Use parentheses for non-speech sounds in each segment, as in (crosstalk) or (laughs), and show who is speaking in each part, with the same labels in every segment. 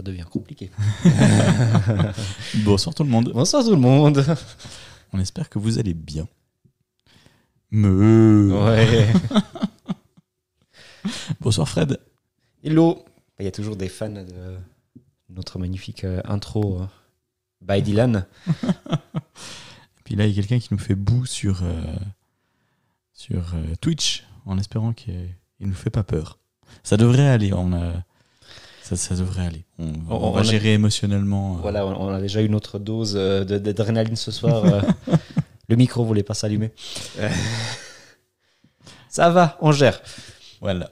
Speaker 1: ça devient compliqué. (laughs)
Speaker 2: Bonsoir tout le monde.
Speaker 1: Bonsoir tout le monde.
Speaker 2: On espère que vous allez bien. Me.
Speaker 1: Ouais. (laughs)
Speaker 2: Bonsoir Fred.
Speaker 1: Hello. Il y a toujours des fans de notre magnifique euh, intro euh, by Dylan. (laughs)
Speaker 2: Et puis là, il y a quelqu'un qui nous fait bout sur, euh, sur euh, Twitch en espérant qu'il ne nous fait pas peur. Ça devrait aller. On a, ça, ça devrait aller. On, on
Speaker 1: On-
Speaker 2: va
Speaker 1: a-
Speaker 2: gérer émotionnellement. euh,
Speaker 1: Voilà, on a déjà eu notre dose euh, d'adrénaline ce soir. euh. (laughs) Le micro voulait pas s'allumer. (laughs) Ça va, on gère.
Speaker 2: Voilà.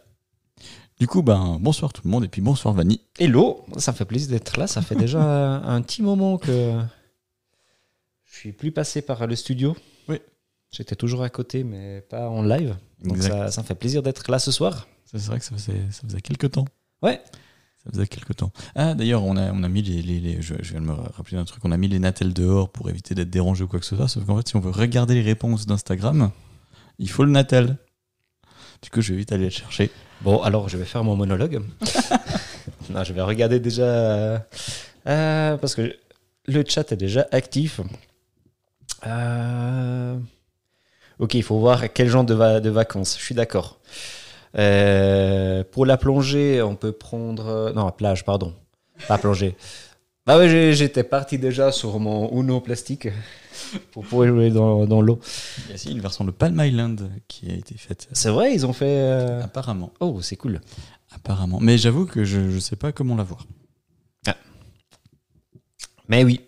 Speaker 2: Du coup, ben, bonsoir tout le monde et puis bonsoir Vanny.
Speaker 1: Hello, ça fait plaisir d'être là. Ça fait déjà (laughs) un petit moment que je suis plus passé par le studio.
Speaker 2: Oui.
Speaker 1: J'étais toujours à côté, mais pas en live. Donc ça, ça me fait plaisir d'être là ce soir.
Speaker 2: C'est vrai que ça faisait, ça faisait quelques temps.
Speaker 1: Ouais.
Speaker 2: Ça faisait quelques temps. Ah, d'ailleurs, on a, on a mis les. les- les- je, je viens de me rappeler d'un truc. On a mis les natels dehors pour éviter d'être dérangé ou quoi que ce soit. Sauf qu'en fait, si on veut regarder les réponses d'Instagram, il faut le natel. Du coup, je vais vite aller le chercher.
Speaker 1: Bon, alors je vais faire mon monologue. (laughs) non, je vais regarder déjà. euh, euh, parce que le chat est déjà actif. Euh, ok, il faut voir quel genre de, va- de vacances. Je suis d'accord. Euh, pour la plongée, on peut prendre. euh, Non, plage, pardon. Pas plongée. Bah j'ai- j'étais parti déjà sur mon Uno plastique (laughs) pour pouvoir jouer dans, dans l'eau.
Speaker 2: Il y a aussi une version de Palm Island qui a été faite.
Speaker 1: C'est vrai, ils ont fait. euh,
Speaker 2: Apparemment.
Speaker 1: Oh, c'est cool.
Speaker 2: Apparemment. Mais j'avoue que je ne sais pas comment la voir.
Speaker 1: Mais oui.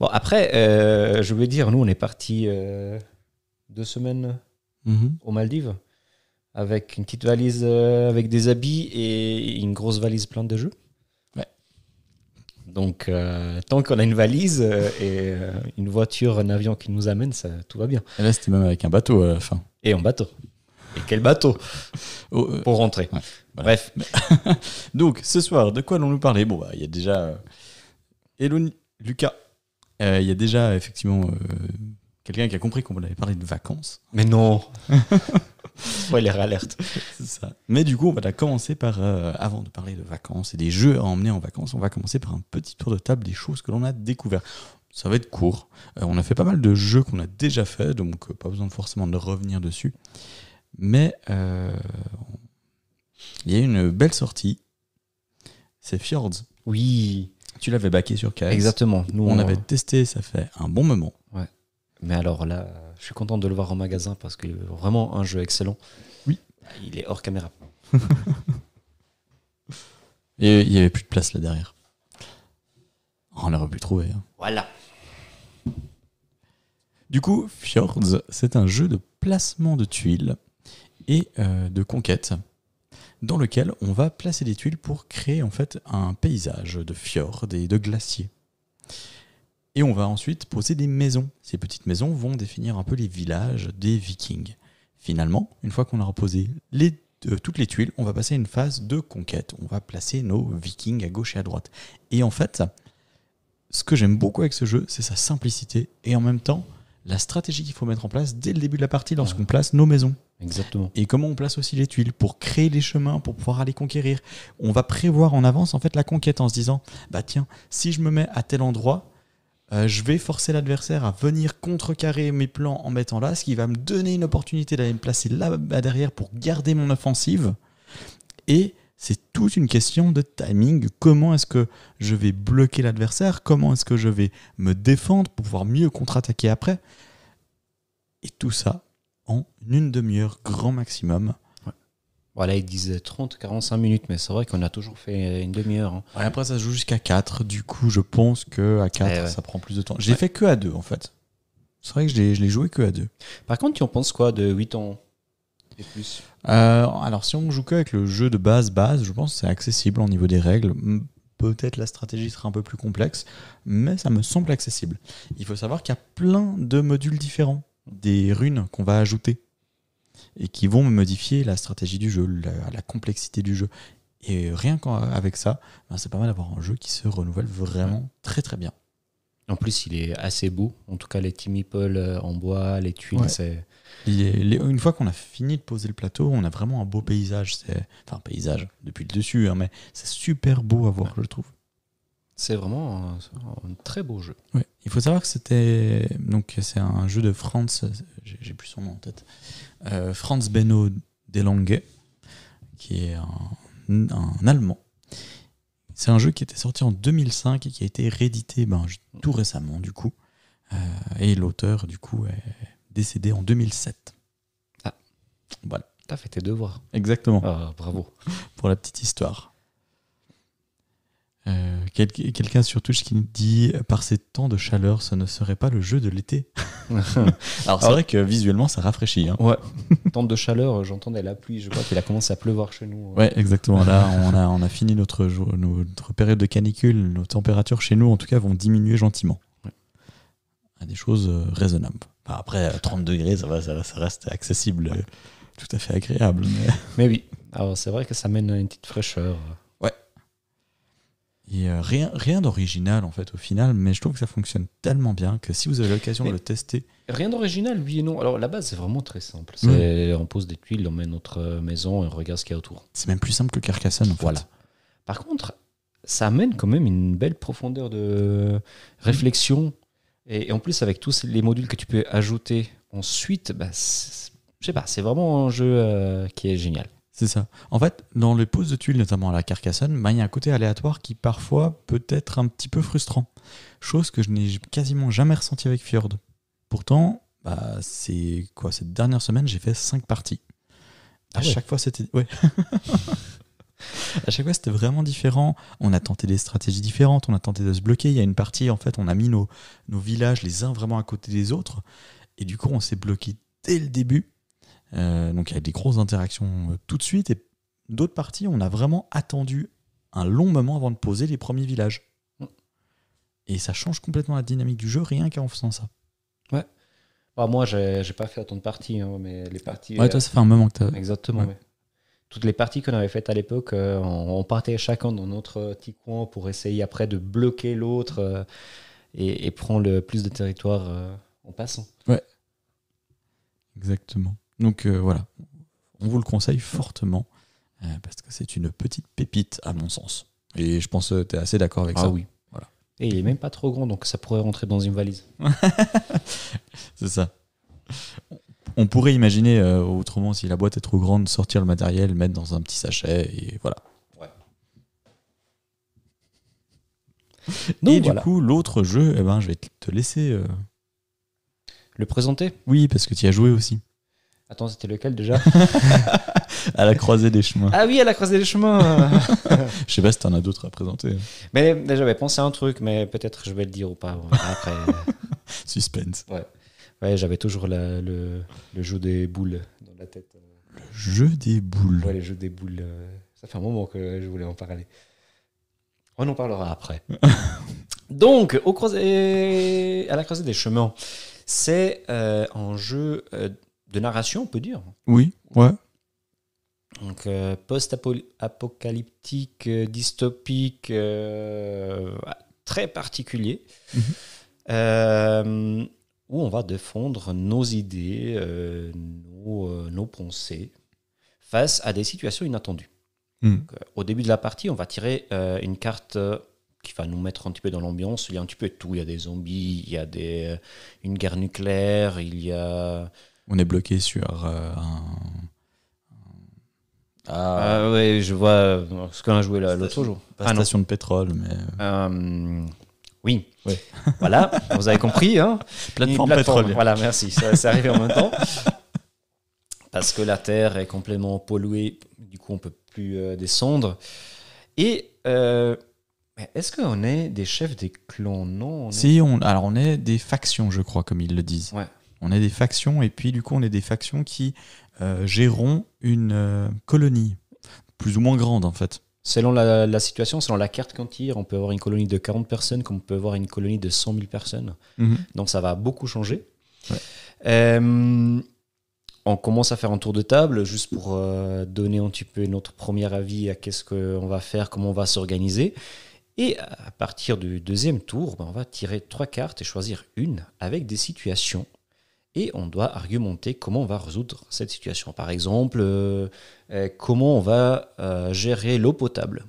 Speaker 1: Bon, après, euh, je veux dire, nous, on est parti deux semaines
Speaker 2: Mhm.
Speaker 1: aux Maldives avec une petite valise euh, avec des habits et une grosse valise pleine de jeux.
Speaker 2: Ouais.
Speaker 1: Donc, euh, tant qu'on a une valise euh, et une voiture, un avion qui nous amène, ça, tout va bien.
Speaker 2: Et là, c'était même avec un bateau à la fin.
Speaker 1: Et en bateau. Et quel bateau
Speaker 2: Oh,
Speaker 1: pour rentrer.
Speaker 2: Ouais, voilà.
Speaker 1: Bref, (laughs)
Speaker 2: Donc, ce soir, de quoi allons-nous parler? Bon, bah, il y a déjà. Hello, Lucas. Il y a déjà, effectivement, quelqu'un qui a compris qu'on allait parler de vacances.
Speaker 1: mais non. (laughs) Spoiler alerte.
Speaker 2: C'est ça. Mais du coup, on va commencer par, euh, avant de parler de vacances et des jeux à emmener en vacances, on va commencer par un petit tour de table des choses que l'on a découvert. Ça va être court. Euh, on a fait pas mal de jeux qu'on a déjà fait, donc euh, pas besoin forcément de revenir dessus. Mais il y a une belle sortie. C'est Fjords.
Speaker 1: Oui,
Speaker 2: Tu l'avais baqué sur KS.
Speaker 1: exactement. Nous,
Speaker 2: On avait testé, ça fait un bon moment.
Speaker 1: Mais alors là, je suis content de le voir en magasin parce que vraiment un jeu excellent.
Speaker 2: Oui.
Speaker 1: Il est hors caméra. (laughs)
Speaker 2: Et il y avait plus de place là derrière. On aurait pu trouver. hein.
Speaker 1: Voilà.
Speaker 2: Du coup, Fjords, c'est un jeu de placement de tuiles et euh, de conquête dans lequel on va placer des tuiles pour créer en fait un paysage de fjords et de glaciers. Et on va ensuite poser des maisons. Ces petites maisons vont définir un peu les villages des vikings. Finalement, une fois qu'on aura posé les, euh, toutes les tuiles, on va passer à une phase de conquête. On va placer nos vikings à gauche et à droite. Et en fait, ce que j'aime beaucoup avec ce jeu, c'est sa simplicité et en même temps la stratégie qu'il faut mettre en place dès le début de la partie lorsqu'on place nos maisons.
Speaker 1: Exactement.
Speaker 2: Et comment on place aussi les tuiles pour créer les chemins, pour pouvoir aller conquérir. On va prévoir en avance en fait la conquête en se disant bah tiens, si je me mets à tel endroit, euh, je vais forcer l'adversaire à venir contrecarrer mes plans en mettant là, ce qui va me donner une opportunité d'aller me placer là derrière pour garder mon offensive. Et c'est toute une question de timing. Comment est-ce que je vais bloquer l'adversaire? Comment est-ce que je vais me défendre pour pouvoir mieux contre-attaquer après? Et tout ça en une demi-heure grand maximum.
Speaker 1: Voilà, ils disent 30, 45 minutes, mais c'est vrai qu'on a toujours fait une demi-heure. hein.
Speaker 2: Ouais, après, ça se joue jusqu'à 4. Du coup, je pense que à 4,
Speaker 1: Eh ouais.
Speaker 2: ça prend plus de temps. J'ai
Speaker 1: Ouais.
Speaker 2: fait que à 2, en fait. C'est vrai que je l'ai- je l'ai joué que à 2.
Speaker 1: Par contre, tu en penses quoi de 8 ans et plus?
Speaker 2: Euh, alors, si on joue que avec le jeu de base, base, je pense que c'est accessible au niveau des règles. Peut-être la stratégie sera un peu plus complexe, mais ça me semble accessible. Il faut savoir qu'il y a plein de modules différents, des runes qu'on va ajouter et qui vont modifier la stratégie du jeu, la, la complexité du jeu. Et rien qu'avec ça, ben, c'est pas mal d'avoir un jeu qui se renouvelle vraiment très très bien.
Speaker 1: En plus, il est assez beau. En tout cas, les Timipol euh, en bois, les tuiles,
Speaker 2: Ouais.
Speaker 1: c'est.
Speaker 2: Une fois qu'on a fini de poser le plateau, on a vraiment un beau paysage. Enfin, paysage depuis le dessus, hein, mais c'est super beau à voir, je trouve.
Speaker 1: C'est vraiment un, un très beau jeu.
Speaker 2: Ouais. Il faut savoir que c'était donc c'est un jeu de Franz, j'ai j'ai plus son nom en tête, euh, Franz Benno Delange, qui est un, un Allemand. C'est un jeu qui était sorti en 2005 et qui a été réédité ben, tout récemment du coup. Euh, et l'auteur du coup est décédé en 2007.
Speaker 1: Ah.
Speaker 2: Voilà,
Speaker 1: T'as fait tes devoirs.
Speaker 2: exactement
Speaker 1: Ah, bravo. (laughs)
Speaker 2: pour la petite histoire. Euh, quel- Quelqu'un sur Twitch qui dit par ces temps de chaleur, ce ne serait pas le jeu de l'été? (laughs) Alors c'est vrai que visuellement ça rafraîchit. hein.
Speaker 1: Ouais. (laughs) Temps de chaleur, euh, j'entendais la pluie. Je vois qu'il a commencé à pleuvoir chez nous.
Speaker 2: Ouais, exactement. Là, on a, on a fini notre, notre période de canicule. Nos températures chez nous, en tout cas, vont diminuer gentiment.
Speaker 1: Ouais.
Speaker 2: À des choses euh, raisonnables. Enfin, après, à 30 degrés, ça, va, ça, ça reste accessible, euh, tout à fait agréable. Mais...
Speaker 1: Mais oui. Alors, c'est vrai que ça mène à une petite fraîcheur.
Speaker 2: Et euh, rien, rien d'original, en fait, au final. Mais je trouve que ça fonctionne tellement bien que si vous avez l'occasion de le tester,
Speaker 1: Rien d'original, oui et non. Alors, la base, c'est vraiment très simple. On pose des tuiles, on met notre maison et on regarde ce qu'il y a autour.
Speaker 2: c'est même plus simple que Carcassonne, en fait.
Speaker 1: Voilà. Par contre, ça amène quand même une belle profondeur de réflexion. Et, et en plus, avec tous les modules que tu peux ajouter ensuite, bah, c'est- je sais pas, c'est vraiment un jeu euh, qui est génial.
Speaker 2: C'est ça. En fait, dans les poses de tuiles, notamment à la Carcassonne, bah, il y a un côté aléatoire qui parfois peut être un petit peu frustrant. Chose que je n'ai quasiment jamais ressenti avec Fjord. Pourtant, bah, c'est quoi Cette dernière semaine, j'ai fait 5 parties. À
Speaker 1: Ah ouais.
Speaker 2: chaque fois, c'était. Ouais. (laughs) à chaque fois, c'était vraiment différent. On a tenté des stratégies différentes, on a tenté de se bloquer. Il y a une partie, en fait, on a mis nos, nos villages les uns vraiment à côté des autres. Et du coup, on s'est bloqué dès le début. Euh, donc il y a des grosses interactions euh, tout de suite. Et d'autres parties, on a vraiment attendu un long moment avant de poser les premiers villages.
Speaker 1: Mm.
Speaker 2: Et ça change complètement la dynamique du jeu rien qu'en faisant ça.
Speaker 1: Bah, moi, j'ai, pas fait autant de parties, hein, mais les parties.
Speaker 2: Ouais, toi, ça fait un moment que t'as.
Speaker 1: Exactement.
Speaker 2: Ouais.
Speaker 1: ouais. Toutes les parties qu'on avait faites à l'époque, euh, on, partait chacun dans notre petit coin pour essayer après de bloquer l'autre euh, et, et prendre le plus de territoire euh, en passant.
Speaker 2: Exactement. Donc euh, voilà, on vous le conseille fortement euh, parce que c'est une petite pépite à mon sens. Et je pense que tu es assez d'accord avec
Speaker 1: Ah
Speaker 2: ça.
Speaker 1: oui.
Speaker 2: Voilà.
Speaker 1: Et il est même pas trop grand, donc ça pourrait rentrer dans une valise. (laughs)
Speaker 2: C'est ça. On pourrait imaginer euh, autrement, si la boîte est trop grande, sortir le matériel, mettre dans un petit sachet et voilà.
Speaker 1: Donc
Speaker 2: et
Speaker 1: voilà.
Speaker 2: du coup, l'autre jeu, eh ben, je vais te laisser. euh,
Speaker 1: Le présenter?
Speaker 2: Oui, parce que tu y as joué aussi.
Speaker 1: Attends, c'était lequel déjà (laughs)
Speaker 2: À la croisée des chemins.
Speaker 1: Ah oui, à la croisée des chemins (laughs)
Speaker 2: Je sais pas si t'en as d'autres à présenter.
Speaker 1: Mais déjà, j'avais pensé à un truc, mais peut-être je vais le dire ou pas. Après, (laughs)
Speaker 2: Suspense.
Speaker 1: ouais, j'avais toujours la- le, le jeu des boules dans la tête.
Speaker 2: Jeu des boules.
Speaker 1: Ouais, les jeux des boules. euh, ça fait un moment que je voulais en parler. On en parlera après. Donc, au croisé, à la croisée des chemins, c'est euh, un jeu euh, de narration, on peut dire.
Speaker 2: Oui, ouais.
Speaker 1: Donc, euh, post-apocalyptique, euh, dystopique, euh, très particulier,
Speaker 2: Mhm.
Speaker 1: euh, où on va défendre nos idées, nos, nos pensées face à des situations inattendues. Donc, euh, au début de la partie, on va tirer une carte qui va nous mettre un petit peu dans l'ambiance. Il y a un petit peu de tout. Il y a des zombies, il y a des, une guerre nucléaire, il y a...
Speaker 2: On est bloqué sur euh, un.
Speaker 1: Ah ouais, je vois euh, ce qu'on a joué l'autre jour.
Speaker 2: Pas
Speaker 1: Ah non.
Speaker 2: station de pétrole, mais.
Speaker 1: Euh, oui.
Speaker 2: Ouais. (laughs)
Speaker 1: Voilà, vous avez compris. Hein
Speaker 2: Plateforme
Speaker 1: Une
Speaker 2: pétrolière.
Speaker 1: Voilà, merci. Ça, c'est arrivé en même temps. Parce que la Terre est complètement polluée, du coup, on peut plus euh, descendre. Et euh, est-ce qu'on est des chefs des clans? Non. on est-
Speaker 2: Si, on, alors on est des factions, je crois, comme ils le disent.
Speaker 1: Ouais.
Speaker 2: On est des factions, et puis du coup, on est des factions qui euh, géreront une euh, colonie, plus ou moins grande en fait.
Speaker 1: Selon la, la situation, selon la carte qu'on tire, on peut avoir une colonie de 40 personnes, comme on peut avoir une colonie de 100 000 personnes. Donc ça va beaucoup changer.
Speaker 2: Ouais.
Speaker 1: Euh, on commence à faire un tour de table juste pour euh, donner un petit peu notre premier avis à qu'est-ce qu'on va faire, comment on va s'organiser. Et à partir du deuxième tour, ben, on va tirer trois cartes et choisir une avec des situations. Et on doit argumenter comment on va résoudre cette situation. Par exemple, euh, euh, comment on va euh, gérer l'eau potable.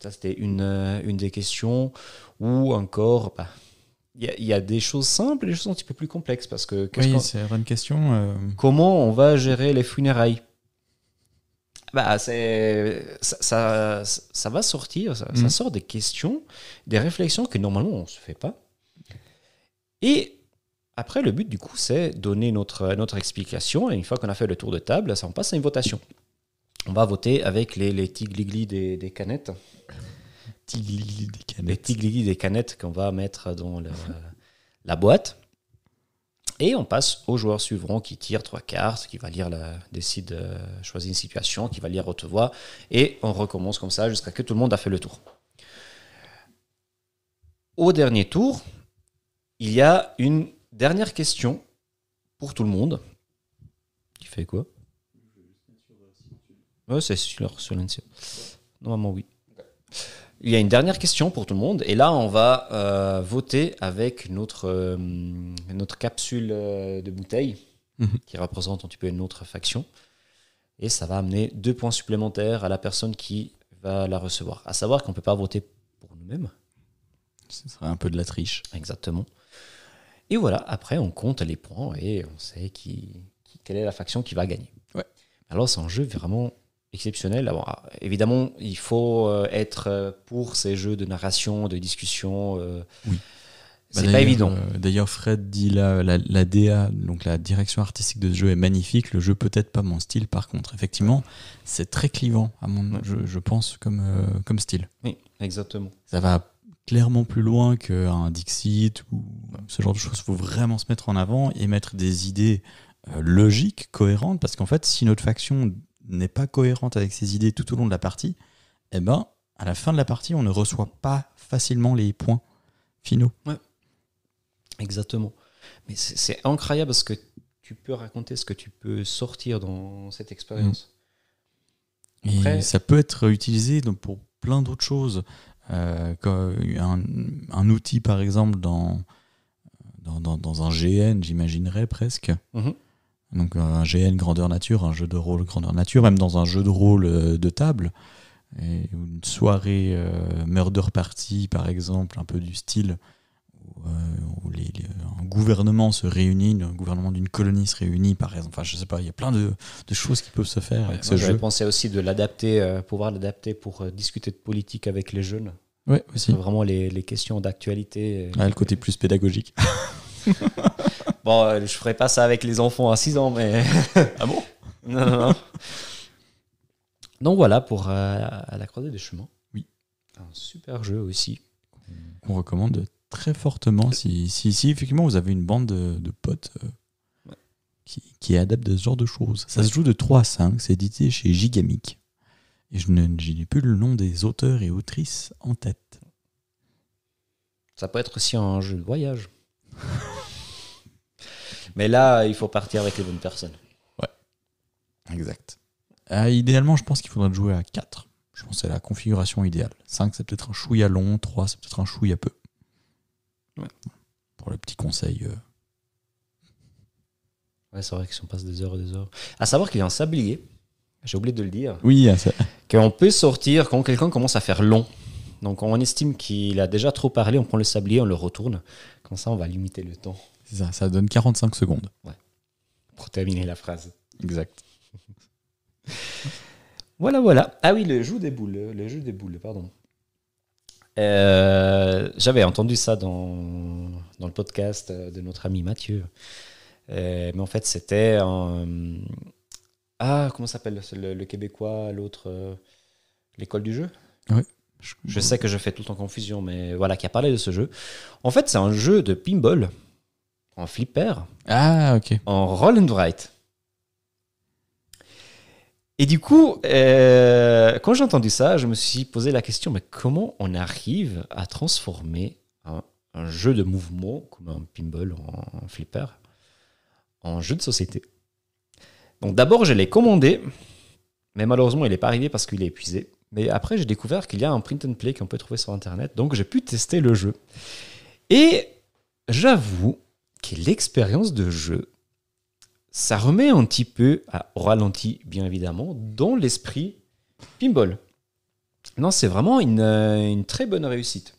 Speaker 1: Ça, c'était une, une des questions. Ou encore, bah, il y, a- il y a des choses simples et des choses un petit peu plus complexes. Parce que
Speaker 2: Oui, c'est une question. euh,
Speaker 1: comment on va gérer les funérailles? Bah, c'est, ça, ça, ça va sortir, ça, ça
Speaker 2: Mhm.
Speaker 1: sort des questions, des réflexions que normalement on ne se fait pas. Et après, le but du coup, c'est donner notre, notre explication. Et une fois qu'on a fait le tour de table, ça, on passe à une votation. On va voter avec les, les tigliglis des, des canettes.
Speaker 2: Tigli des
Speaker 1: Les
Speaker 2: canettes.
Speaker 1: tigliglis des canettes qu'on va mettre dans le- la boîte. Et on passe au joueur suivant qui tire trois cartes, qui va lire la, décide de choisir une situation, qui va lire haute voix. Et on recommence comme ça jusqu'à ce que tout le monde a fait le tour. Au dernier tour, il y a une dernière question pour tout le monde. Qui fait quoi? Ouais, c'est sur silencieux. Normalement, oui. Il y a une dernière question pour tout le monde. Et là, on va euh, voter avec notre, euh, notre capsule euh, de bouteille
Speaker 2: Mhm.
Speaker 1: qui représente un petit peu une autre faction. Et ça va amener deux points supplémentaires à la personne qui va la recevoir. À savoir qu'on ne peut pas voter pour nous-mêmes.
Speaker 2: Ce serait un peu de la triche.
Speaker 1: Exactement. Et voilà, après, on compte les points et on sait qui, qui- quelle est la faction qui va gagner.
Speaker 2: Ouais.
Speaker 1: Alors, c'est un jeu vraiment exceptionnel. Alors, évidemment, il faut euh, être euh, pour ces jeux de narration, de discussion. euh,
Speaker 2: Oui.
Speaker 1: C'est
Speaker 2: Bah,
Speaker 1: pas évident.
Speaker 2: euh, D'ailleurs, Fred dit là, la, la DA, donc la direction artistique de ce jeu est magnifique. Le jeu peut-être pas mon style, par contre. Effectivement, c'est très clivant, à mon,
Speaker 1: Ouais.
Speaker 2: je, je pense, comme, euh, comme style.
Speaker 1: Oui, exactement.
Speaker 2: Ça va clairement plus loin qu'un Dixit ou ce genre de choses. Il faut vraiment se mettre en avant et mettre des idées euh, logiques, cohérentes, parce qu'en fait, si notre faction n'est pas cohérente avec ses idées tout au long de la partie, eh ben, à la fin de la partie, on ne reçoit pas facilement les points finaux.
Speaker 1: Exactement. Mais c'est incroyable parce que tu peux raconter ce que tu peux sortir dans cette expérience.
Speaker 2: Et
Speaker 1: Après-
Speaker 2: ça peut être utilisé donc, pour plein d'autres choses. Euh, un, un outil, par exemple, dans, dans, un GN, j'imaginerais presque.
Speaker 1: Mhm.
Speaker 2: Donc un GN grandeur nature, un jeu de rôle grandeur nature, même dans un jeu de rôle euh, de table. Et une soirée euh, murder party, par exemple, un peu du style où, euh, où les- les- un gouvernement se réunit, un gouvernement d'une colonie se réunit, par exemple. Enfin, je sais pas, il y a plein de, de choses qui peuvent se faire
Speaker 1: Ouais,
Speaker 2: avec ce jeu.
Speaker 1: pensé aussi de l'adapter, euh, pouvoir l'adapter pour euh, discuter de politique avec les jeunes.
Speaker 2: Ouais, aussi.
Speaker 1: Vraiment les, les questions d'actualité.
Speaker 2: Le côté plus pédagogique. (laughs)
Speaker 1: Bon, je ferai pas ça avec les enfants à 6 ans, mais.
Speaker 2: Ah bon? (laughs)
Speaker 1: Non, non, non. Donc voilà pour euh, à la croisée des chemins.
Speaker 2: Oui.
Speaker 1: Un super jeu aussi.
Speaker 2: Qu'on recommande très fortement si, si, si effectivement vous avez une bande de, de potes euh,
Speaker 1: Ouais.
Speaker 2: qui, qui est adepte de ce genre de choses. Ça se joue de 3 à 5, c'est édité chez Gigamic. Et je n'ai plus le nom des auteurs et autrices en tête.
Speaker 1: Ça peut être aussi un jeu de voyage. (laughs) mais là, il faut partir avec les bonnes personnes.
Speaker 2: Exact. Euh, idéalement, je pense qu'il faudrait jouer à 4. Je pense que c'est la configuration idéale. 5, c'est peut-être un chouïa long. 3, c'est peut-être un chouïa peu.
Speaker 1: Ouais.
Speaker 2: Pour le petit conseil. euh,
Speaker 1: Ouais, c'est vrai que si on passe des heures et des heures. À savoir qu'il y a un sablier, j'ai oublié de le dire,
Speaker 2: Oui, ça-
Speaker 1: qu'on peut sortir quand quelqu'un commence à faire long. Donc on estime qu'il a déjà trop parlé, on prend le sablier, on le retourne. Comme ça, on va limiter le temps
Speaker 2: c'est ça. Ça donne 45 secondes.
Speaker 1: pour terminer la phrase.
Speaker 2: Exact. (laughs)
Speaker 1: Voilà, voilà. Ah oui, le jeu des boules, le jeu des boules, pardon. Euh, J'avais entendu ça dans, dans le podcast de notre ami Mathieu. Euh, mais en fait, c'était un... Ah, comment s'appelle le, le Québécois, l'autre... euh, L'école du jeu? Je sais que je fais tout le temps confusion, mais voilà, qui a parlé de ce jeu. En fait, c'est un jeu de pinball, en flipper,
Speaker 2: Ah, ok.
Speaker 1: en roll and write. Et du coup, euh, quand j'ai entendu ça, je me suis posé la question, mais comment on arrive à transformer un, un jeu de mouvement, comme un pinball en, en flipper, en jeu de société? Donc d'abord, je l'ai commandé, mais malheureusement, il n'est pas arrivé parce qu'il est épuisé. Mais après, j'ai découvert qu'il y a un print and play qu'on peut trouver sur Internet, donc j'ai pu tester le jeu. Et j'avoue que l'expérience de jeu, ça remet un petit peu, à, au ralenti bien évidemment, dans l'esprit pinball. Non, c'est vraiment une, euh, une très bonne réussite.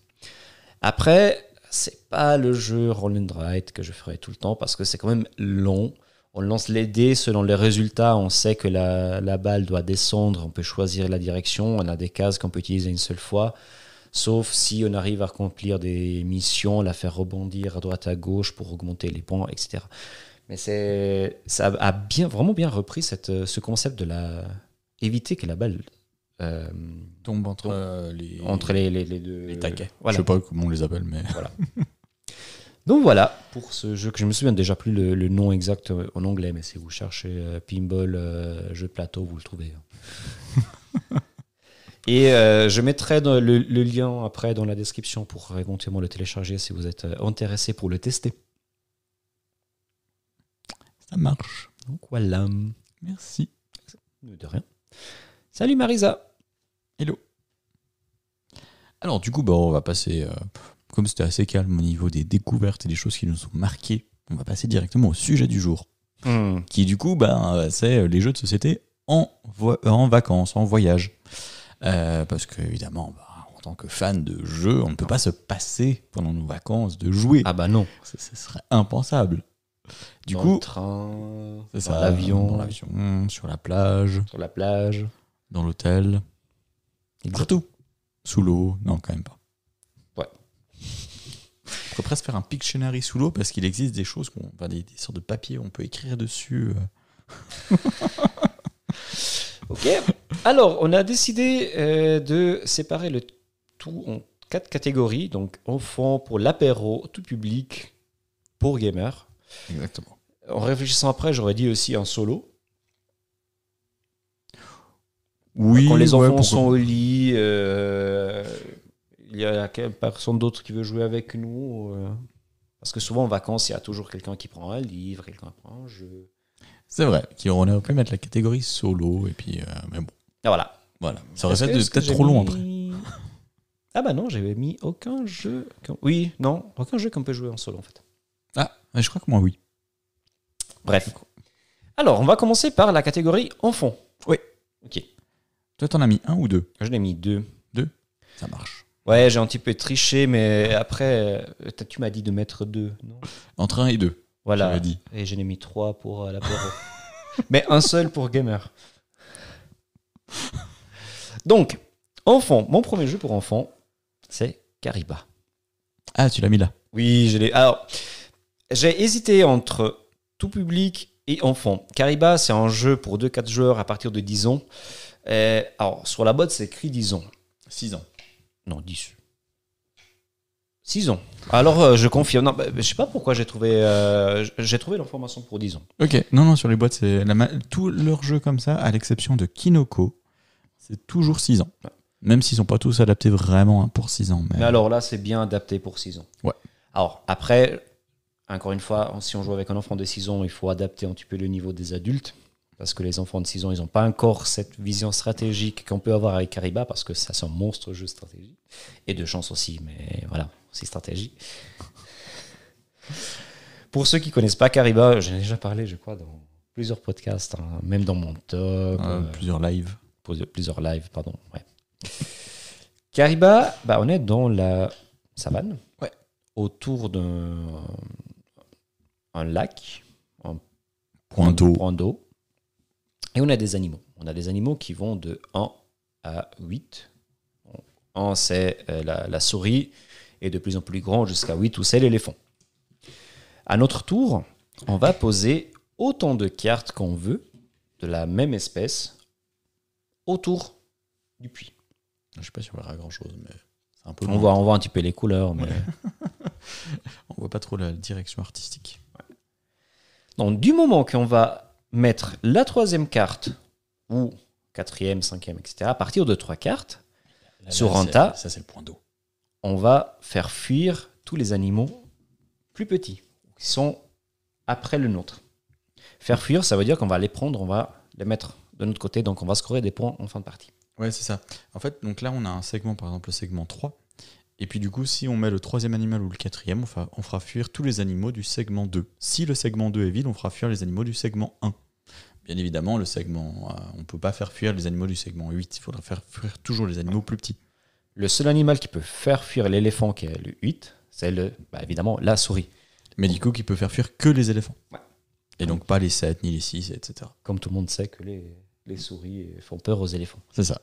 Speaker 1: Après, c'est pas le jeu roll and write que je ferai tout le temps parce que c'est quand même long. On lance les dés selon les résultats. On sait que la, la balle doit descendre. On peut choisir la direction. On a des cases qu'on peut utiliser une seule fois. Sauf si on arrive à accomplir des missions, la faire rebondir à droite à gauche pour augmenter les points, etc. Mais c'est, ça a bien, vraiment bien repris cette, ce concept de la éviter que la balle euh,
Speaker 2: Tombe entre
Speaker 1: Tombe
Speaker 2: euh, les,
Speaker 1: entre les, les, les deux.
Speaker 2: les taquets.
Speaker 1: Voilà.
Speaker 2: Je sais pas comment on les appelle, mais.
Speaker 1: Donc voilà, pour ce jeu que je me souviens déjà plus le, le nom exact euh, en anglais, mais si vous cherchez euh, Pinball euh, jeu de plateau, vous le trouvez. hein. (laughs) Et euh, je mettrai le, le lien après dans la description pour éventuellement le télécharger si vous êtes euh, intéressé pour le tester.
Speaker 2: Ça marche.
Speaker 1: Donc voilà.
Speaker 2: Merci.
Speaker 1: De rien. Salut Marisa.
Speaker 2: Hello. Alors du coup, bah, on va passer, euh, comme c'était assez calme au niveau des découvertes et des choses qui nous ont marquées, on va passer directement au sujet du jour,
Speaker 1: Hmm.
Speaker 2: qui du coup, bah, c'est les jeux de société en, vacances, en voyage. Euh, parce que évidemment, bah, en tant que fan de jeux, on ne peut pas se passer pendant nos vacances de jouer.
Speaker 1: Ah bah non.
Speaker 2: Ce serait impensable. Du
Speaker 1: Dans
Speaker 2: coup,
Speaker 1: le train, dans l'avion,
Speaker 2: l'avion, sur la plage,
Speaker 1: sur la plage.
Speaker 2: dans l'hôtel, partout. Sous l'eau, non, quand même pas.
Speaker 1: Ouais.
Speaker 2: On pourrait presque faire un Pictionary sous l'eau parce qu'il existe des choses, qu'on, enfin, des, des sortes de papiers, on peut écrire dessus. euh. (laughs)
Speaker 1: Ok. Alors, on a décidé euh, de séparer le tout en quatre catégories. Donc, enfant pour l'apéro, tout public, pour gamer.
Speaker 2: Exactement.
Speaker 1: En réfléchissant après, j'aurais dit aussi un solo.
Speaker 2: Oui,
Speaker 1: Quand les enfants sont au lit, euh, il y a personne d'autre qui veut jouer avec nous. euh, parce que souvent en vacances, il y a toujours quelqu'un qui prend un livre, quelqu'un qui prend un jeu.
Speaker 2: C'est vrai, qu'on aurait pu mettre la catégorie solo, et puis, euh, mais bon,
Speaker 1: Et voilà.
Speaker 2: voilà. Ça aurait
Speaker 1: que
Speaker 2: peut-être trop long après.
Speaker 1: Ah bah non, j'avais mis aucun jeu. Oui, non, aucun jeu qu'on peut jouer en solo en fait.
Speaker 2: Ah, je crois que moi, oui.
Speaker 1: Bref. Alors, on va commencer par la catégorie enfant.
Speaker 2: Oui.
Speaker 1: Ok.
Speaker 2: Toi, t'en as mis un ou deux?
Speaker 1: Je l'ai mis deux.
Speaker 2: Ça marche.
Speaker 1: Ouais, j'ai un petit peu triché, mais après, euh, t'as- tu m'as dit de mettre deux, non?
Speaker 2: Entre un et deux,
Speaker 1: Voilà.
Speaker 2: dit.
Speaker 1: Et je l'ai mis trois pour euh, l'apéro. (laughs) mais un seul pour gamer. Donc, enfant. Mon premier jeu pour enfant, c'est Kariba.
Speaker 2: Ah, tu l'as mis là.
Speaker 1: Oui, je l'ai. Alors, j'ai hésité entre tout public et enfant. Kariba, c'est un jeu pour 2-4 joueurs à partir de 10 ans. Euh, alors, sur la boîte, c'est écrit 10 ans.
Speaker 2: 6 ans.
Speaker 1: Non, 10. 6 ans. Alors, euh, je confirme. Non, bah, je sais pas pourquoi j'ai trouvé, euh, j'ai trouvé l'information pour 10 ans.
Speaker 2: Ok, non, non, sur les boîtes, c'est la ma- tous leurs jeux comme ça, à l'exception de Kinoko, c'est toujours 6 ans. Même s'ils sont pas tous adaptés vraiment hein, pour 6 ans. Mais,
Speaker 1: Mais alors là, c'est bien adapté pour 6 ans.
Speaker 2: Ouais.
Speaker 1: Alors, après, encore une fois, si on joue avec un enfant de 6 ans, il faut adapter un petit peu le niveau des adultes. Parce que les enfants de 6 ans, ils n'ont pas encore cette vision stratégique qu'on peut avoir avec Kariba, parce que ça, c'est un monstre jeu de stratégie. Et de chance aussi, mais voilà, c'est stratégie. Pour ceux qui connaissent pas Kariba, j'en ai déjà parlé, je crois, dans plusieurs podcasts, hein, même dans mon top.
Speaker 2: euh,
Speaker 1: euh,
Speaker 2: plusieurs lives.
Speaker 1: plusieurs lives, pardon. Ouais. Kariba, bah, on est dans la savane,
Speaker 2: Ouais.
Speaker 1: autour d'un un lac, un
Speaker 2: Point d'eau.
Speaker 1: et on a des animaux. On a des animaux qui vont de 1 à 8. 1, c'est euh, la, la souris, et de plus en plus grand jusqu'à 8, où c'est l'éléphant. À notre tour, on va poser autant de cartes qu'on veut, de la même espèce, autour du puits.
Speaker 2: Je sais pas si on verra grand chose, mais c'est un peu.
Speaker 1: On voit, on voit un petit peu les couleurs, mais... (laughs)
Speaker 2: On voit pas trop la direction artistique.
Speaker 1: Donc, du moment qu'on va mettre la troisième carte, ou quatrième, cinquième, etc., à partir de trois cartes,
Speaker 2: Là,
Speaker 1: Sur
Speaker 2: là,
Speaker 1: un tas.
Speaker 2: Ça, c'est le point d'eau.
Speaker 1: on va faire fuir tous les animaux plus petits, qui sont après le nôtre. Faire fuir, ça veut dire qu'on va les prendre, on va les mettre de notre côté, donc on va scorer des points en fin de partie.
Speaker 2: Ouais, c'est ça. En fait, donc là, on a un segment, par exemple, le segment 3. Et puis, du coup, si on met le troisième animal ou le quatrième, on, fa- on fera fuir tous les animaux du segment 2. Si le segment 2 est vide, on fera fuir les animaux du segment 1. Bien évidemment, le segment, euh, on peut pas faire fuir les animaux du segment 8. Il faudra faire fuir toujours les animaux plus petits.
Speaker 1: Le seul animal qui peut faire fuir l'éléphant, qui est le 8, c'est le, bah, évidemment la souris.
Speaker 2: Mais du coup, qui peut faire fuir que les éléphants.
Speaker 1: Ouais.
Speaker 2: Et donc pas les 7 ni les 6, etc.
Speaker 1: Comme tout le monde sait que les, les souris font peur aux éléphants.
Speaker 2: C'est ça.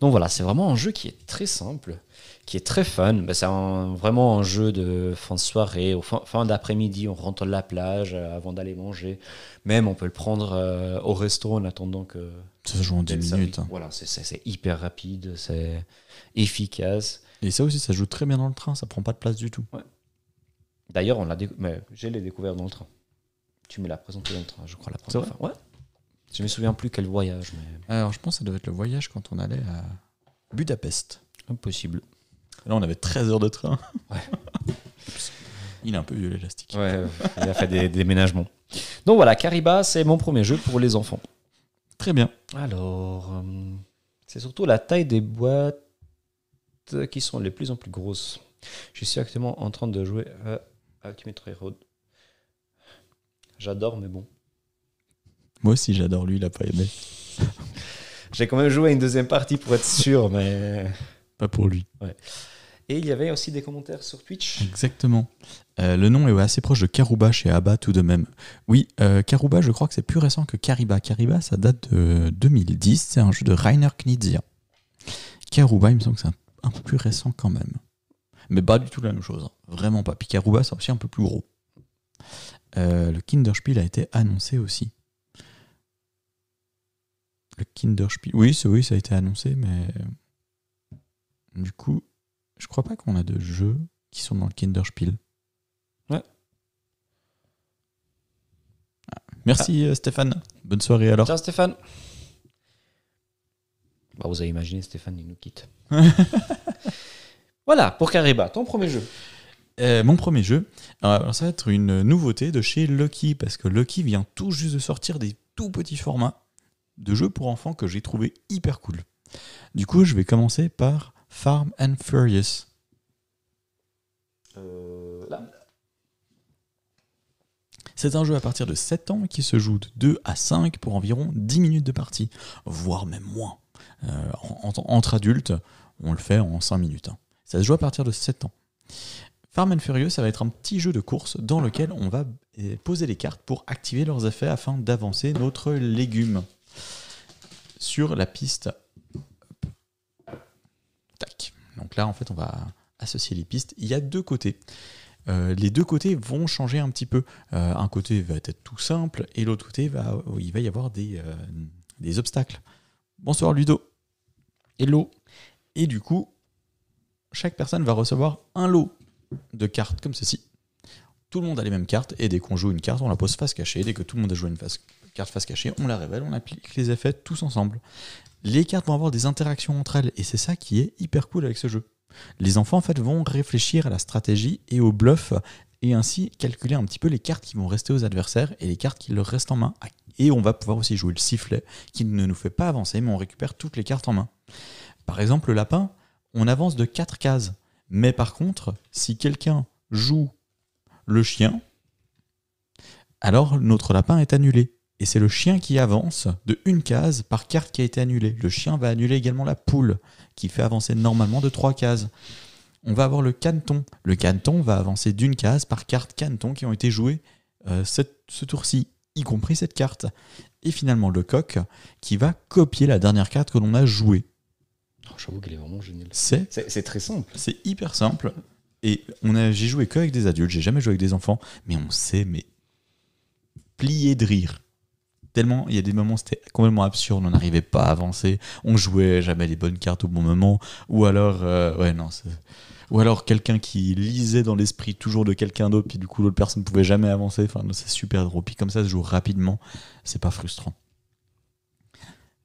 Speaker 1: Donc voilà, c'est vraiment un jeu qui est très simple, qui est très fun. Ben, c'est un- vraiment un jeu de fin de soirée, au fin, fin d'après-midi, on rentre de la plage euh, avant d'aller manger. Même on peut le prendre euh, au resto en attendant que.
Speaker 2: Ça se joue en 10
Speaker 1: d'être
Speaker 2: minutes. hein.
Speaker 1: Voilà, c'est- hyper rapide, c'est efficace.
Speaker 2: Et ça aussi, ça joue très bien dans le train. Ça prend pas de place du tout.
Speaker 1: D'ailleurs, on l'a j'ai les découvert dans le train. Tu me l'as présenté dans le train, je crois, la première fois. Ouais. Je me souviens plus quel voyage, mais
Speaker 2: Alors, je pense que ça devait être le voyage quand on allait à Budapest.
Speaker 1: impossible.
Speaker 2: Là, on avait 13 heures de train.
Speaker 1: Ouais. (laughs)
Speaker 2: Il est un peu vieux l'élastique.
Speaker 1: Ouais, il a fait des déménagements. Donc voilà, Kariba, c'est mon premier jeu pour les enfants.
Speaker 2: Très bien.
Speaker 1: Alors, euh, c'est surtout la taille des boîtes qui sont les plus en plus grosses. Je suis actuellement en train de jouer à Ultimate Railroad. J'adore, mais bon.
Speaker 2: Moi aussi, j'adore lui, il a pas aimé.
Speaker 1: J'ai quand même joué à une deuxième partie pour être sûr, mais.
Speaker 2: Pas pour lui.
Speaker 1: Et il y avait aussi des commentaires sur Twitch.
Speaker 2: Exactement. Euh, le nom est assez proche de Karuba chez Abba tout de même. Oui, euh, Karuba, je crois que c'est plus récent que Kariba. Kariba, ça date de 2010. C'est un jeu de Rainer Knizia. Karuba, il me semble que c'est un, un peu plus récent quand même. Mais pas du tout la même chose. hein. Vraiment pas. Puis Karuba, c'est aussi un peu plus gros. Euh, le Kinderspiel a été annoncé aussi. Le Kinderspiel. Oui, oui, ça a été annoncé, mais. Du coup, je crois pas qu'on a de jeux qui sont dans le Kinderspiel.
Speaker 1: Ouais.
Speaker 2: Ah. Merci euh, Stéphane. Bonne soirée alors.
Speaker 1: Ciao Stéphane. Bah, vous avez imaginé, Stéphane, il nous quitte. (laughs) voilà, pour Kariba, ton premier jeu.
Speaker 2: Euh, mon premier jeu, alors ça va être une nouveauté de chez Lucky, parce que Lucky vient tout juste de sortir des tout petits formats de jeux pour enfants que j'ai trouvé hyper cool. Du coup, je vais commencer par Farm and Furious.
Speaker 1: Euh.
Speaker 2: C'est un jeu à partir de 7 ans qui se joue de 2 à 5 pour environ 10 minutes de partie, voire même moins. Euh, en- en- entre adultes, on le fait en 5 minutes. hein. Ça se joue à partir de 7 ans. Farm and Furious, ça va être un petit jeu de course dans lequel on va euh, poser les cartes pour activer leurs effets afin d'avancer notre légume sur la piste. Tac. Donc là, en fait, on va associer les pistes. Il y a deux côtés. Euh, les deux côtés vont changer un petit peu. Euh, un côté va être tout simple et l'autre côté, va, il va y avoir des, euh, des obstacles. Bonsoir Ludo. Hello. Et du coup, chaque personne va recevoir un lot de cartes comme ceci. Tout le monde a les mêmes cartes et dès qu'on joue une carte, on la pose face cachée. Dès que tout le monde a joué une face- carte face cachée, on la révèle, on applique les effets tous ensemble. Les cartes vont avoir des interactions entre elles et c'est ça qui est hyper cool avec ce jeu. Les enfants en fait vont réfléchir à la stratégie et au bluff et ainsi calculer un petit peu les cartes qui vont rester aux adversaires et les cartes qui leur restent en main. Et on va pouvoir aussi jouer le sifflet qui ne nous fait pas avancer mais on récupère toutes les cartes en main. Par exemple, le lapin, on avance de 4 cases. Mais par contre, si quelqu'un joue le chien, alors notre lapin est annulé. Et c'est le chien qui avance de une case par carte qui a été annulée. Le chien va annuler également la poule, qui fait avancer normalement de trois cases. On va avoir le caneton. Le caneton va avancer d'une case par carte caneton qui ont été jouées euh, cette- ce tour-ci, y compris cette carte. Et finalement le coq, qui va copier la dernière carte que l'on a jouée.
Speaker 1: Oh, J'avoue qu'elle est vraiment géniale.
Speaker 2: C'est
Speaker 1: C'est c'est très simple.
Speaker 2: c'est hyper simple. Et on a, j'ai joué que avec des adultes, j'ai jamais joué avec des enfants, mais on sait, mais plier de rire. Tellement, il y a des moments, c'était complètement absurde, on n'arrivait pas à avancer, on jouait jamais les bonnes cartes au bon moment, ou alors, euh, ouais, non, ou alors quelqu'un qui lisait dans l'esprit toujours de quelqu'un d'autre, puis du coup l'autre personne ne pouvait jamais avancer. Enfin, c'est super drôle. Puis comme ça, se joue rapidement, c'est pas frustrant.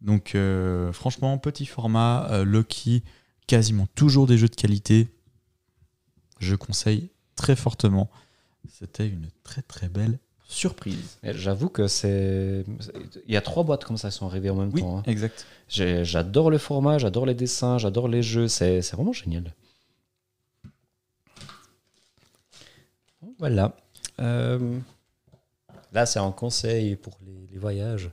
Speaker 2: Donc, euh, franchement, petit format, euh, Lucky, quasiment toujours des jeux de qualité. Je conseille très fortement. C'était une très très belle surprise.
Speaker 1: J'avoue que c'est. Il y a trois boîtes comme ça qui sont arrivées en même
Speaker 2: Oui,
Speaker 1: temps. hein.
Speaker 2: exact.
Speaker 1: J'adore le format, j'adore les dessins, j'adore les jeux. C'est c'est vraiment génial. Voilà. Euh, Là, c'est un conseil pour les, les voyages.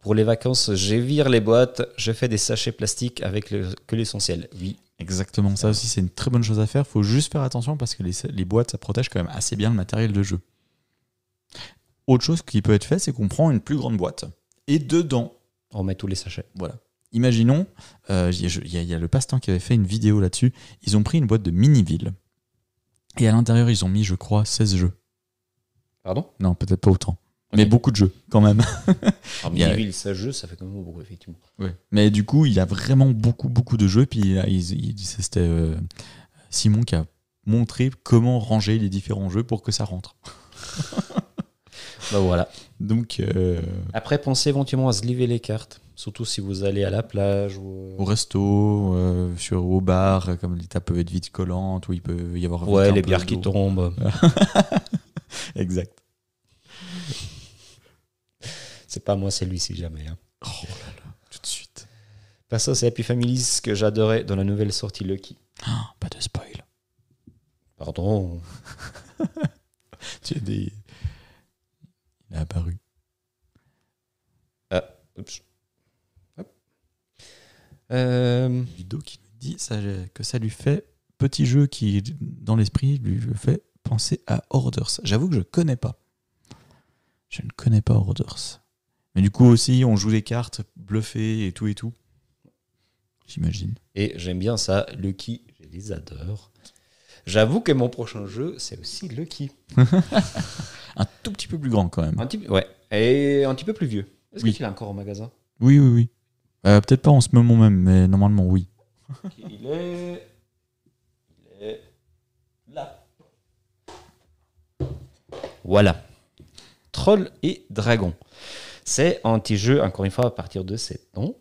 Speaker 1: Pour les vacances, j'évire les boîtes, je fais des sachets plastiques avec le- que l'essentiel. Oui,
Speaker 2: Exactement, ça aussi c'est une très bonne chose à faire. faut juste faire attention parce que les, les boîtes ça protège quand même assez bien le matériel de jeu. Autre chose qui peut être fait, c'est qu'on prend une plus grande boîte et dedans,
Speaker 1: on met tous les sachets.
Speaker 2: voilà. Imaginons, euh, il y, a- y y le passe-temps qui avait fait une vidéo là-dessus. Ils ont pris une boîte de mini-ville et à l'intérieur ils ont mis, je crois, 16 jeux.
Speaker 1: Pardon?
Speaker 2: Non, peut-être pas autant, mais beaucoup de jeux quand même. (laughs)
Speaker 1: En
Speaker 2: Il y a-
Speaker 1: mini-ville, ça jeu, ça fait quand même beaucoup, effectivement.
Speaker 2: Mais du coup, il y a vraiment beaucoup, beaucoup de jeux. Puis il a- il- il- c'était euh, Simon qui a montré comment ranger les différents jeux pour que ça rentre. (laughs)
Speaker 1: Bah voilà.
Speaker 2: Donc, euh,
Speaker 1: Après, pensez éventuellement à se liver les cartes. Surtout si vous allez à la plage ou.
Speaker 2: au resto, euh, sur, au bar, euh, comme les tables peuvent être vite collantes, ou il peut y avoir.
Speaker 1: Ouais, les bières qui tombent. (laughs)
Speaker 2: Exact.
Speaker 1: C'est pas moi, c'est lui si jamais. Hein.
Speaker 2: Oh là là, tout de suite.
Speaker 1: Perso, c'est Happy Family, ce que j'adorais dans la nouvelle sortie Lucky.
Speaker 2: Ah, pas de spoil.
Speaker 1: Pardon. (laughs)
Speaker 2: Tu as des. Il est apparu.
Speaker 1: Oups. Hop. Euh,
Speaker 2: Ludo qui nous dit ça, que ça lui fait petit jeu qui, dans l'esprit, lui fait penser à Orders. J'avoue que je connais pas. Je ne connais pas Orders. Mais du coup aussi, on joue les cartes, bluffées et tout et tout. J'imagine.
Speaker 1: Et j'aime bien ça, Lucky, je les adore. J'avoue que mon prochain jeu, c'est aussi Lucky. (laughs)
Speaker 2: Un tout petit peu plus grand quand même.
Speaker 1: Un petit, ouais, et un petit peu plus vieux. Est-ce
Speaker 2: Oui.
Speaker 1: qu'il est encore au magasin?
Speaker 2: Oui, oui, oui. Euh, Peut-être pas en ce moment même, mais normalement oui.
Speaker 1: Il est. Il est. Là. Voilà. Troll et Dragon. C'est un petit jeu, encore une fois, à partir de 7 ans.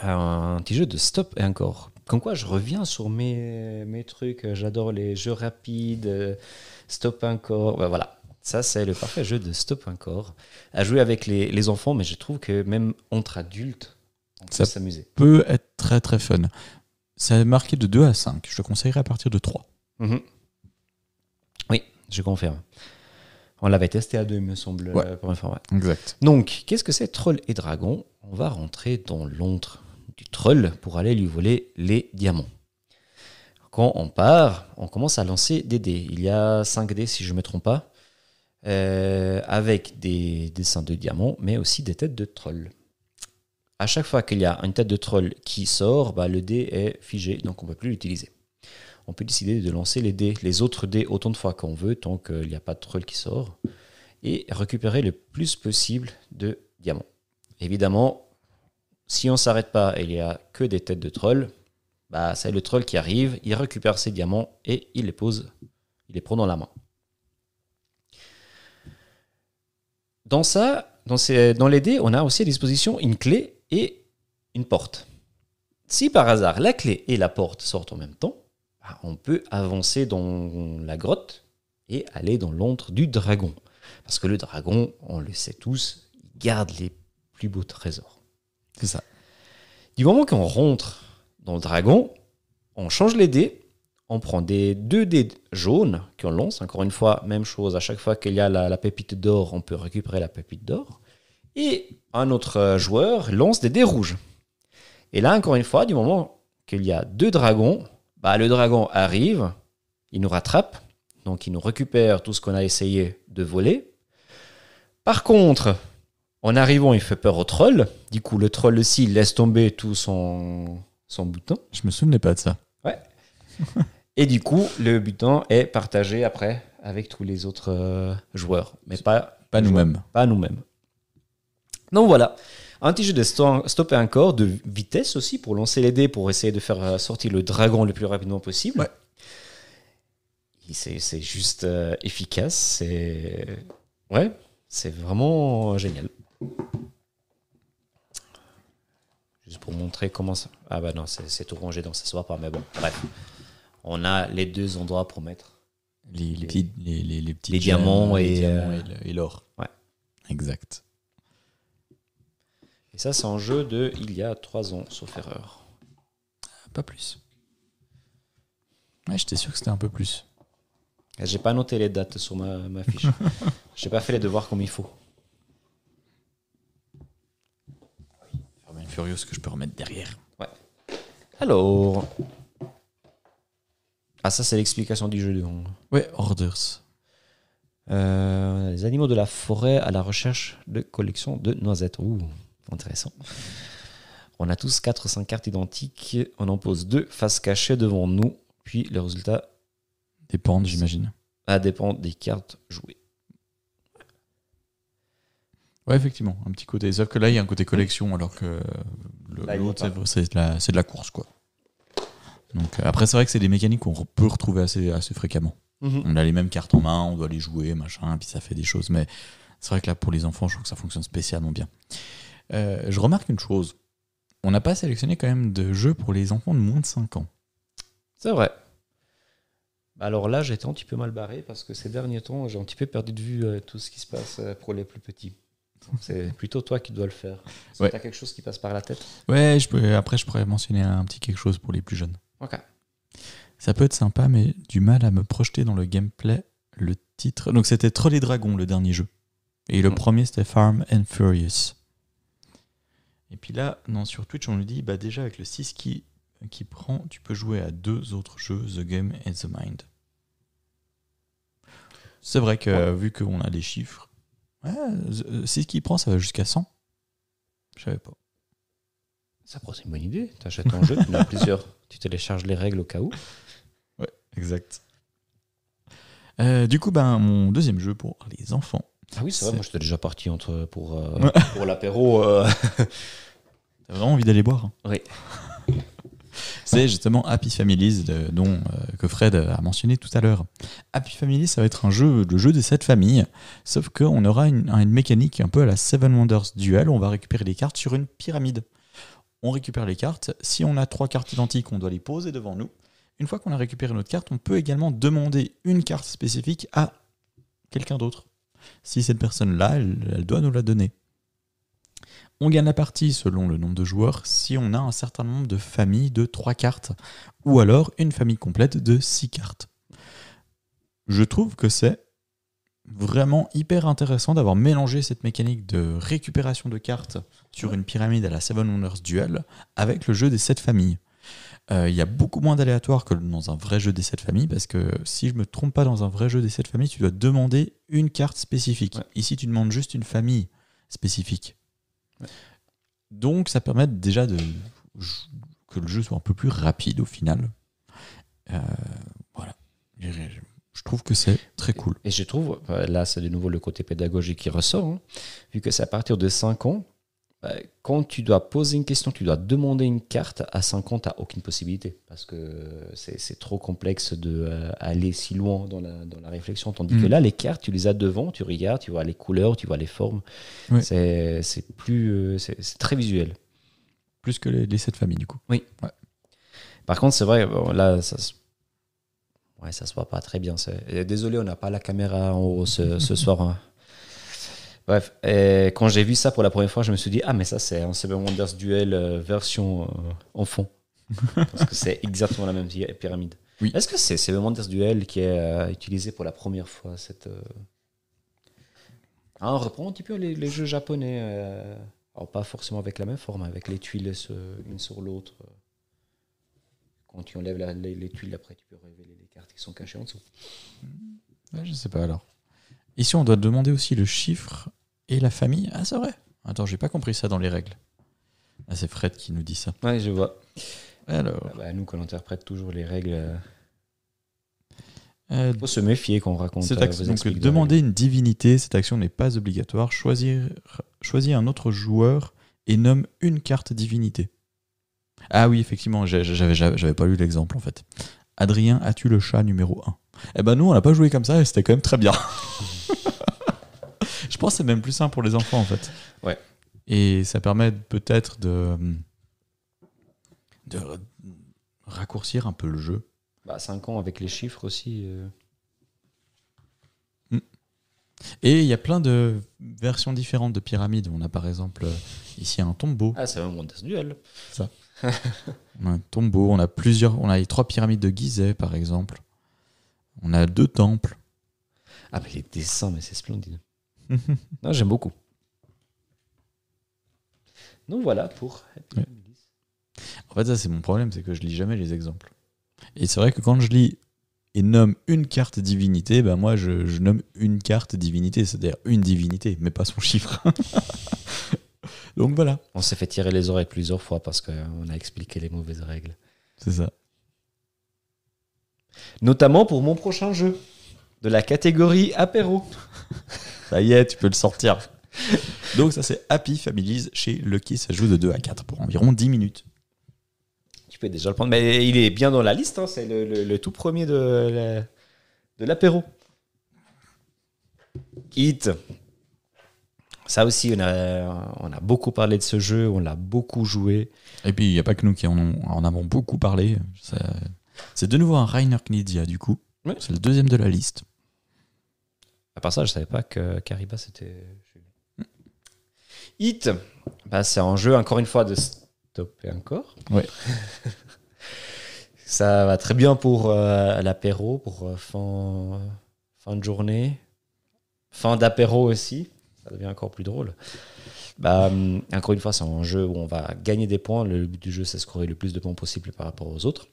Speaker 1: Un petit jeu de stop et encore. Comme quoi, je reviens sur mes, mes trucs. J'adore les jeux rapides, euh, stop encore. Ben voilà. Ça, c'est le parfait jeu de stop encore. À jouer avec les, les enfants, mais je trouve que même entre adultes, on peut
Speaker 2: Ça-
Speaker 1: s'amuser.
Speaker 2: Peut être très très fun. Ça est marqué de 2 à 5. Je te conseillerais à partir de 3.
Speaker 1: Mhm. Oui, je confirme. On l'avait testé à deux, il me semble,
Speaker 2: Ouais.
Speaker 1: la première fois. ouais.
Speaker 2: Exact.
Speaker 1: Donc, qu'est-ce que c'est Troll et Dragon? On va rentrer dans l'ontre du troll pour aller lui voler les diamants. Quand on part, on commence à lancer des dés. Il y a 5 dés, si je ne me trompe pas, euh, avec des dessins de diamants, mais aussi des têtes de troll. À chaque fois qu'il y a une tête de troll qui sort, bah, le dé est figé, donc on ne peut plus l'utiliser on peut décider de lancer les dés, les autres dés autant de fois qu'on veut, tant qu'il n'y a pas de troll qui sort, et récupérer le plus possible de diamants. Évidemment, si on s'arrête pas et il n'y a que des têtes de troll, bah, c'est le troll qui arrive, il récupère ses diamants et il les pose, il les prend dans la main. Dans ça, dans les dés, on a aussi à disposition une clé et une porte. Si par hasard la clé et la porte sortent en même temps, bah, on peut avancer dans la grotte et aller dans l'antre du dragon. Parce que le dragon, on le sait tous, il garde les plus beaux trésors.
Speaker 2: C'est ça.
Speaker 1: Du moment qu'on rentre dans le dragon, on change les dés, on prend des deux dés jaunes qu'on lance. Encore une fois, même chose, à chaque fois qu'il y a la, pépite d'or, on peut récupérer la pépite d'or. Et un autre joueur lance des dés rouges. Et là, encore une fois, du moment qu'il y a deux dragons, bah, le dragon arrive, il nous rattrape, donc il nous récupère tout ce qu'on a essayé de voler. Par contre, en arrivant, il fait peur au troll. Du coup, le troll aussi laisse tomber tout son, son bouton.
Speaker 2: Je me souvenais pas de ça. (laughs)
Speaker 1: Et du coup, le butin est partagé après avec tous les autres euh, joueurs, mais pas,
Speaker 2: Pas nous-mêmes.
Speaker 1: pas nous-mêmes. Donc voilà, un petit jeu de sto- stop et encore, de vitesse aussi pour lancer les dés pour essayer de faire euh, sortir le dragon le plus rapidement possible.
Speaker 2: Ouais.
Speaker 1: C'est juste euh, efficace, c'est ouais, c'est vraiment génial. Juste pour montrer comment ça. Ah bah non, c'est tout rangé dans ce soir pas, mais bon, bref. On a les deux endroits pour mettre.
Speaker 2: Les, les
Speaker 1: Les-
Speaker 2: petits, les, les, petits
Speaker 1: diamants
Speaker 2: les
Speaker 1: et,
Speaker 2: diamants
Speaker 1: euh,
Speaker 2: et l'or.
Speaker 1: ouais.
Speaker 2: Exact.
Speaker 1: Et ça, c'est un jeu de il y a trois ans, sauf erreur.
Speaker 2: Pas plus. Ouais, j'étais sûr que c'était un peu plus.
Speaker 1: J'ai pas noté les dates sur ma, ma fiche. (laughs) J'ai pas fait les devoirs comme il faut.
Speaker 2: Furious que je peux remettre derrière.
Speaker 1: Alors. Ah, ça, c'est l'explication du jeu. donc.
Speaker 2: Ouais, Orders.
Speaker 1: Euh, les animaux de la forêt à la recherche de collections de noisettes. Ouh, intéressant. On a tous 4 ou 5 cartes identiques. On en pose deux face cachée devant nous. Puis le résultat
Speaker 2: Dépendent, j'imagine.
Speaker 1: à dépendre des cartes jouées.
Speaker 2: Ouais, effectivement, un petit côté. Sauf que là, il y a un côté collection, alors que l'autre, c'est- de, la- c'est de la course, quoi. Donc, euh, après, c'est vrai que c'est des mécaniques qu'on peut retrouver assez, assez fréquemment. On a les mêmes cartes en main, on doit les jouer, machin, puis ça fait des choses. Mais c'est vrai que là, pour les enfants, je trouve que ça fonctionne spécialement bien. Euh, je remarque une chose. On n'a pas sélectionné quand même de jeux pour les enfants de moins de 5 ans.
Speaker 1: C'est vrai. Bah Alors là, j'étais un petit peu mal barré parce que ces derniers temps, j'ai un petit peu perdu de vue euh, tout ce qui se passe pour les plus petits. C'est plutôt toi qui dois le faire. Est-ce que quelque chose qui passe par la tête
Speaker 2: Ouais, je peux, après, je pourrais mentionner un petit quelque chose pour les plus jeunes.
Speaker 1: Ok.
Speaker 2: Ça peut être sympa, mais du mal à me projeter dans le gameplay. Le titre. Donc, c'était Troll et Dragon, le dernier jeu. Et le
Speaker 1: Mm.
Speaker 2: premier, c'était Farm and Furious. Et puis là, non, sur Twitch, on nous dit bah, déjà, avec le 6 qui, qui prend, tu peux jouer à deux autres jeux, The Game and The Mind. C'est vrai que,
Speaker 1: Ouais.
Speaker 2: vu qu'on a des chiffres, ouais, The- 6 qui prend, ça va jusqu'à 100. Je savais pas.
Speaker 1: Ça être une bonne idée. Tu achètes un jeu, tu en as plusieurs. (laughs) Tu télécharges les règles au cas où.
Speaker 2: Exact. Euh, du coup, ben, mon deuxième jeu pour les enfants,
Speaker 1: Ah oui, c'est vrai.
Speaker 2: C'est-
Speaker 1: Moi, j'étais déjà parti entre, pour, euh,
Speaker 2: Ouais.
Speaker 1: pour l'apéro. euh. (laughs)
Speaker 2: T'as vraiment envie d'aller boire hein
Speaker 1: Oui. (laughs)
Speaker 2: C'est justement Happy Families, dont, euh, que Fred a mentionné tout à l'heure. Happy Families, ça va être un jeu, le jeu de cette famille, sauf qu'on aura une, mécanique un peu à la Seven Wonders Duel. On va récupérer les cartes sur une pyramide. On récupère les cartes. Si on a trois cartes identiques, on doit les poser devant nous. Une fois qu'on a récupéré notre carte, on peut également demander une carte spécifique à quelqu'un d'autre. Si cette personne-là, elle doit nous la donner. On gagne la partie selon le nombre de joueurs si on a un certain nombre de familles de 3 cartes, ou alors une famille complète de 6 cartes. Je trouve que c'est vraiment hyper intéressant d'avoir mélangé cette mécanique de récupération de cartes sur une pyramide à la Seven Wonders Duel avec le jeu des 7 familles. Euh, Il y a beaucoup moins d'aléatoires que dans un vrai jeu des 7 familles parce que si je me trompe pas dans un vrai jeu des 7 familles, tu dois demander une carte spécifique.
Speaker 1: Ouais.
Speaker 2: Ici, tu demandes juste une famille spécifique. Donc, ça permet déjà de que le jeu soit un peu plus rapide au final. Euh, voilà. Je, je trouve que c'est très cool.
Speaker 1: Et je trouve, euh, là, c'est de nouveau le côté pédagogique qui ressort, hein. vu que c'est à partir de 5 ans. Bah, Quand tu dois poser une question, tu dois demander une carte, à 5 ans, tu n'as aucune possibilité. Parce que c'est trop complexe d'aller si loin dans la, dans la réflexion. Tandis
Speaker 2: Mm.
Speaker 1: que là, les cartes, tu les as devant, tu regardes, tu vois les couleurs, tu vois les formes. C'est plus, euh, c'est très visuel.
Speaker 2: Plus que les, les sept familles, du coup.
Speaker 1: Par contre, c'est vrai, bon, là, ça se... Ouais, ça se voit pas très bien. Désolé, on n'a pas la caméra en haut ce, ce (laughs) soir. hein. Bref, et quand j'ai vu ça pour la première fois, je me suis dit, ah, mais ça, c'est un Seven Wonders Duel euh, version euh, enfant. (laughs) Parce que c'est exactement la même py- pyramide.
Speaker 2: Oui.
Speaker 1: Est-ce que c'est Seven Wonders Duel qui est euh, utilisé pour la première fois cette, ah, On reprend un petit peu les, les jeux japonais. euh, Alors, pas forcément avec la même forme, avec les tuiles se- une sur l'autre. Quand tu enlèves la- les, les tuiles, après, tu peux révéler les cartes qui sont cachées en dessous.
Speaker 2: Ouais, je sais pas alors. Ici, on doit demander aussi le chiffre et la famille. Ah, c'est vrai. Attends, j'ai pas compris ça dans les règles. Ah, c'est Fred qui nous dit ça.
Speaker 1: Ouais, je vois.
Speaker 2: Alors,
Speaker 1: Ah bah, nous, qu'on interprète toujours les règles, euh,
Speaker 2: euh,
Speaker 1: faut se méfier quand on raconte.
Speaker 2: cette
Speaker 1: euh,
Speaker 2: action- donc, demander une divinité, cette action n'est pas obligatoire. Choisir, choisis un autre joueur et nomme une carte divinité. Ah oui, effectivement, j'avais pas lu l'exemple en fait. Adrien, as-tu le chat numéro 1 Eh ben nous, on n'a pas joué comme ça et c'était quand même très bien. (laughs) Je pense que c'est même plus simple pour les enfants en fait.
Speaker 1: Ouais.
Speaker 2: Et ça permet peut-être de, de raccourcir un peu le jeu.
Speaker 1: Bah, 5 ans avec les chiffres aussi. euh.
Speaker 2: Et il y a plein de versions différentes de pyramides. On a par exemple euh, ici un tombeau.
Speaker 1: Ah, c'est un Wonders Duel.
Speaker 2: On a un tombeau, on a plusieurs, on a les trois pyramides de Gizeh par exemple. On a deux temples.
Speaker 1: Ah, mais les dessins, mais c'est splendide. (laughs) non, j'aime beaucoup. Donc voilà pour Happy
Speaker 2: Ouais.
Speaker 1: Families.
Speaker 2: En fait, ça, c'est mon problème, c'est que je lis jamais les exemples. Et c'est vrai que quand je lis et nomme une carte divinité, ben moi, je, je nomme une carte divinité, c'est-à-dire une divinité, mais pas son chiffre. (laughs) Donc voilà,
Speaker 1: On s'est fait tirer les oreilles plusieurs fois parce qu'on a expliqué les mauvaises règles.
Speaker 2: c'est ça.
Speaker 1: Notamment pour mon prochain jeu de la catégorie apéro. (laughs)
Speaker 2: Ça y est, tu peux le sortir. Donc ça, c'est Happy Families chez Lucky, ça joue de 2 à 4 pour environ 10 minutes.
Speaker 1: Tu peux déjà le prendre. Mais il est bien dans la liste. hein, C'est le, le- le tout premier de de l'apéro. Hit. Ça aussi, on a, on a beaucoup parlé de ce jeu. On l'a beaucoup joué.
Speaker 2: Et puis, il n'y a pas que nous qui en, ont- en avons beaucoup parlé. Ça- C'est de nouveau un Rainer Knizia, du coup. C'est le deuxième de la liste.
Speaker 1: À part ça, je savais pas que Kariba c'était. lui. Hit. Bah, c'est un jeu, encore une fois, de stopper encore.
Speaker 2: Ouais. (laughs)
Speaker 1: ça va très bien pour euh, l'apéro, pour euh, fin, fin de journée. Fin d'apéro aussi. Ça devient encore plus drôle. Bah, hum, encore une fois, c'est un jeu où on va gagner des points. Le but du jeu, c'est scorer le plus de points possible par rapport aux autres.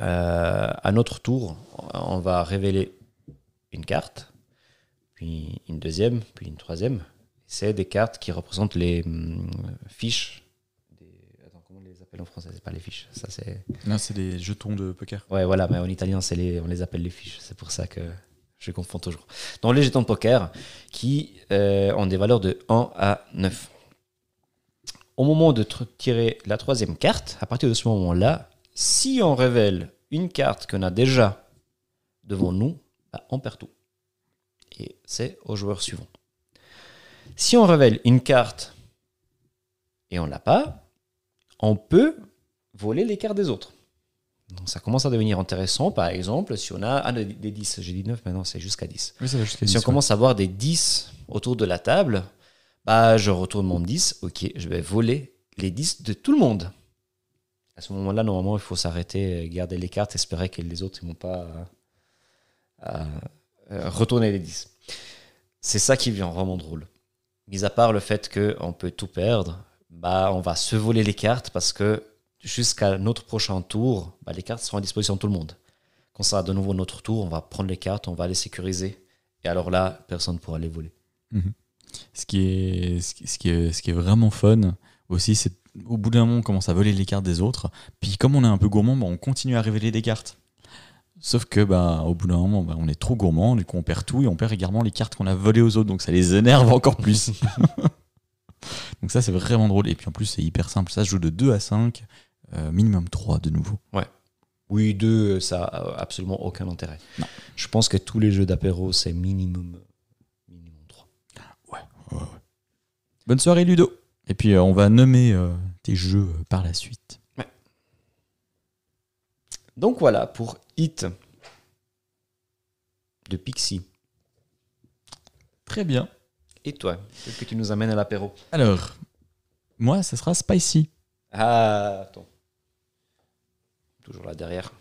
Speaker 1: Euh, à notre tour, on va révéler une carte, puis une deuxième, puis une troisième. C'est des cartes qui représentent les hum, fiches. Des... Attends, comment on les appelle en français? C'est pas les fiches. Ça, c'est...
Speaker 2: Là, c'est des jetons de poker.
Speaker 1: Ouais, voilà, mais en italien, c'est les, on les appelle les fiches. C'est pour ça que je confonds toujours. Donc, les jetons de poker qui euh, ont des valeurs de 1 à 9. Au moment de tirer la troisième carte, à partir de ce moment-là, si on révèle une carte qu'on a déjà devant nous, bah, on perd tout. Et c'est au joueur suivant. Si on révèle une carte et on l'a pas, on peut voler les cartes des autres. Donc ça commence à devenir intéressant, par exemple, si on a ah, des des 10, j'ai dit 9, maintenant c'est jusqu'à 10.
Speaker 2: Oui, ça va jusqu'à
Speaker 1: Si
Speaker 2: 10,
Speaker 1: on
Speaker 2: ouais.
Speaker 1: commence à avoir des 10 autour de la table, bah je retourne mon 10, ok, je vais voler les 10 de tout le monde. À ce moment-là, normalement, il faut s'arrêter, garder les cartes, espérer que les autres ne vont pas euh, euh, euh, retourner les 10. C'est ça qui vient vraiment drôle. Mis à part le fait qu'on peut tout perdre, bah on va se voler les cartes parce que jusqu'à notre prochain tour, bah, les cartes seront à disposition de tout le monde. Quand ça sera de nouveau notre tour, on va prendre les cartes, on va les sécuriser. Et alors là, personne ne pourra les voler.
Speaker 2: Ce qui est, ce qui est, ce qui est vraiment fun aussi, c'est au bout d'un moment, on commence à voler les cartes des autres. Puis comme on est un peu gourmand, bah, on continue à révéler des cartes. Sauf que bah, au bout d'un moment, bah, on est trop gourmand, du coup on perd tout et on perd également les cartes qu'on a volées aux autres, donc ça les énerve encore plus. (laughs) (laughs) donc ça c'est vraiment drôle. Et puis en plus c'est hyper simple, ça se joue de 2 à 5, euh, minimum 3 de nouveau.
Speaker 1: Oui, deux, ça a absolument aucun intérêt.
Speaker 2: Non.
Speaker 1: Je pense que tous les jeux d'apéro, c'est minimum, minimum 3.
Speaker 2: Bonne soirée Ludo. Et puis euh, on va nommer euh, tes jeux euh, par la suite.
Speaker 1: Donc voilà pour Hit de Pixie.
Speaker 2: Très bien.
Speaker 1: Et toi, qu'est-ce que tu nous amènes à l'apéro?
Speaker 2: Alors, moi ça sera Spicy.
Speaker 1: Ah, attends. Toujours là derrière.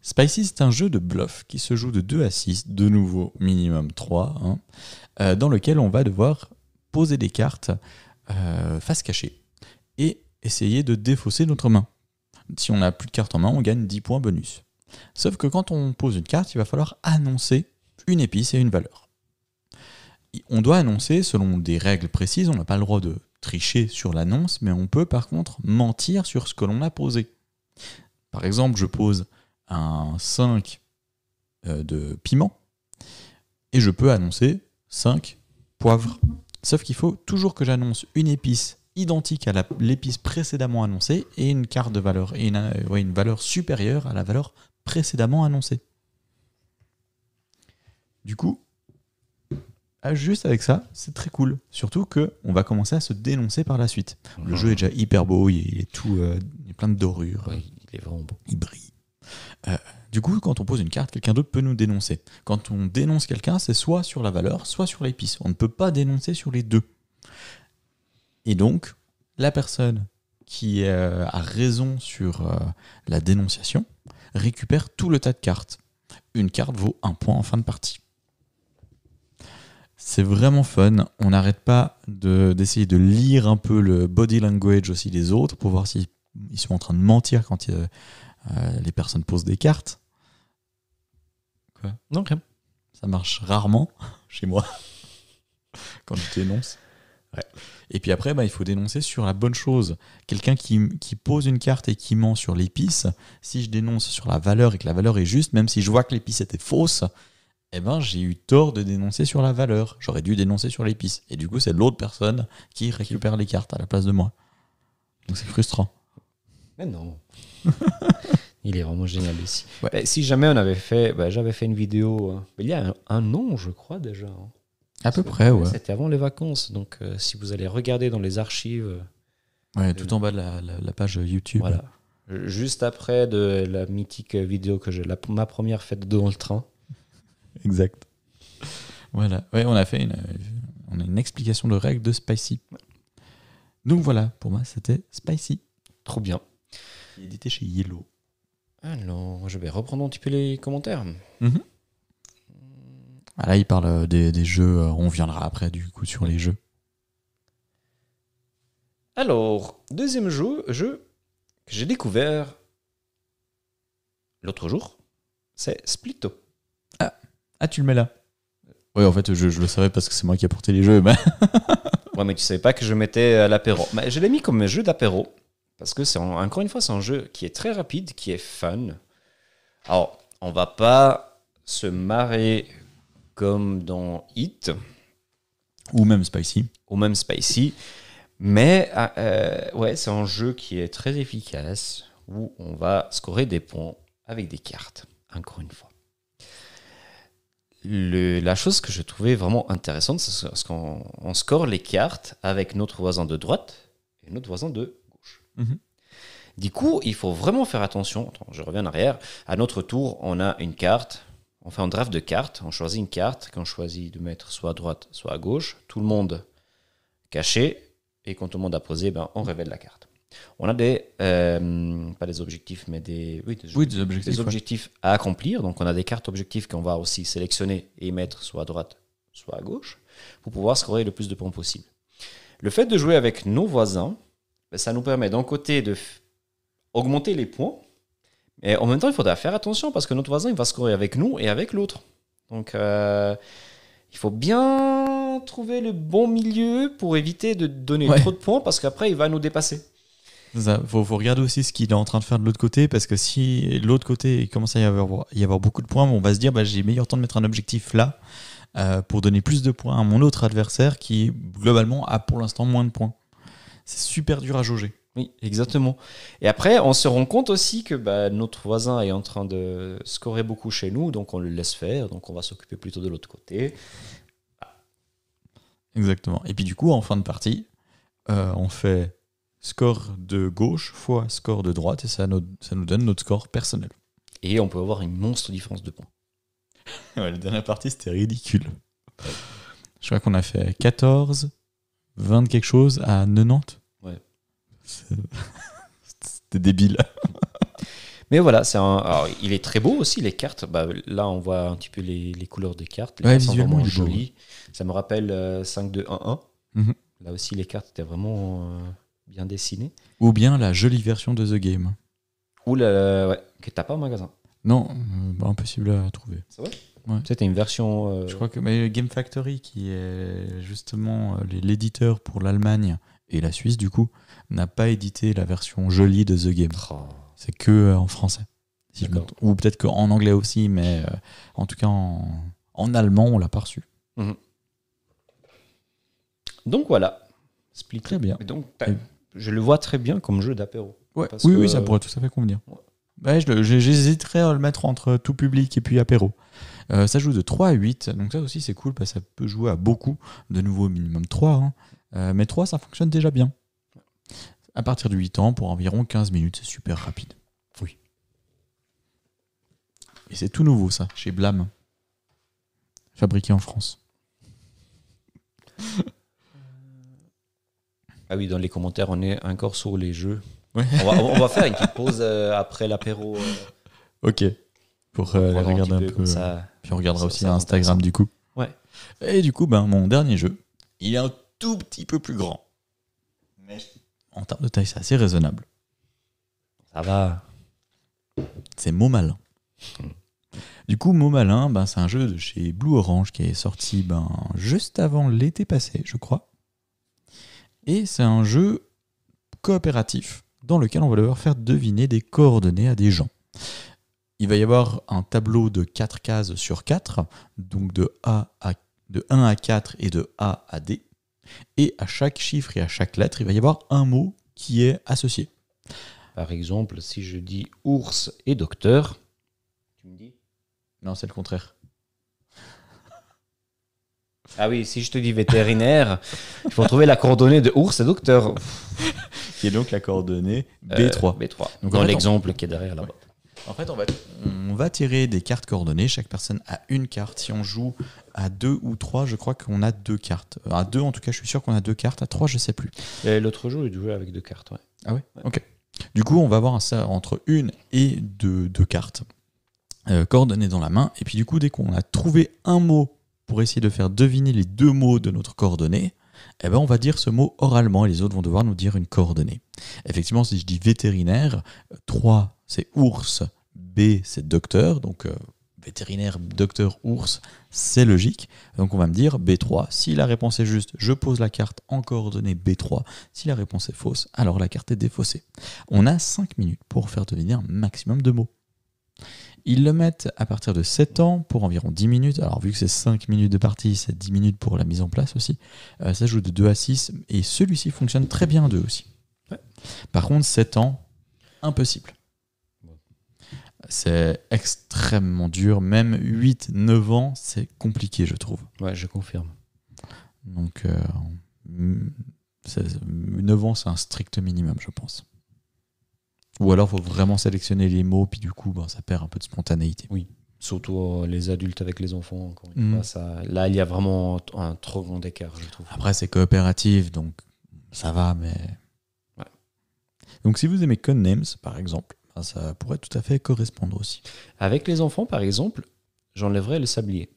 Speaker 2: Spicy, c'est un jeu de bluff qui se joue de 2 à 6, de nouveau minimum 3, hein, euh, dans lequel on va devoir poser des cartes euh, face cachée et essayer de défausser notre main. Si on n'a plus de cartes en main, on gagne 10 points bonus. Sauf que quand on pose une carte, il va falloir annoncer une épice et une valeur. On doit annoncer selon des règles précises, on n'a pas le droit de tricher sur l'annonce, mais on peut par contre mentir sur ce que l'on a posé. Par exemple, je pose un 5 euh, de piment et je peux annoncer 5 poivres. Sauf qu'il faut toujours que j'annonce une épice identique à l'épice précédemment annoncée et une carte de valeur et une, euh, ouais, une valeur supérieure à la valeur précédemment annoncée. Du coup, juste avec ça, c'est très cool. Surtout que on va commencer à se dénoncer par la suite. Le jeu est déjà hyper beau, il est, il est tout, euh, il est plein de dorures
Speaker 1: Oui, il est vraiment beau.
Speaker 2: il brille. Euh, du coup, quand on pose une carte, quelqu'un d'autre peut nous dénoncer. Quand on dénonce quelqu'un, c'est soit sur la valeur, soit sur l'épice. On ne peut pas dénoncer sur les deux. Et donc, la personne qui euh, a raison sur euh, la dénonciation récupère tout le tas de cartes. Une carte vaut un point en fin de partie. C'est vraiment fun. On n'arrête pas de- d'essayer de, lire un peu le body language aussi des autres pour voir s'ils ils sont en train de mentir quand euh, les personnes posent des cartes.
Speaker 1: Non, rien.
Speaker 2: Ça marche rarement (laughs) chez moi (laughs) quand je dénonce.
Speaker 1: Ouais.
Speaker 2: Et puis après, bah, il faut dénoncer sur la bonne chose. Quelqu'un qui, qui pose une carte et qui ment sur l'épice, si je dénonce sur la valeur et que la valeur est juste, même si je vois que l'épice était fausse, eh ben, j'ai eu tort de dénoncer sur la valeur. J'aurais dû dénoncer sur l'épice. Et du coup, c'est l'autre personne qui récupère les cartes à la place de moi. Donc c'est frustrant.
Speaker 1: Mais non. (laughs) il est vraiment génial ici.
Speaker 2: Ouais.
Speaker 1: Ben, si jamais on avait fait, ben, j'avais fait une vidéo, euh, il y a un, un an, je crois déjà. hein.
Speaker 2: À peu près, ouais.
Speaker 1: C'était avant les vacances, donc euh, si vous allez regarder dans les archives, euh,
Speaker 2: Ouais, tout en bas de la, la- la page YouTube.
Speaker 1: voilà. Juste après de la mythique vidéo que j'ai, ma première fête dans le train.
Speaker 2: Exact. Voilà. Ouais, on a fait une, on a une explication de règles de Spicy. Donc voilà, pour moi, c'était Spicy.
Speaker 1: Trop bien.
Speaker 2: Édité chez Yellow.
Speaker 1: Alors, je vais reprendre un petit peu les commentaires.
Speaker 2: Ah, là, il parle euh, des, des jeux. euh, On viendra après, du coup, sur les jeux.
Speaker 1: Alors, deuxième jeu, jeu que j'ai découvert l'autre jour, c'est Splitto.
Speaker 2: Ah, tu le mets là Oui, en fait, je, je le savais parce que c'est moi qui ai porté les jeux. Mais... (laughs)
Speaker 1: Ouais, mais tu savais pas que je mettais à l'apéro. Mais je l'ai mis comme jeu d'apéro. Parce que c'est en- encore une fois, c'est un jeu qui est très rapide, qui est fun. Alors, on va pas se marrer comme dans Hit
Speaker 2: Ou même Spicy.
Speaker 1: ou même Spicy. Mais ah, euh, ouais, c'est un jeu qui est très efficace où on va scorer des points avec des cartes, encore une fois. Le- la chose que je trouvais vraiment intéressante, c'est qu'on on score les cartes avec notre voisin de droite et notre voisin de
Speaker 2: Mhm.
Speaker 1: Du coup, il faut vraiment faire attention. Attends, je reviens en arrière. À notre tour, on a une carte. On fait un draft de cartes. On choisit une carte qu'on choisit de mettre soit à droite, soit à gauche. Tout le monde caché. Et quand tout le monde a posé, ben, on révèle la carte. On a des, euh, pas des objectifs, mais des, oui, des,
Speaker 2: Oui, des objectifs.
Speaker 1: des
Speaker 2: ouais.
Speaker 1: objectifs à accomplir. Donc, on a des cartes objectifs qu'on va aussi sélectionner et mettre soit à droite, soit à gauche, pour pouvoir scorer le plus de points possible. Le fait de jouer avec nos voisins, ben, ça nous permet d'un côté de augmenter les points, mais en même temps, il faudra faire attention parce que notre voisin, il va scorer avec nous et avec l'autre. Donc, euh, il faut bien trouver le bon milieu pour éviter de donner
Speaker 2: Ouais.
Speaker 1: trop de points parce qu'après, il va nous dépasser.
Speaker 2: Ça. Faut, faut regarder aussi ce qu'il est en train de faire de l'autre côté, parce que si de l'autre côté il commence à y avoir, y avoir beaucoup de points, on va se dire bah, j'ai meilleur temps de mettre un objectif là euh, pour donner plus de points à mon autre adversaire qui globalement a pour l'instant moins de points. C'est super dur à jauger.
Speaker 1: Oui, exactement. Et après, on se rend compte aussi que bah, notre voisin est en train de scorer beaucoup chez nous, donc on le laisse faire, donc on va s'occuper plutôt de l'autre côté.
Speaker 2: Exactement. Et puis du coup, en fin de partie, euh, on fait score de gauche fois score de droite et ça nous, ça nous donne notre score personnel.
Speaker 1: Et on peut avoir une monstre différence de points. (laughs)
Speaker 2: Ouais, la dernière partie, c'était ridicule. Je crois qu'on a fait 14, 20 quelque chose à 90.
Speaker 1: Ouais. (laughs)
Speaker 2: C'était débile. (laughs)
Speaker 1: Mais voilà, c'est un... Alors, il est très beau aussi, les cartes. Bah, là, on voit un petit peu les, les couleurs des cartes. Les
Speaker 2: Ouais,
Speaker 1: cartes sont vraiment
Speaker 2: il est beau,
Speaker 1: jolies. Ça me rappelle euh, 5-2-1-1.
Speaker 2: Mhm.
Speaker 1: Là aussi, les cartes étaient vraiment euh, bien dessinées.
Speaker 2: Ou bien la jolie version de The Game.
Speaker 1: Ou la... Ouais, que t'as pas au magasin.
Speaker 2: Non, euh, bah, impossible à trouver.
Speaker 1: C'est vrai?
Speaker 2: Ouais.
Speaker 1: C'était une version... euh,
Speaker 2: Je crois que mais Game Factory, qui est justement euh, l'éditeur pour l'Allemagne et la Suisse, du coup, n'a pas édité la version jolie de The Game.
Speaker 1: oh,
Speaker 2: C'est que euh, en français. si je me
Speaker 1: D'accord.
Speaker 2: trompe. Ou peut-être qu'en anglais aussi, mais euh, en tout cas en, en allemand, on l'a pas reçu.
Speaker 1: Donc voilà. Split.
Speaker 2: Très bien.
Speaker 1: Et Donc,
Speaker 2: Et-
Speaker 1: je le vois très bien comme jeu d'apéro.
Speaker 2: Ouais. Oui,
Speaker 1: que-
Speaker 2: oui, ça pourrait tout à fait convenir.
Speaker 1: Ouais.
Speaker 2: J'hésiterais à le mettre entre tout public et puis apéro. Euh, ça joue de 3 à 8, donc ça aussi c'est cool parce que ça peut jouer à beaucoup. De nouveau, minimum 3. hein. Euh, mais 3, ça fonctionne déjà bien. À partir de 8 ans, pour environ 15 minutes, c'est super rapide.
Speaker 1: Oui.
Speaker 2: Et c'est tout nouveau ça, chez Blam. Fabriqué en France. (laughs)
Speaker 1: Ah oui, dans les commentaires, on est encore sur les jeux.
Speaker 2: Ouais.
Speaker 1: On, va, on va faire une petite (laughs) pause euh, après l'apéro. euh,
Speaker 2: Ok. Pour euh, regarder un peu.
Speaker 1: comme ça.
Speaker 2: Puis on regardera
Speaker 1: Ça-
Speaker 2: aussi
Speaker 1: ça
Speaker 2: Instagram du coup.
Speaker 1: Ouais.
Speaker 2: Et du coup, ben, mon dernier jeu, il est un tout petit peu plus grand. Mais en termes de taille, c'est assez raisonnable.
Speaker 1: Ça va.
Speaker 2: C'est Mot Malin. Du coup, Mot Malin, ben, c'est un jeu de chez Blue Orange qui est sorti ben, juste avant l'été passé, je crois. Et c'est un jeu coopératif dans lequel on va devoir faire deviner des coordonnées à des gens. Il va y avoir un tableau de 4 cases sur 4, donc de, A à, de 1 à 4 et de A à D. Et à chaque chiffre et à chaque lettre, il va y avoir un mot qui est associé.
Speaker 1: Par exemple, si je dis ours et docteur, tu me dis?
Speaker 2: Non, c'est le contraire. (laughs)
Speaker 1: Ah oui, si je te dis vétérinaire, il faut trouver la coordonnée de ours et docteur. (laughs)
Speaker 2: Qui est donc la coordonnée
Speaker 1: Euh,
Speaker 2: B3.
Speaker 1: B3.
Speaker 2: Donc,
Speaker 1: Dans l'exemple qui est derrière là-bas.
Speaker 2: En fait, on va, on va tirer des cartes coordonnées. Chaque personne a une carte. Si on joue à deux ou trois, je crois qu'on a deux cartes. Euh, À deux, en tout cas, je suis sûr qu'on a deux cartes. À trois, je sais plus.
Speaker 1: Et L'autre jour, il jouait avec deux cartes. ouais.
Speaker 2: Ah ouais? Ok. Du coup, on va avoir ça entre une et deux, deux cartes euh, coordonnées dans la main. Et puis, du coup, dès qu'on a trouvé un mot pour essayer de faire deviner les deux mots de notre coordonnée, eh ben, on va dire ce mot oralement et les autres vont devoir nous dire une coordonnée. Effectivement, si je dis vétérinaire, 3 c'est ours, B c'est docteur, donc euh, vétérinaire, docteur, ours, c'est logique. Donc on va me dire B3. Si la réponse est juste, je pose la carte en coordonnée B3. Si la réponse est fausse, alors la carte est défaussée. On a 5 minutes pour faire deviner un maximum de mots. Ils le mettent à partir de 7 ans pour environ 10 minutes. Alors vu que c'est 5 minutes de partie, c'est 10 minutes pour la mise en place aussi. Euh, ça joue de 2 à 6 et celui-ci fonctionne très bien à 2 aussi.
Speaker 1: Ouais.
Speaker 2: Par contre, 7 ans, impossible. C'est extrêmement dur. Même 8, 9 ans, c'est compliqué, je trouve.
Speaker 1: Ouais, je confirme.
Speaker 2: Donc, euh, mm, c'est- 9 ans, c'est un strict minimum, je pense. Ou alors, il faut vraiment sélectionner les mots, puis du coup, ben, ça perd un peu de spontanéité.
Speaker 1: Surtout euh, les adultes avec les enfants. Encore une fois, ça, là, il y a vraiment un trop grand écart, je trouve.
Speaker 2: Après, c'est coopératif, donc ça va, mais.
Speaker 1: Ouais.
Speaker 2: Donc, si vous aimez Codenames, par exemple, ça pourrait tout à fait correspondre aussi.
Speaker 1: Avec les enfants, par exemple, j'enlèverais le sablier.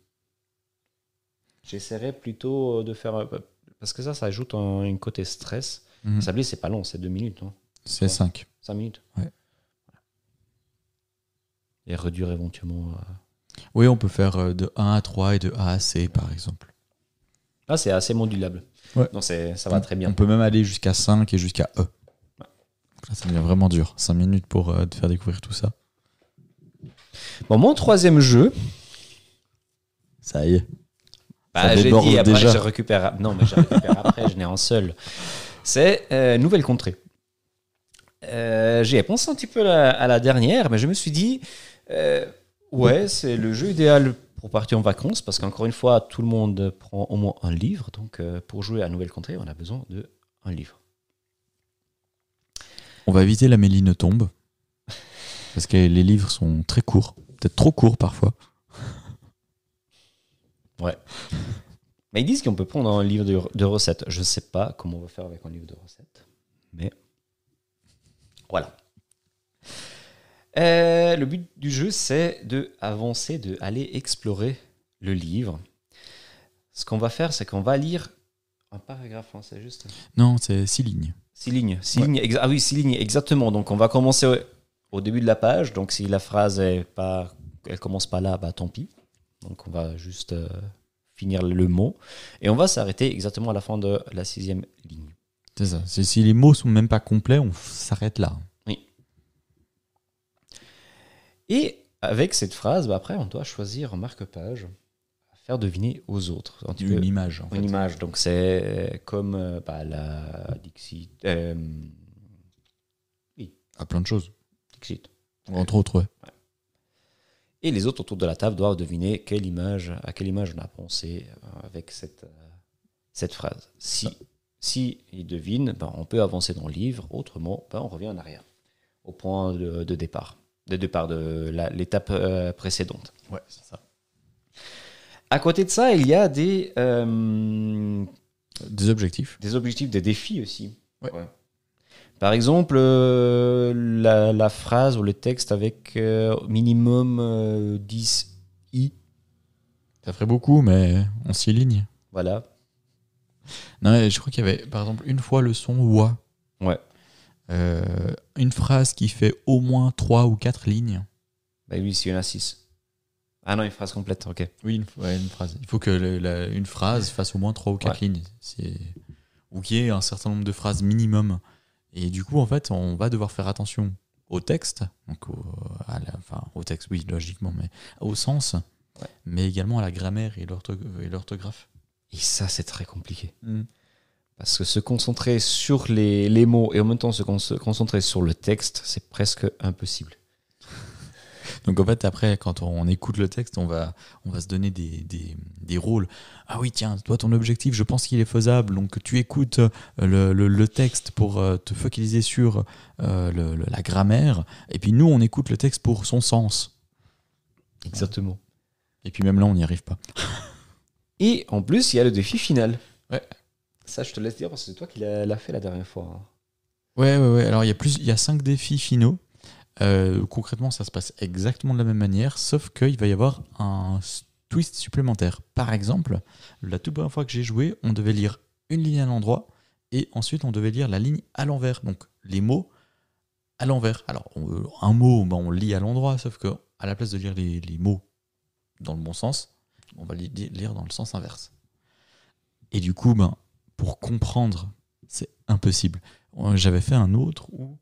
Speaker 1: J'essaierais plutôt de faire. euh, Parce que ça, ça ajoute un, un côté stress. Le sablier, c'est pas long, c'est deux minutes, non
Speaker 2: C'est 5.
Speaker 1: 5 minutes
Speaker 2: Ouais.
Speaker 1: Et réduire éventuellement. euh,
Speaker 2: Oui, on peut faire euh, de 1 à 3 et de A à C, par exemple.
Speaker 1: Ah, c'est assez modulable.
Speaker 2: Ouais.
Speaker 1: Ça va très bien.
Speaker 2: On peut même aller jusqu'à 5 et jusqu'à E. Là, ça devient vraiment dur. 5 minutes pour euh, te faire découvrir tout ça.
Speaker 1: Bon, mon troisième jeu,
Speaker 2: Ça y est.
Speaker 1: bah, j'ai dit après,
Speaker 2: déjà.
Speaker 1: je récupère. Non, mais je récupère après, je n'ai un seul. C'est euh, Nouvelle Contrée. Euh, J'y ai pensé un petit peu à, à la dernière, mais je me suis dit, euh, ouais, c'est le jeu idéal pour partir en vacances, parce qu'encore une fois, tout le monde prend au moins un livre. Donc, euh, pour jouer à Nouvelle Contrée, on a besoin de un livre.
Speaker 2: On va éviter la méline tombe. Parce que les livres sont très courts. Peut-être trop courts parfois.
Speaker 1: Mais ils disent qu'on peut prendre un livre de, de recettes. Je ne sais pas comment on va faire avec un livre de recettes. Mais voilà. Euh, le but du jeu, c'est de avancer, de aller explorer le livre. Ce qu'on va faire, c'est qu'on va lire un paragraphe, hein, c'est juste
Speaker 2: Non, c'est six lignes.
Speaker 1: Six lignes. Six
Speaker 2: Ouais.
Speaker 1: lignes ah oui, six lignes, exactement. Donc on va commencer au, au début de la page. Donc si la phrase est pas, elle commence pas là, bah tant pis. Donc on va juste euh, finir le mot et on va s'arrêter exactement à la fin de la sixième ligne.
Speaker 2: C'est ça. Si les mots sont même pas complets, on s'arrête là.
Speaker 1: Et avec cette phrase, bah, après on doit choisir un marque-page faire deviner aux autres. Un petit peu-
Speaker 2: Une image, en fait.
Speaker 1: une image. Donc c'est comme euh, bah, la Dixit. euh,
Speaker 2: À plein de choses.
Speaker 1: Dixit.
Speaker 2: Entre autres, ouais.
Speaker 1: Et les autres autour de la table doivent deviner quelle image, à quelle image on a pensé euh, avec cette, euh, cette phrase. Si, si ils devinent, ben, on peut avancer dans le livre. Autrement, ben, on revient en arrière, au point de, de départ, de départ de l'étape euh, précédente.
Speaker 2: Ouais, c'est ça.
Speaker 1: À côté de ça, il y a des, euh,
Speaker 2: Des objectifs.
Speaker 1: Des objectifs, des défis aussi.
Speaker 2: Ouais.
Speaker 1: Par exemple, euh, la, la phrase ou le texte avec euh, minimum euh, 10 i.
Speaker 2: Ça ferait beaucoup, mais on s'y ligne.
Speaker 1: Voilà.
Speaker 2: Non, je crois qu'il y avait, par exemple, une fois le son wa.
Speaker 1: Ouais.
Speaker 2: Euh, une phrase qui fait au moins 3 ou 4 lignes.
Speaker 1: Bah lui, y en a 6. Ah non, une phrase complète, ok.
Speaker 2: Oui, une, ouais, une phrase. Il faut que le- la- une phrase fasse au moins 3 ou 4 lignes. C'est- Ou qu'il y ait un certain nombre de phrases minimum. Et du coup, en fait, on va devoir faire attention au texte, donc au, à la- enfin, au texte, oui, logiquement, mais au sens,
Speaker 1: Ouais.
Speaker 2: mais également à la grammaire et l'ortho- et l'orthographe.
Speaker 1: Et ça, c'est très compliqué. Parce que se concentrer sur les, les mots et en même temps se concentrer sur le texte, c'est presque impossible.
Speaker 2: Donc en fait, après, quand on écoute le texte, on va, on va se donner des, des, des rôles. Ah oui, tiens, toi, ton objectif, je pense qu'il est faisable. Donc tu écoutes euh, le, le- le texte pour euh, te focaliser sur euh, le- la grammaire. Et puis nous, on écoute le texte pour son sens.
Speaker 1: Exactement.
Speaker 2: Et puis même là, on n'y arrive pas. (laughs)
Speaker 1: Et en plus, il y a le défi final.
Speaker 2: Ouais.
Speaker 1: Ça, je te laisse dire parce que c'est toi qui l'as fait la dernière fois.
Speaker 2: Ouais, ouais, ouais. Alors il y a plus, il y a cinq défis finaux. Euh, concrètement, ça se passe exactement de la même manière, sauf qu'il va y avoir un twist supplémentaire. Par exemple, la toute première fois que j'ai joué, on devait lire une ligne à l'endroit et ensuite on devait lire la ligne à l'envers. Donc les mots à l'envers. Alors un mot, ben, on lit à l'endroit, sauf que à la place de lire les, les mots dans le bon sens, on va li- lire dans le sens inverse. Et du coup, ben, pour comprendre, c'est impossible. Euh, J'avais fait un autre où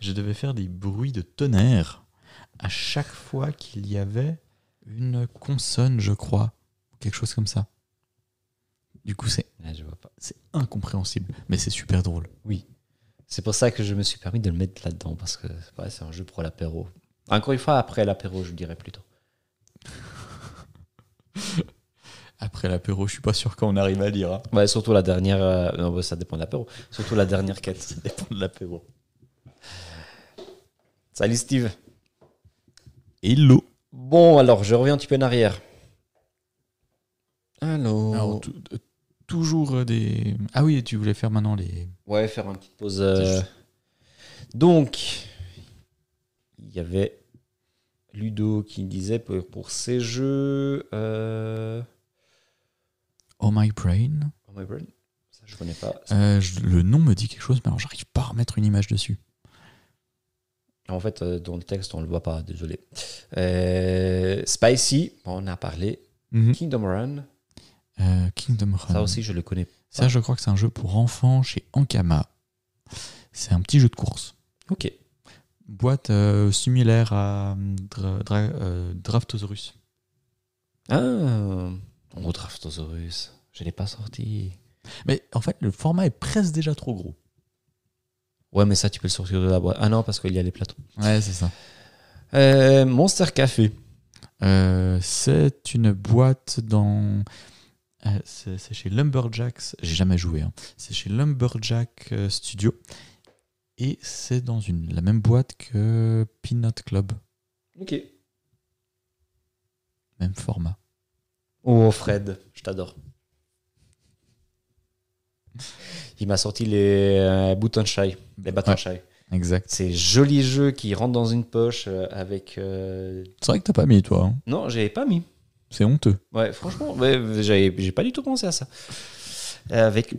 Speaker 2: je devais faire des bruits de tonnerre à chaque fois qu'il y avait une consonne, je crois, ou quelque chose comme ça. Du coup, c'est
Speaker 1: Ah,
Speaker 2: c'est incompréhensible, mais c'est super drôle.
Speaker 1: C'est pour ça que je me suis permis de le mettre là-dedans parce que ouais, c'est un jeu pour l'apéro. Encore une fois, après l'apéro, je dirais plutôt. (laughs)
Speaker 2: Après l'apéro, je suis pas sûr qu'on arrive à lire. hein.
Speaker 1: Ouais, surtout la dernière. euh, Non, bah, ça dépend de l'apéro. Surtout la dernière quête. (laughs) Ça dépend de l'apéro. Salut Steve.
Speaker 2: Hello
Speaker 1: Bon, alors, je reviens un petit peu en arrière. Allô.
Speaker 2: Alors, euh, toujours euh, des. Ah oui, tu voulais faire maintenant les.
Speaker 1: Ouais, faire une petite pause. euh,
Speaker 2: juste.
Speaker 1: Donc, il y avait Ludo qui disait pour, pour ces jeux. Euh...
Speaker 2: Oh My Brain.
Speaker 1: Oh my brain. Ça, je connais pas.
Speaker 2: Euh, je- le nom me dit quelque chose, mais alors j'arrive pas à remettre une image dessus.
Speaker 1: En fait, euh, dans le texte, on le voit pas, désolé. Euh, Spicy, on en a parlé. Kingdom Run,
Speaker 2: Euh, Kingdom Run.
Speaker 1: ça aussi, je le connais.
Speaker 2: Ça, je crois que c'est un jeu pour enfants chez Ankama. C'est un petit jeu de course.
Speaker 1: Ok.
Speaker 2: Boîte euh, similaire à hum, Dra- Dra- Draftosaurus.
Speaker 1: Ah, oh, Draftosaurus. Je l'ai pas sorti.
Speaker 2: Mais en fait, le format est presque déjà trop gros.
Speaker 1: Ouais, mais ça, tu peux le sortir de la boîte. Ah non, parce qu'il y a les plateaux.
Speaker 2: Ouais, c'est ça.
Speaker 1: Euh, Monster Café.
Speaker 2: Euh, c'est une boîte dans. euh, c'est chez Lumberjacks. J'ai jamais joué. hein. C'est chez Lumberjack Studio. Et c'est dans une, la même boîte que Peanut Club.
Speaker 1: Ok.
Speaker 2: Même format.
Speaker 1: Oh, Fred, je t'adore. (laughs) Il m'a sorti les euh, boutons shy, les bâtons
Speaker 2: Ouais.
Speaker 1: shy.
Speaker 2: Exact.
Speaker 1: Ces jolis jeux qui rentrent dans une poche euh, avec. euh,
Speaker 2: C'est vrai que t'as pas mis, toi. hein.
Speaker 1: Non, j'avais pas mis.
Speaker 2: C'est honteux.
Speaker 1: Ouais, franchement, ouais, j'ai pas du tout pensé à ça. Euh, avec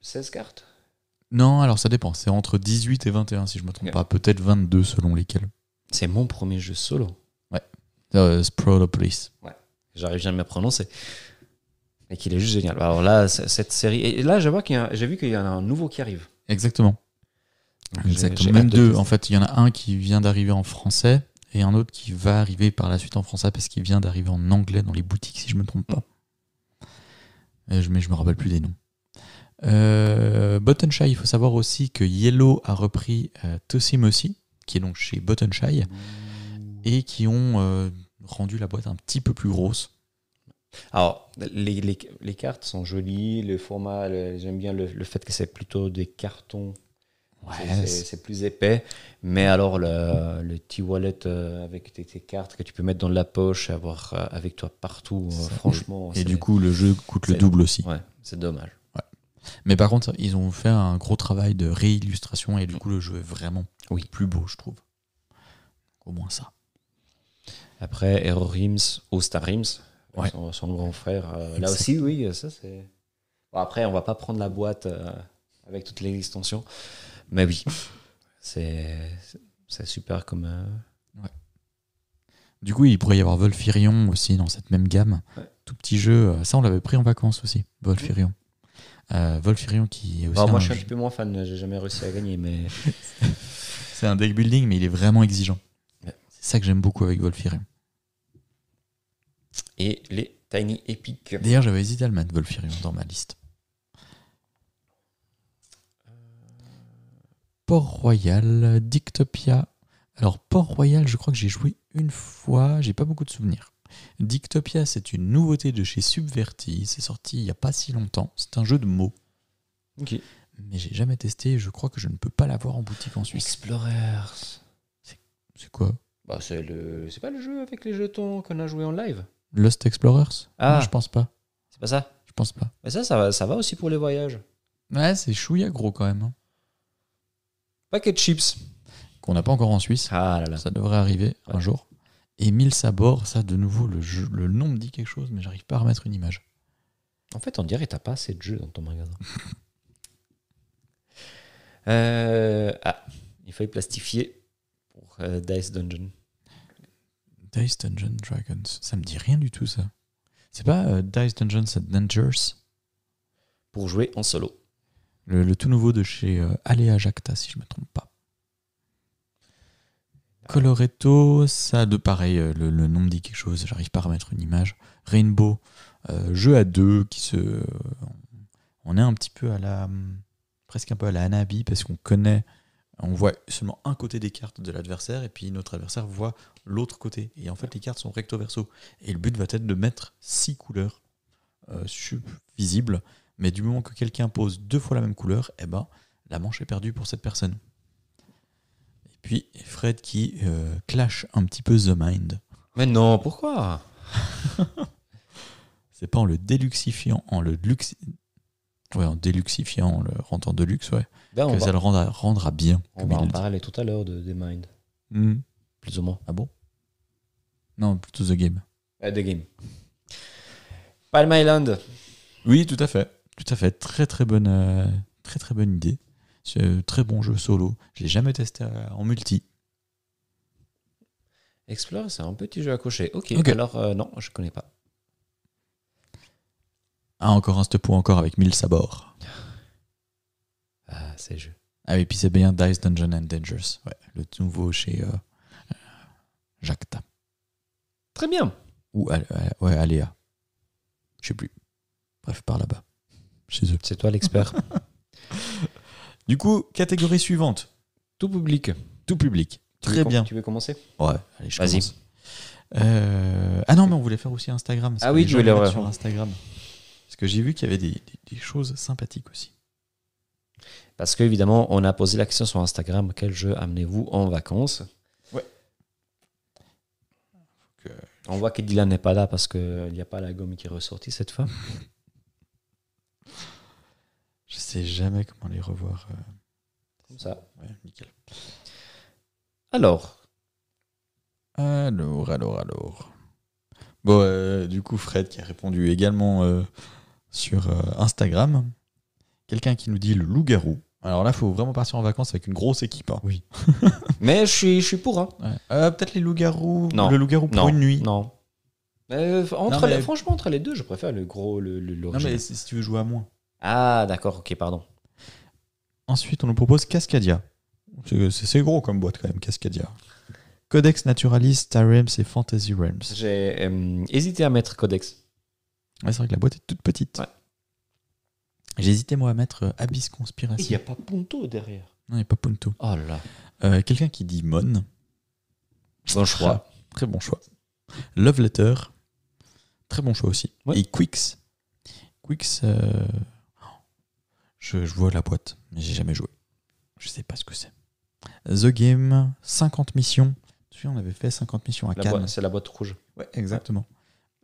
Speaker 1: 16 cartes
Speaker 2: Non, alors ça dépend. C'est entre 18 et 21, si je me trompe pas. Peut-être 22 selon lesquels.
Speaker 1: C'est mon premier jeu solo.
Speaker 2: Euh, Sprawlopolis.
Speaker 1: J'arrive jamais à prononcer. Et qu'il est juste génial. Alors là, cette série. Et là, je vois qu'il y a- j'ai vu qu'il y en a un nouveau qui arrive.
Speaker 2: Exactement.
Speaker 1: Donc,
Speaker 2: Exactement.
Speaker 1: j'ai
Speaker 2: Même
Speaker 1: de
Speaker 2: deux. En fait, il y en a un qui vient d'arriver en français et un autre qui va arriver par la suite en français parce qu'il vient d'arriver en anglais dans les boutiques, si je me trompe pas. Euh, je- Mais je me rappelle plus des noms. Euh, il faut savoir aussi que Yellow a repris euh, Tossimosi, qui est donc chez Button Shy, et qui ont euh, rendu la boîte un petit peu plus grosse.
Speaker 1: Alors, les, les- les cartes sont jolies, le format, j'aime bien le, le fait que c'est plutôt des cartons. C'est- plus épais. Mais alors, le, le petit wallet euh, avec tes, tes cartes que tu peux mettre dans la poche et avoir euh, avec toi partout, euh, franchement.
Speaker 2: Et du coup, le jeu coûte le double aussi.
Speaker 1: Ouais, c'est dommage.
Speaker 2: Mais par contre, ils ont fait un gros travail de réillustration et du coup, le jeu est vraiment
Speaker 1: Oui.
Speaker 2: plus beau, je trouve. Au moins ça.
Speaker 1: Après, Hero Rims ou Star Rims,
Speaker 2: Ouais.
Speaker 1: son, son grand frère. euh, là aussi, oui, ça c'est. Bon, après, on va pas prendre la boîte euh, avec toutes les extensions, mais oui, (laughs) c'est super comme. euh,
Speaker 2: Du coup, il pourrait y avoir Volfirion aussi dans cette même gamme.
Speaker 1: Ouais.
Speaker 2: Tout petit jeu. Ça, on l'avait pris en vacances aussi, Volfirion. Volfirion qui est aussi.
Speaker 1: Bon, moi, je suis un petit peu moins fan, j'ai jamais réussi à gagner, mais (laughs)
Speaker 2: C'est un deck building, mais il est vraiment exigeant. C'est ça que j'aime beaucoup avec Volfirion.
Speaker 1: Et les Tiny Epic.
Speaker 2: D'ailleurs, j'avais hésité à le mettre, Volfirion, dans ma liste. Port-Royal, Dictopia. Alors, Port-Royal, je crois que j'ai joué une fois, j'ai pas beaucoup de souvenirs. Dictopia, c'est une nouveauté de chez Subverti. C'est sorti il y a pas si longtemps. C'est un jeu de mots.
Speaker 1: Ok.
Speaker 2: Mais j'ai jamais testé et je crois que je ne peux pas l'avoir en boutique en Suisse.
Speaker 1: Explorers.
Speaker 2: C'est quoi?
Speaker 1: Bah, c'est le, c'est pas le jeu avec les jetons qu'on a joué en live?
Speaker 2: Lost Explorers?
Speaker 1: Ah.
Speaker 2: Non, je pense pas.
Speaker 1: C'est pas ça?
Speaker 2: Je pense pas.
Speaker 1: Mais ça, ça va, ça va aussi pour les voyages.
Speaker 2: Ouais, c'est chouïa gros quand même. hein.
Speaker 1: Paquet de chips.
Speaker 2: Qu'on n'a pas encore en Suisse.
Speaker 1: Ah là là.
Speaker 2: Ça devrait arriver un
Speaker 1: Ouais.
Speaker 2: jour. Et 1000 sabords, ça de nouveau, le, jeu- le nom me dit quelque chose, mais j'arrive pas à remettre une image.
Speaker 1: En fait, on dirait que t'as pas assez de jeux dans ton magasin. (laughs) Euh, ah, il fallait plastifier pour euh, Dice Dungeon.
Speaker 2: Dice Dungeon Dragons, ça me dit rien du tout ça. C'est pas euh, Dice Dungeons Adventures,
Speaker 1: Pour jouer en solo.
Speaker 2: le, le tout nouveau de chez euh, Alea Jacta, si je me trompe pas. Coloretto, ça de pareil, euh, le, le nom me dit quelque chose, j'arrive pas à remettre une image. Rainbow, euh, jeu à deux qui se. On est un petit peu à la. presque un peu à la Hanabi parce qu'on connaît. On voit seulement un côté des cartes de l'adversaire et puis notre adversaire voit l'autre côté. Et en fait, les cartes sont recto verso. Et le but va être de mettre six couleurs euh, visibles. Mais du moment que quelqu'un pose deux fois la même couleur, eh ben, la manche est perdue pour cette personne. Et puis Fred qui euh, clash un petit peu The Mind.
Speaker 1: Mais non, pourquoi? (laughs)
Speaker 2: C'est pas en le déluxifiant, en le luxi... ouais, en déluxifiant, en le rendant de luxe, ouais,
Speaker 1: ben, on
Speaker 2: que
Speaker 1: va,
Speaker 2: ça le rendra, rendra bien.
Speaker 1: on va en parler tout à l'heure de The Mind.
Speaker 2: Hmm.
Speaker 1: Plus ou moins.
Speaker 2: Ah bon? Non, plutôt The Game.
Speaker 1: Euh, The Game. Palm Island.
Speaker 2: Oui, tout à fait. Tout à fait. Très très bonne, euh, très très bonne idée. C'est un très bon jeu solo. Je l'ai jamais testé euh, en multi.
Speaker 1: Explorer, c'est un petit jeu à cocher. Ok, alors euh, non, je connais pas.
Speaker 2: Ah, encore un step encore avec 1000 sabords.
Speaker 1: Ah, c'est jeu.
Speaker 2: Ah oui, puis c'est bien Dice Dungeon and Dangers. Ouais, le tout nouveau chez euh, euh, Jacta.
Speaker 1: Très bien.
Speaker 2: Ou Al- euh, ouais, Aléa. Je sais plus. Bref, par là-bas. Chez eux.
Speaker 1: C'est toi l'expert. (laughs)
Speaker 2: Du coup, catégorie suivante.
Speaker 1: Tout public.
Speaker 2: Tout public.
Speaker 1: Tu
Speaker 2: Très bien.
Speaker 1: Tu veux commencer?
Speaker 2: Ouais, allez, je
Speaker 1: Vas-y.
Speaker 2: Euh, ah non, mais on voulait faire aussi Instagram.
Speaker 1: Ah oui, tu voulais voir.
Speaker 2: sur Instagram. Parce que j'ai vu qu'il y avait des, des- des choses sympathiques aussi.
Speaker 1: Parce qu'évidemment, on a posé la question sur Instagram quel jeu amenez-vous en vacances?
Speaker 2: Ouais. Que-
Speaker 1: On voit que Dylan n'est pas là parce qu'il n'y a pas la gomme qui est ressortie cette fois. (laughs)
Speaker 2: Je sais jamais comment les revoir. euh.
Speaker 1: Comme ça.
Speaker 2: Ouais, nickel.
Speaker 1: Alors,
Speaker 2: Alors, alors, alors. Bon, euh, du coup, Fred qui a répondu également euh, sur euh, Instagram. Quelqu'un qui nous dit le loup-garou. Alors là, il faut vraiment partir en vacances avec une grosse équipe. hein.
Speaker 1: Oui. (laughs) mais je suis, je suis pour. Hein.
Speaker 2: Ouais. Euh, Peut-être les loups-garous.
Speaker 1: Non.
Speaker 2: Le loup-garou pour
Speaker 1: non,
Speaker 2: une nuit.
Speaker 1: Non. Euh, entre
Speaker 2: Non, mais-
Speaker 1: les- franchement, entre les deux, je préfère le gros, le, le-
Speaker 2: Non,
Speaker 1: l'original.
Speaker 2: mais si si tu veux jouer à moins.
Speaker 1: Ah, d'accord, ok, pardon.
Speaker 2: Ensuite, on nous propose Cascadia. C'est c'est gros comme boîte quand même, Cascadia. Codex Naturalis, Star Realms et Fantasy Realms.
Speaker 1: J'ai euh, hésité à mettre Codex.
Speaker 2: Ouais, c'est vrai que la boîte est toute petite.
Speaker 1: Ouais.
Speaker 2: J'ai hésité moi à mettre euh, Abyss Conspiracy.
Speaker 1: a pas Punto derrière.
Speaker 2: Non, il n'y a pas Punto.
Speaker 1: Oh là.
Speaker 2: Euh, Quelqu'un qui dit Mon.
Speaker 1: Bon choix.
Speaker 2: Ah, très bon choix. Love Letter. Très bon choix aussi.
Speaker 1: Ouais.
Speaker 2: Et Quicks. Quicks, euh, je, je vois la boîte, mais j'ai jamais joué. Je sais pas ce que c'est. The Game, 50 missions. Tu sais, on avait fait 50 missions à
Speaker 1: La
Speaker 2: Cannes.
Speaker 1: C'est la boîte rouge.
Speaker 2: Ouais, exactement.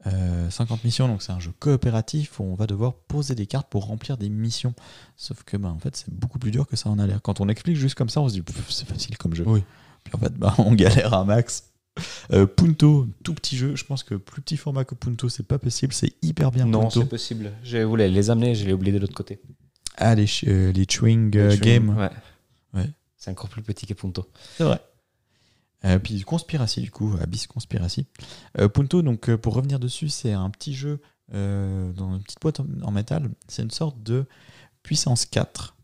Speaker 2: Euh, 50 missions, donc c'est un jeu coopératif où on va devoir poser des cartes pour remplir des missions. Sauf que bah, en fait c'est beaucoup plus dur que ça en a l'air. Quand on explique juste comme ça, on se dit c'est facile comme jeu.
Speaker 1: Oui.
Speaker 2: Puis en fait (laughs) bah, on galère un max. Euh, Punto, tout petit jeu. Je pense que plus petit format que Punto, c'est pas possible. C'est hyper bien
Speaker 1: Non, c'est possible. Je voulais les amener, je l'ai oublié de l'autre côté.
Speaker 2: Ah, les, euh, les Chewing euh, Game.
Speaker 1: Ouais.
Speaker 2: Ouais.
Speaker 1: C'est encore plus petit que Punto.
Speaker 2: C'est vrai. Euh, puis Conspiracy, du coup, Abyss Conspiracy. Euh, Punto, donc euh, pour revenir dessus, c'est un petit jeu euh, dans une petite boîte en, métal. C'est une sorte de puissance 4,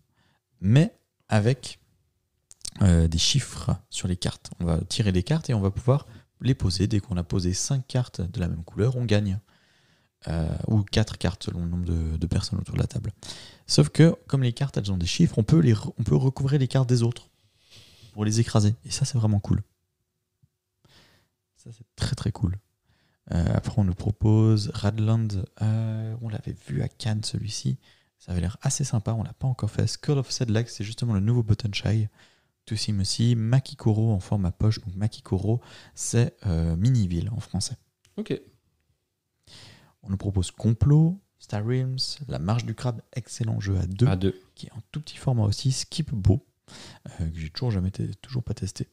Speaker 2: mais avec des chiffres sur les cartes. On va tirer des cartes et on va pouvoir les poser. Dès qu'on a posé 5 cartes de la même couleur, on gagne. Ou 4 cartes selon le nombre de, personnes autour de la table. Sauf que, comme les cartes, elles ont des chiffres, on peut, les, on peut recouvrir les cartes des autres pour les écraser. Et ça, c'est vraiment cool. Ça, c'est très très cool. Euh, après, on nous propose Radland. euh, on l'avait vu à Cannes, celui-ci. Ça avait l'air assez sympa. On l'a pas encore fait. Skull of Sedlak, c'est justement le nouveau Button Shy. Toussim aussi. Makikoro en format poche. Donc, Makikoro, c'est euh, Miniville en français.
Speaker 1: Ok.
Speaker 2: On nous propose Complot, Star Realms, La Marche du Crabe, excellent jeu à deux,
Speaker 1: À deux.
Speaker 2: qui est en tout petit format aussi. Skip Beau, que j'ai toujours jamais toujours pas testé.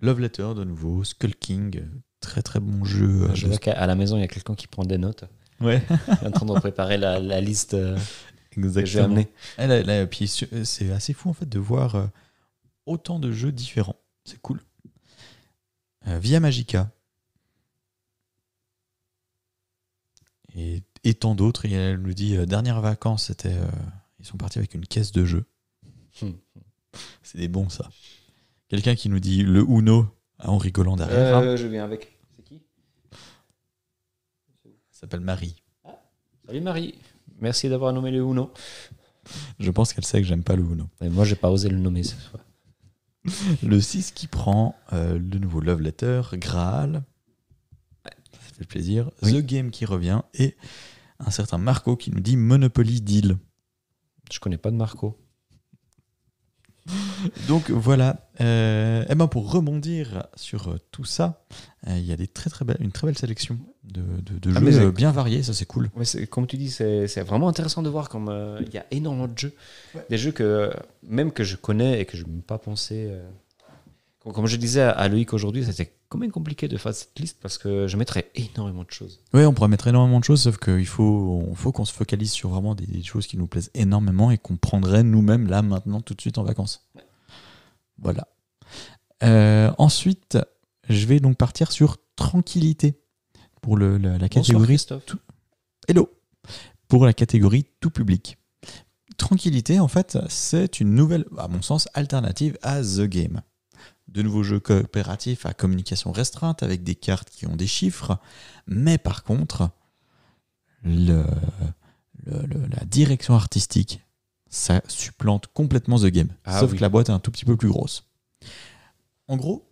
Speaker 2: Love Letter de nouveau, Skull King, euh, très très bon jeu. euh,
Speaker 1: Je vois qu'à à la maison, il y a quelqu'un qui prend des notes.
Speaker 2: Ouais,
Speaker 1: en train de préparer la, la liste euh, (laughs) que
Speaker 2: exactement.
Speaker 1: amener.
Speaker 2: Eh, là, là, puis su- c'est assez fou en fait de voir euh, autant de jeux différents. C'est cool. Euh, Via Magica. Et, et tant d'autres. Et elle nous dit euh, dernière vacances, c'était euh, ils sont partis avec une caisse de jeux.
Speaker 1: Hmm.
Speaker 2: C'est des bons ça. Quelqu'un qui nous dit le Uno en rigolant derrière.
Speaker 1: Euh, je viens avec. C'est qui?
Speaker 2: S'appelle Marie.
Speaker 1: Salut Marie. Merci d'avoir nommé le Uno.
Speaker 2: Je pense qu'elle sait que j'aime pas le Uno.
Speaker 1: Mais moi, j'ai pas osé le nommer cette fois.
Speaker 2: Le 6 qui prend euh, le nouveau Love Letter, Graal. Ça fait plaisir.
Speaker 1: Oui.
Speaker 2: The Game qui revient et un certain Marco qui nous dit Monopoly Deal.
Speaker 1: Je connais pas de Marco. (laughs)
Speaker 2: Donc voilà. Euh, et ben pour rebondir sur euh, tout ça, euh, il y a des très, très belles, une très belle sélection de, de- de
Speaker 1: Ah,
Speaker 2: jeux euh, bien variés. Ça, c'est cool.
Speaker 1: Ouais, comme tu dis, c'est vraiment intéressant de voir comme euh, il y a énormément de jeux.
Speaker 2: Ouais.
Speaker 1: Des jeux que même que je connais et que je n'ai même pas pensé. Comme, je disais à Loïc aujourd'hui, c'était quand même compliqué de faire cette liste parce que je mettrais énormément de choses.
Speaker 2: Ouais, on pourrait mettre énormément de choses, sauf qu'il faut, on- faut qu'on se focalise sur vraiment des, des choses qui nous plaisent énormément et qu'on prendrait nous-mêmes là, maintenant, tout de suite en vacances. Voilà. Euh, ensuite, je vais donc partir sur tranquillité pour le, la, catégorie. Tout- Hello Pour la catégorie tout public. Tranquillité, en fait, c'est une nouvelle, à mon sens, alternative à The Game. De nouveaux jeux coopératifs à communication restreinte avec des cartes qui ont des chiffres, mais par contre, le, le- le- la direction artistique, ça supplante complètement The Game.
Speaker 1: Ah
Speaker 2: Sauf
Speaker 1: oui.
Speaker 2: que la boîte est un tout petit peu plus grosse. En gros,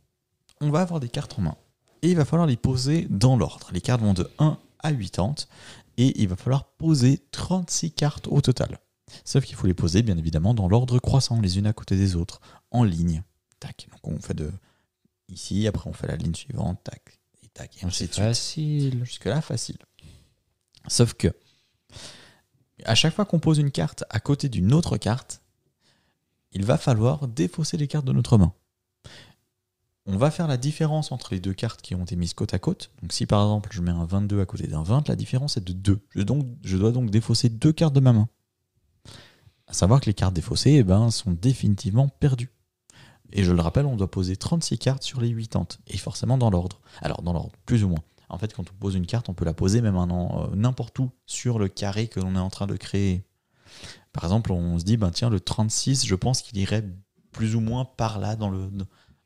Speaker 2: on va avoir des cartes en main. Et il va falloir les poser dans l'ordre. Les cartes vont de 1 à 80 et il va falloir poser 36 cartes au total. Sauf qu'il faut les poser bien évidemment dans l'ordre croissant, les unes à côté des autres, en ligne. Tac. Donc on fait de ici, après on fait la ligne suivante, tac, et tac, et ainsi de
Speaker 1: C'est
Speaker 2: suite.
Speaker 1: facile.
Speaker 2: Jusque-là, facile. Sauf que, à chaque fois qu'on pose une carte à côté d'une autre carte, il va falloir défausser les cartes de notre main. On va faire la différence entre les deux cartes qui ont été mises côte à côte. Donc si par exemple je mets un 22 à côté d'un 20, la différence est de 2. Je, donc, je dois donc défausser deux cartes de ma main. À savoir que les cartes défaussées eh ben, sont définitivement perdues. Et je le rappelle, on doit poser 36 cartes sur les 80, et forcément dans l'ordre. Alors dans l'ordre, plus ou moins. En fait, quand on pose une carte, on peut la poser même euh, n'importe où sur le carré que l'on est en train de créer. Par exemple, on se dit, ben tiens, le 36, je pense qu'il irait plus ou moins par là dans le,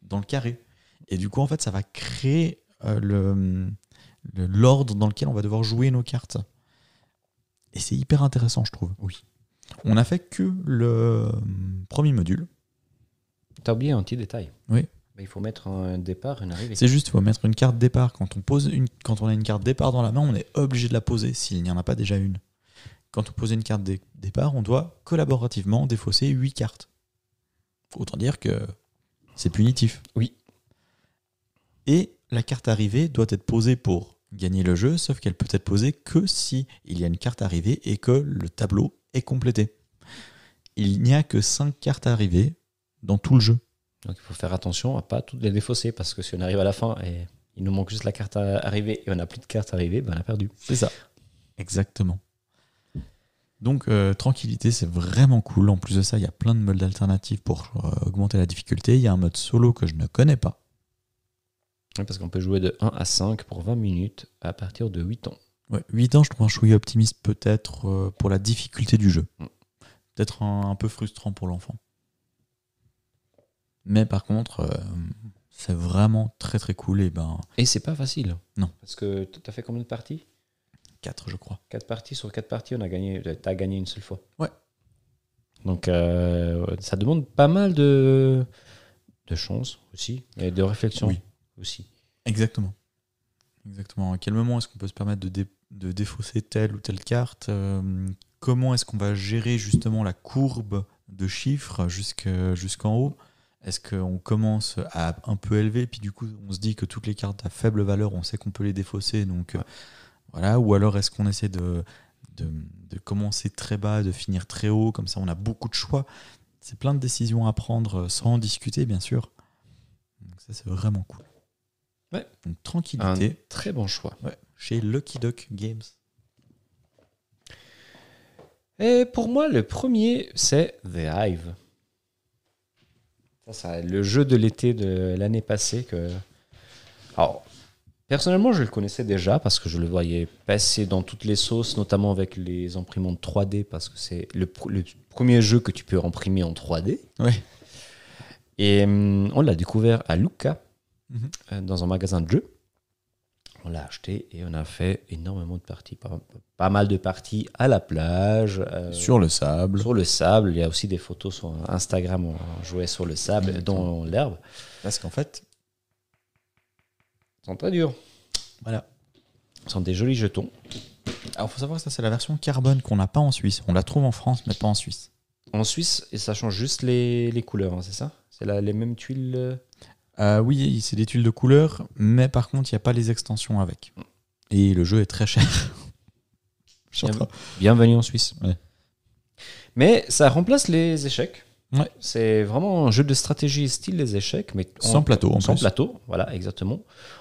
Speaker 2: dans le carré. Et du coup, en fait, ça va créer euh, le le- l'ordre dans lequel on va devoir jouer nos cartes. Et c'est hyper intéressant, je trouve. Oui. On n'a fait que le euh, premier module.
Speaker 1: T'as oublié un petit détail.
Speaker 2: Oui.
Speaker 1: Bah, il faut mettre un départ, une arrivée.
Speaker 2: C'est juste, il faut mettre une carte départ. Quand on, pose une, quand on a une carte départ dans la main, on est obligé de la poser s'il n'y en a pas déjà une. Quand on pose une carte dé- départ, on doit collaborativement défausser 8 cartes. Autant dire que c'est punitif.
Speaker 1: Oui.
Speaker 2: Et la carte arrivée doit être posée pour gagner le jeu, sauf qu'elle peut être posée que si il y a une carte arrivée et que le tableau est complété. Il n'y a que 5 cartes arrivées dans tout le jeu.
Speaker 1: Donc il faut faire attention à pas toutes les défausser parce que si on arrive à la fin et il nous manque juste la carte à- arrivée et on n'a plus de carte arrivée, ben on a perdu.
Speaker 2: C'est ça. Exactement. Donc, euh, tranquillité, c'est vraiment cool. En plus de ça, il y a plein de modes alternatives pour euh, augmenter la difficulté. Il y a un mode solo que je ne connais pas.
Speaker 1: Parce qu'on peut jouer de 1 à 5 pour 20 minutes à partir de 8 ans.
Speaker 2: Ouais, 8 ans, je trouve un chouïa optimiste peut-être euh, pour la difficulté du jeu.
Speaker 1: Mm.
Speaker 2: Peut-être un, un peu frustrant pour l'enfant. Mais par contre, euh, c'est vraiment très très cool. Et ben,
Speaker 1: Et c'est pas facile.
Speaker 2: Non.
Speaker 1: Parce que tu as fait combien de parties?
Speaker 2: 4, je crois.
Speaker 1: 4 parties sur 4 parties, on a gagné, tu as gagné une seule fois.
Speaker 2: Ouais.
Speaker 1: Donc euh, ça demande pas mal de, de chance aussi et de réflexion
Speaker 2: Oui.
Speaker 1: aussi.
Speaker 2: Exactement. Exactement. À quel moment est-ce qu'on peut se permettre de, dé- de défausser telle ou telle carte? Euh, Comment est-ce qu'on va gérer justement la courbe de chiffres jusque- jusqu'en haut? Est-ce qu'on commence à un peu élever, puis du coup on se dit que toutes les cartes à faible valeur, on sait qu'on peut les défausser, donc euh, voilà. Ou alors est-ce qu'on essaie de, de, de commencer très bas, de finir très haut, comme ça on a beaucoup de choix C'est plein de décisions à prendre euh, sans en discuter, bien sûr. Donc ça c'est vraiment cool.
Speaker 1: Ouais.
Speaker 2: Donc
Speaker 1: Un
Speaker 2: tranquillité.
Speaker 1: très bon choix.
Speaker 2: Ouais, chez Lucky Duck Games.
Speaker 1: Et pour moi, le premier, c'est The Hive. Ça, le jeu de l'été de l'année passée. Que... Alors, personnellement, je le connaissais déjà parce que je le voyais passer dans toutes les sauces, notamment avec les imprimantes 3D, parce que c'est le, pr- le premier jeu que tu peux imprimer en 3D.
Speaker 2: Ouais.
Speaker 1: Et hum, on l'a découvert à Lucca,
Speaker 2: Mhm.
Speaker 1: euh, dans un magasin de jeux. On l'a acheté et on a fait énormément de parties. Pas, pas mal de parties à la plage. euh,
Speaker 2: Sur le sable.
Speaker 1: sur le sable. Il y a aussi des photos sur Instagram où on jouait sur le sable, dans l'herbe.
Speaker 2: Parce qu'en fait,
Speaker 1: Ils sont très durs.
Speaker 2: voilà.
Speaker 1: Ce sont des jolis jetons.
Speaker 2: Alors faut savoir que ça c'est la version carbone qu'on n'a pas en Suisse. On la trouve en France, mais pas en Suisse.
Speaker 1: En Suisse, et ça change juste les, les couleurs, hein, c'est ça? C'est les mêmes tuiles euh,
Speaker 2: oui, c'est des tuiles de couleur, mais par contre, il n'y a pas les extensions avec. Et le jeu est très cher. (laughs)
Speaker 1: Bienvenue en Suisse.
Speaker 2: Ouais.
Speaker 1: Mais ça remplace les échecs.
Speaker 2: Ouais.
Speaker 1: C'est vraiment un jeu de stratégie style les échecs, mais
Speaker 2: Sans plateau en
Speaker 1: sans
Speaker 2: plus.
Speaker 1: plateau, voilà, exactement.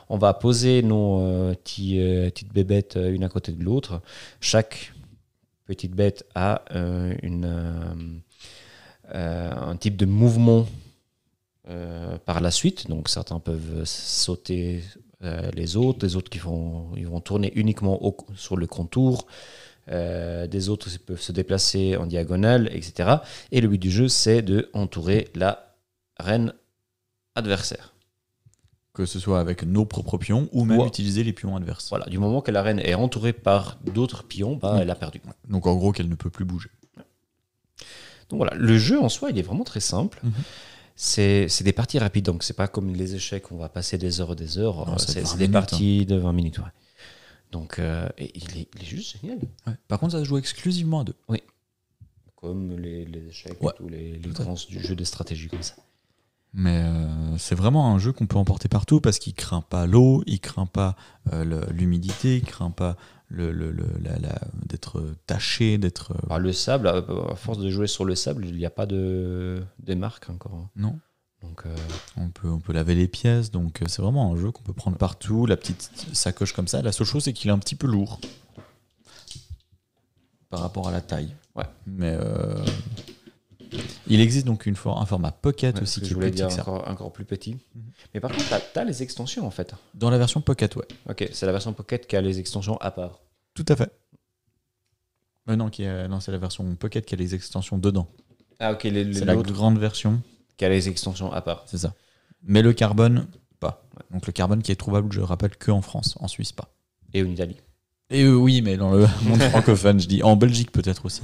Speaker 1: On va poser nos euh, petits, euh, petites bébêtes euh, une à côté de l'autre. Chaque petite bête a une, un type de mouvement euh, par la suite. Donc certains peuvent sauter euh, les autres, les autres qui vont, ils vont tourner uniquement au- sur le contour. Euh, des autres peuvent se déplacer en diagonale, etc. Et le but du jeu, c'est de entourer la reine adversaire.
Speaker 2: Que ce soit avec nos propres pions ou même
Speaker 1: Ouais.
Speaker 2: utiliser les pions adverses.
Speaker 1: Voilà, du moment que la reine est entourée par d'autres pions, bah, elle a perdu.
Speaker 2: Donc en gros qu'elle ne peut plus bouger.
Speaker 1: Donc voilà, le jeu en soi, il est vraiment très simple.
Speaker 2: Mhm.
Speaker 1: C'est des parties rapides, donc c'est pas comme les échecs, on va passer des heures et des heures.
Speaker 2: C'est
Speaker 1: C'est
Speaker 2: 20
Speaker 1: c'est des
Speaker 2: minutes, hein.
Speaker 1: parties de 20 minutes. ouais. Donc euh, et il, est, il est juste génial.
Speaker 2: Par contre, ça se joue exclusivement à deux.
Speaker 1: Comme les, les échecs
Speaker 2: Ouais.
Speaker 1: tous les, les
Speaker 2: à
Speaker 1: grands jeux de stratégie comme ça.
Speaker 2: Mais euh, c'est vraiment un jeu qu'on peut emporter partout parce qu'il craint pas l'eau, il craint pas euh, l'humidité, il craint pas le, le- le- la- la- d'être taché, d'être. euh,
Speaker 1: Alors, le sable, à, force de jouer sur le sable, il n'y a pas de, de marque encore. hein.
Speaker 2: non.
Speaker 1: Donc euh,
Speaker 2: On peut, on peut laver les pièces, donc euh, c'est vraiment un jeu qu'on peut prendre partout. La petite sacoche comme ça. La seule chose, c'est qu'il est un petit peu lourd par rapport à la taille.
Speaker 1: Ouais.
Speaker 2: Mais euh, il existe donc une for- un format pocket
Speaker 1: ouais,
Speaker 2: aussi qui est plus petit
Speaker 1: encore, encore plus petit.
Speaker 2: Mhm.
Speaker 1: Mais par contre, tu as, les extensions en fait.
Speaker 2: Dans la version pocket, ouais.
Speaker 1: Ok, c'est la version Pocket qui a les extensions à part.
Speaker 2: Tout à fait. Euh, non, qui est- non, c'est la version pocket qui a les extensions dedans.
Speaker 1: Ah ok,
Speaker 2: C'est la grande version,
Speaker 1: qui a les extensions à part.
Speaker 2: c'est ça. Mais le carbone, pas. Donc le carbone qui est trouvable, je rappelle, que en France, en Suisse pas.
Speaker 1: Et en Italie.
Speaker 2: Et euh, oui, mais dans le (laughs) monde francophone, je dis. En Belgique peut-être aussi.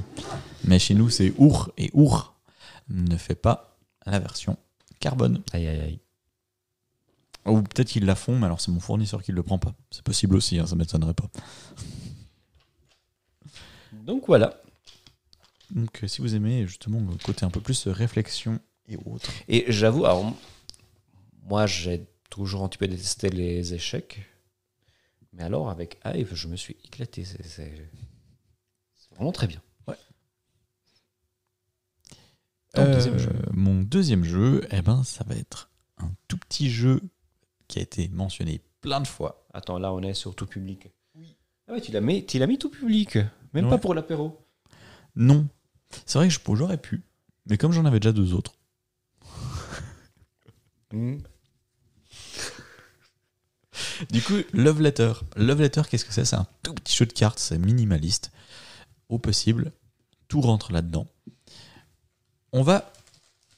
Speaker 2: Mais chez nous, c'est Our. Et Our ne fait pas la version carbone.
Speaker 1: Aïe aïe aïe.
Speaker 2: Ou peut-être qu'ils la font, mais alors c'est mon fournisseur qui ne le prend pas. C'est possible aussi, hein, ça m'étonnerait pas.
Speaker 1: Donc voilà.
Speaker 2: Donc euh, si vous aimez justement le côté un peu plus réflexion et autres.
Speaker 1: Et j'avoue, alors moi j'ai toujours un petit peu détesté les échecs. Mais alors, avec Hive, je me suis éclaté. C'est vraiment très bien. Ton
Speaker 2: Euh,
Speaker 1: deuxième jeu.
Speaker 2: Mon deuxième jeu, eh ben, ça va être un tout petit jeu qui a été mentionné plein de fois.
Speaker 1: Attends, là, on est sur tout public. Oui. Ah ouais, tu l'as mis, tu l'as mis tout public. Même
Speaker 2: Ouais.
Speaker 1: pas pour l'apéro.
Speaker 2: Non, c'est vrai que je- j'aurais pu, mais comme j'en avais déjà deux autres,
Speaker 1: Hmm. (laughs)
Speaker 2: Du coup, Love Letter. Love Letter, qu'est-ce que c'est? C'est un tout petit jeu de cartes, c'est minimaliste, au possible. Tout rentre là-dedans. On va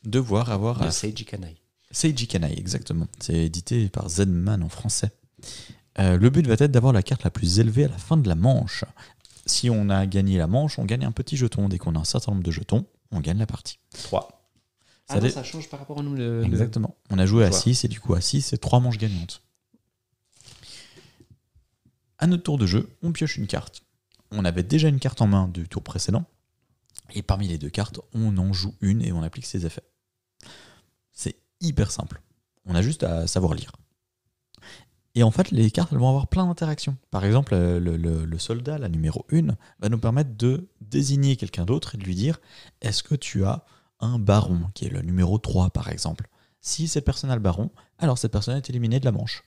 Speaker 2: devoir avoir
Speaker 1: De
Speaker 2: un
Speaker 1: Seiji Kanai.
Speaker 2: Seiji Kanai, exactement. C'est édité par Zenman en français. Euh, le but va être d'avoir la carte la plus élevée à la fin de la manche. Si on a gagné la manche, on gagne un petit jeton. Dès qu'on a un certain nombre de jetons, on gagne la partie.
Speaker 1: 3.
Speaker 2: Ça
Speaker 1: Ah non, ça change par rapport à nous. Le, le-
Speaker 2: Exactement. On a joué à
Speaker 1: Joueur.
Speaker 2: 6 et du coup à 6, c'est 3 manches gagnantes. À notre tour de jeu, on pioche une carte. On avait déjà une carte en main du tour précédent. Et parmi les deux cartes, on en joue une et on applique ses effets. C'est hyper simple. On a juste à savoir lire. Et en fait, les cartes vont avoir plein d'interactions. Par exemple, euh, le, le- le soldat, la numéro 1, va nous permettre de désigner quelqu'un d'autre et de lui dire est-ce que tu as un baron, qui est le numéro 3 par exemple? Si cette personne a le baron, alors cette personne est éliminée de la manche.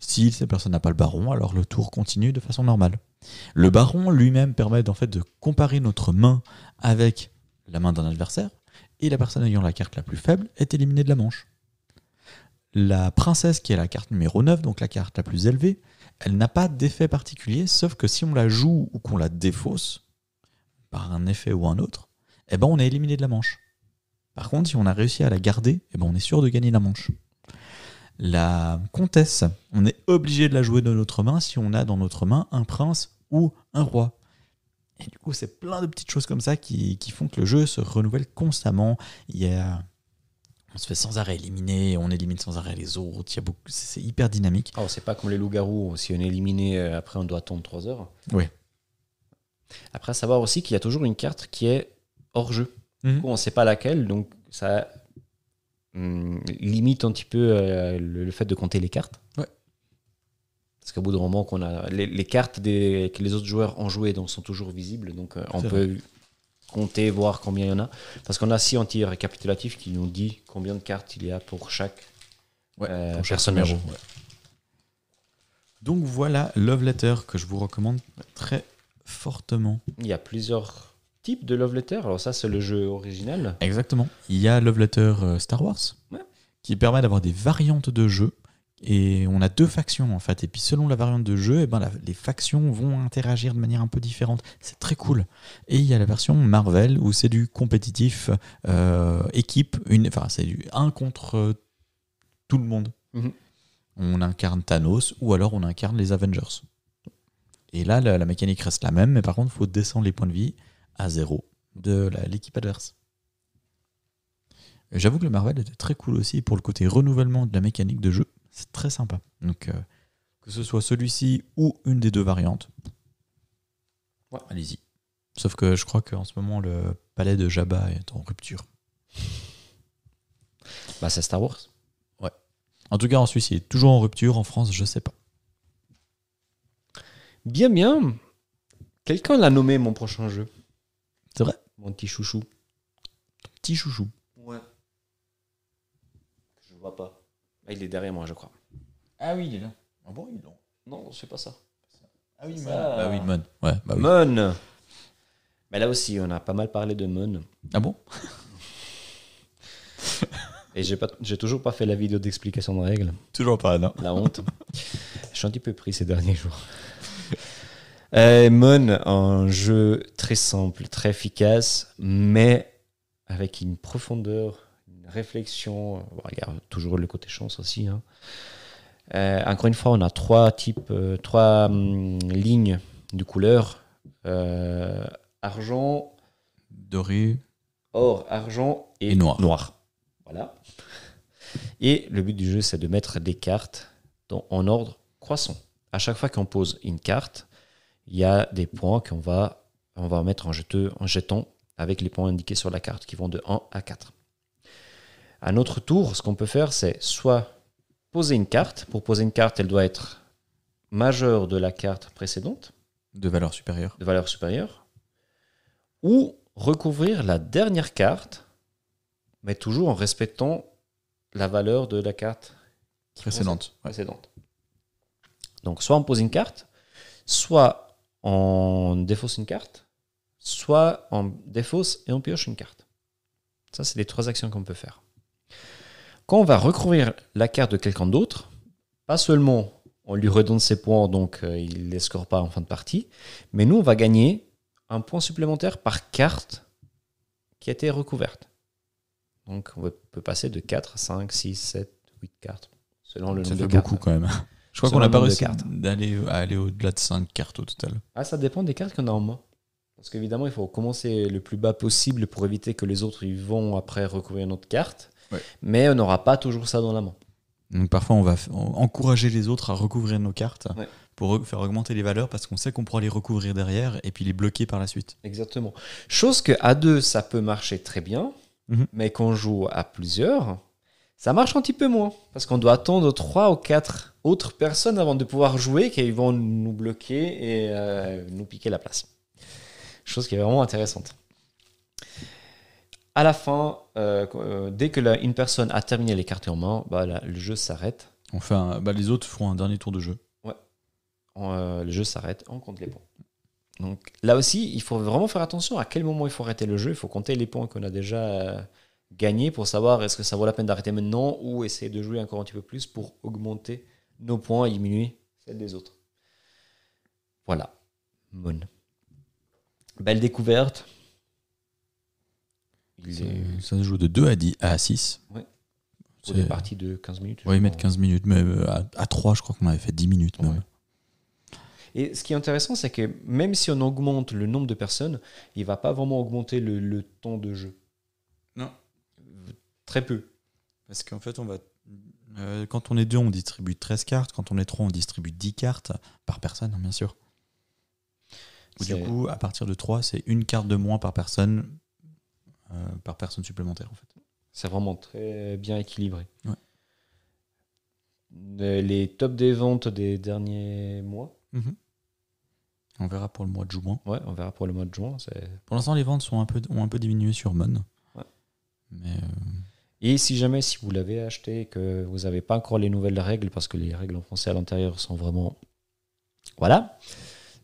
Speaker 2: Si cette personne n'a pas le baron, alors le tour continue de façon normale. Le baron lui-même permet en fait de comparer notre main avec la main d'un adversaire, et la personne ayant la carte la plus faible est éliminée de la manche. La princesse, qui est la carte numéro 9, donc la carte la plus élevée, elle n'a pas d'effet particulier, sauf que si on la joue ou qu'on la défausse, par un effet ou un autre, eh ben on est éliminé de la manche. Par contre, si on a réussi à la garder, eh ben on est sûr de gagner la manche. La comtesse, on est obligé de la jouer de notre main si on a dans notre main un prince ou un roi. Et du coup, c'est plein de petites choses comme ça qui, qui font que le jeu se renouvelle constamment. Il y a, on se fait sans arrêt éliminer, on élimine sans arrêt les autres. Il y a beaucoup, c'est hyper dynamique.
Speaker 1: Oh, c'est pas comme les loups-garous. Si on est éliminé, euh, après on doit attendre 3 heures.
Speaker 2: Oui.
Speaker 1: Après, à savoir aussi qu'il y a toujours une carte qui est hors jeu.
Speaker 2: Mhm.
Speaker 1: Du coup, on sait pas laquelle, donc ça hum, limite un petit peu euh, le, le fait de compter les cartes.
Speaker 2: Ouais.
Speaker 1: Parce qu'au bout d'un moment, qu'on a les, les cartes des, que les autres joueurs ont jouées donc, sont toujours visibles, donc euh, on peut compter, voir combien il y en a. Parce qu'on a aussi un petit récapitulatif qui nous dit combien de cartes il y a pour chaque euh,
Speaker 2: pour chaque
Speaker 1: personnage.
Speaker 2: numéro, ouais. Donc voilà Love Letter que je vous recommande très fortement.
Speaker 1: Il y a plusieurs types de love letter? Alors ça, c'est le jeu original.
Speaker 2: Exactement. Il y a Love Letter euh, Star Wars
Speaker 1: Ouais.
Speaker 2: qui permet d'avoir des variantes de jeu. Et on a deux factions en fait. Et puis selon la variante de jeu, eh ben, la- les factions vont interagir de manière un peu différente. C'est très cool. Et il y a la version Marvel où c'est du compétitif euh, équipe. Enfin, c'est du 1 contre euh, tout le monde.
Speaker 1: Mhm.
Speaker 2: On incarne Thanos ou alors on incarne les Avengers. Et là, la, la mécanique reste la même, mais par contre, il faut descendre les points de vie à zéro de l'équipe adverse. Et J'avoue que le Marvel était très cool aussi pour le côté renouvellement de la mécanique de jeu. C'est très sympa. Donc, euh, que ce soit celui-ci ou une des deux variantes,
Speaker 1: Ouais.
Speaker 2: allez-y. Sauf que je crois qu'en ce moment, le palais de Jabba est en rupture.
Speaker 1: Bah, c'est Star Wars.
Speaker 2: En tout cas, en Suisse, il est toujours en rupture. En France, je sais pas.
Speaker 1: Bien, bien. Quelqu'un l'a nommé mon prochain jeu.
Speaker 2: C'est vrai
Speaker 1: Mon petit chouchou.
Speaker 2: Petit chouchou.
Speaker 1: Ouais. Je vois pas. Ah, il est derrière moi, je crois.
Speaker 2: Ah oui, il est là. Ah bon, il est là.
Speaker 1: Non, c'est pas ça.
Speaker 2: Ah oui,
Speaker 1: Ça.
Speaker 2: Mon. Bah oui, Mon. Ouais, bah oui.
Speaker 1: Mon. Mais là aussi, on a pas mal parlé de Mon.
Speaker 2: Ah bon? (laughs)
Speaker 1: Et j'ai pas, j'ai toujours pas fait la vidéo d'explication de règles.
Speaker 2: Toujours pas, non.
Speaker 1: La honte. je suis un petit peu pris ces derniers jours. Euh, Mon, un jeu très simple, très efficace, mais avec une profondeur, une réflexion. Bon, regarde, toujours le côté chance aussi. hein. Euh, encore une fois, on a trois types, euh, trois hum, lignes de couleurs Euh, argent,
Speaker 2: Doré.
Speaker 1: or, argent et,
Speaker 2: Et noir.
Speaker 1: noir. Voilà. Et le but du jeu, c'est de mettre des cartes dans- en ordre croissant. À chaque fois qu'on pose une carte, il y a des points qu'on va, on va mettre en, jeteux, en jeton avec les points indiqués sur la carte qui vont de 1 à 4. À notre tour, ce qu'on peut faire, c'est soit poser une carte. Pour poser une carte, elle doit être majeure de la carte précédente,
Speaker 2: De valeur supérieure.
Speaker 1: de valeur supérieure, ou recouvrir la dernière carte, mais toujours en respectant la valeur de la carte
Speaker 2: Précédente. Ouais.
Speaker 1: précédente. Donc, soit on pose une carte, soit on défausse une carte, soit on défausse et on pioche une carte. Ça, c'est les trois actions qu'on peut faire. Quand on va recouvrir la carte de quelqu'un d'autre, pas seulement on lui redonne ses points, donc euh, il ne les score pas en fin de partie, mais nous, on va gagner un point supplémentaire par carte qui a été recouverte. Donc, on peut passer de 4, 5, 6, 7, 8 cartes, selon le
Speaker 2: Ça
Speaker 1: nombre
Speaker 2: fait
Speaker 1: de cartes.
Speaker 2: beaucoup quand même. Je crois qu'on n'a pas réussi
Speaker 1: cartes.
Speaker 2: d'aller à aller au-delà de 5 cartes au total.
Speaker 1: Ah, ça dépend des cartes qu'on a en main. Parce qu'évidemment, il faut commencer le plus bas possible pour éviter que les autres ils vont après recouvrir notre carte.
Speaker 2: Ouais.
Speaker 1: Mais on n'aura pas toujours ça dans la main.
Speaker 2: Donc parfois, on va encourager les autres à recouvrir nos cartes
Speaker 1: Ouais.
Speaker 2: pour re- faire augmenter les valeurs parce qu'on sait qu'on pourra les recouvrir derrière et puis les bloquer par la suite.
Speaker 1: Exactement. Chose que à deux, ça peut marcher très bien.
Speaker 2: Mhm.
Speaker 1: Mais quand on joue à plusieurs, ça marche un petit peu moins. Parce qu'on doit attendre trois ou quatre autres personnes avant de pouvoir jouer qui vont nous bloquer et euh, nous piquer la place. Chose qui est vraiment intéressante. À la fin, euh, euh, dès que la- une personne a terminé les cartes en main, bah, là, le jeu s'arrête.
Speaker 2: Un- bah, les autres feront un dernier tour de jeu.
Speaker 1: Euh, le jeu s'arrête, on compte les points. Donc là aussi, il faut vraiment faire attention à quel moment il faut arrêter le jeu. Il faut compter les points qu'on a déjà gagnés pour savoir est-ce que ça vaut la peine d'arrêter maintenant ou essayer de jouer encore un petit peu plus pour augmenter nos points et diminuer celles des autres. Voilà. Moon. Belle découverte. Il est
Speaker 2: Ça se joue de 2 à, 10, à 6.
Speaker 1: Ouais.
Speaker 2: C'est-
Speaker 1: pour des parties de 15 minutes.
Speaker 2: Mettent
Speaker 1: crois.
Speaker 2: 15 minutes, mais euh, à, à 3, je crois qu'on avait fait 10 minutes. même.
Speaker 1: Ouais. Et ce qui est intéressant, c'est que même si on augmente le nombre de personnes, il va pas vraiment augmenter le, le temps de jeu.
Speaker 2: Non.
Speaker 1: Très peu.
Speaker 2: Parce qu'en fait, on va. euh, quand on est deux, on distribue 13 cartes. Quand on est trois, on distribue 10 cartes par personne, hein, bien sûr. Du coup, à partir de 3, c'est une carte de moins par personne, euh, par personne supplémentaire, en fait.
Speaker 1: C'est vraiment très bien équilibré.
Speaker 2: Ouais.
Speaker 1: Euh, Les tops des ventes des derniers mois,
Speaker 2: On verra pour le mois de juin.
Speaker 1: ouais, on verra pour le mois de juin.
Speaker 2: Pour l'instant, les ventes sont un peu, ont un peu diminué sur Mon.
Speaker 1: Ouais.
Speaker 2: Mais euh,
Speaker 1: Et si jamais, si vous l'avez acheté, que vous n'avez pas encore les nouvelles règles, parce que les règles en français à l'intérieur sont vraiment... Voilà.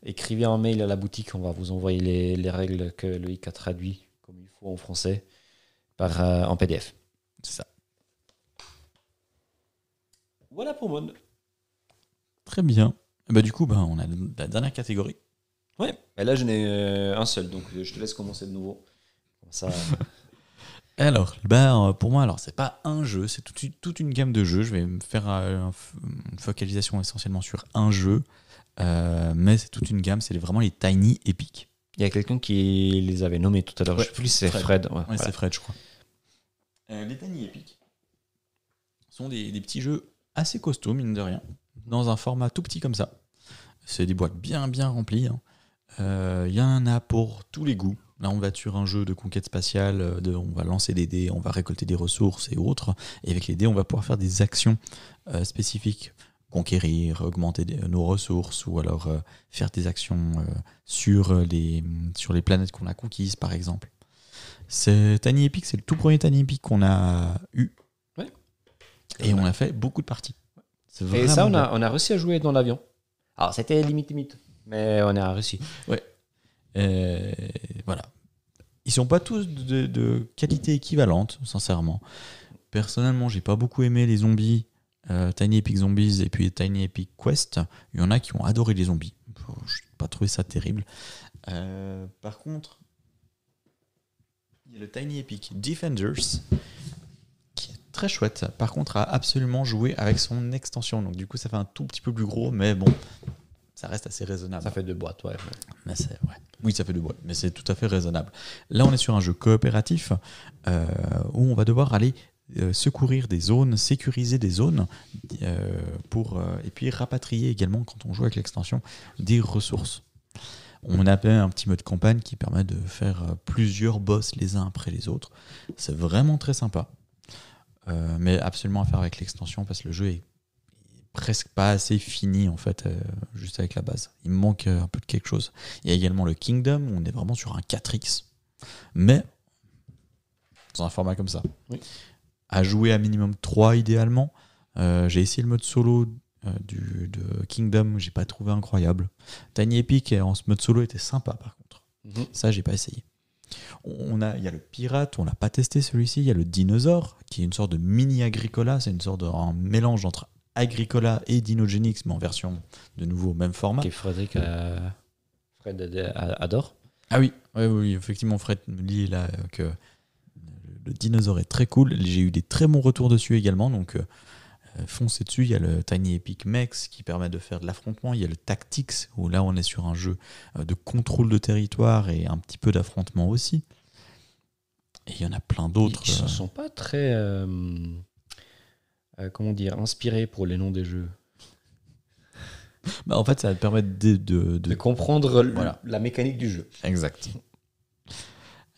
Speaker 1: Écrivez un mail à la boutique, on va vous envoyer les, les règles que Loïc a traduit comme il faut en français par, euh, en PDF.
Speaker 2: c'est ça.
Speaker 1: Voilà pour Mon.
Speaker 2: Très bien. Bah, du coup, bah, on a la dernière catégorie.
Speaker 1: Ouais, mais là, je n'ai euh, un seul, donc euh, je te laisse commencer de nouveau. Comme ça, (laughs)
Speaker 2: Alors, bah, euh, pour moi, alors c'est pas un jeu, c'est toute, une- toute une gamme de jeux. Je vais me faire euh, une focalisation essentiellement sur un jeu, euh, mais c'est toute une gamme. C'est vraiment les Tiny Epic.
Speaker 1: il y a quelqu'un qui les avait nommés tout à l'heure.
Speaker 2: Ouais,
Speaker 1: je sais plus c'est
Speaker 2: Fred.
Speaker 1: Fred. ouais,
Speaker 2: Ouais,
Speaker 1: voilà.
Speaker 2: c'est Fred, je crois. Euh, les Tiny Epic sont des, des petits jeux assez costauds, mine de rien, dans un format tout petit comme ça. C'est des boîtes bien bien remplies. hein. Il y en a pour tous les goûts. Là, on va sur un jeu de conquête spatiale, euh, de, on va lancer des dés, on va récolter des ressources et autres. Et avec les dés, on va pouvoir faire des actions euh, spécifiques. Conquérir, augmenter des- nos ressources, ou alors euh, faire des actions euh, sur, les, sur les planètes qu'on a conquises, par exemple. C'est Tiny Epic, c'est le tout premier Tiny Epic qu'on a eu.
Speaker 1: Ouais.
Speaker 2: Et on a fait beaucoup de parties.
Speaker 1: Et ça, on a, on a réussi à jouer dans l'avion. Alors, c'était limite, limite. Mais on a réussi.
Speaker 2: Euh, voilà. Ils sont pas tous de, qualité équivalente, sincèrement. Personnellement, j'ai pas beaucoup aimé les zombies, euh, Tiny Epic Zombies et puis Tiny Epic Quest. Il y en a qui ont adoré les zombies. Je n'ai pas trouvé ça terrible. Euh, par contre, il y a le Tiny Epic Defenders qui est très chouette. Par contre, à absolument jouer avec son extension. Donc, du coup, ça fait un tout petit peu plus gros, mais bon, ça reste assez raisonnable.
Speaker 1: Ça fait deux boîtes, ouais.
Speaker 2: Mais c'est- ouais. Oui, ça fait deux boîtes, mais c'est tout à fait raisonnable. Là, on est sur un jeu coopératif euh, où on va devoir aller euh, secourir des zones, sécuriser des zones, euh, pour, euh, et puis rapatrier également, quand on joue avec l'extension, des ressources. On a un petit mode campagne qui permet de faire plusieurs boss les uns après les autres. C'est vraiment très sympa. Euh, mais absolument à faire avec l'extension parce que le jeu est presque pas assez fini en fait, euh, juste avec la base. Il me manque euh, un peu de quelque chose. Il y a également le Kingdom, où on est vraiment sur un 4X, mais dans un format comme ça.
Speaker 1: Oui.
Speaker 2: À jouer à minimum 3 idéalement. Euh, j'ai essayé le mode solo euh, du, de Kingdom, j'ai pas trouvé incroyable. Tiny Epic en ce mode solo était sympa par contre.
Speaker 1: Mhm.
Speaker 2: Ça, j'ai pas essayé. On a, il y a le pirate, on l'a pas testé celui-ci. Il y a le dinosaure, qui est une sorte de mini Agricola. C'est une sorte de un mélange entre Agricola et Dinogenix, mais en version de nouveau au même format.
Speaker 1: Que Frédéric euh, Fred ad- ad- adore.
Speaker 2: Ah oui, oui, oui, effectivement, Fred me dit là euh, que le dinosaure est très cool. J'ai eu des très bons retours dessus également, donc euh, euh, foncez dessus. Il y a le Tiny Epic Mex qui permet de faire de l'affrontement. Il y a le Tactics, où là on est sur un jeu de contrôle de territoire et un petit peu d'affrontement aussi. Et il y en a plein d'autres.
Speaker 1: Ils ne sont pas très, euh, euh, comment dire, inspirés pour les noms des jeux.
Speaker 2: bah, en fait, ça va te permettre de. de- de-
Speaker 1: De comprendre
Speaker 2: Voilà.
Speaker 1: la mécanique du jeu.
Speaker 2: Exact.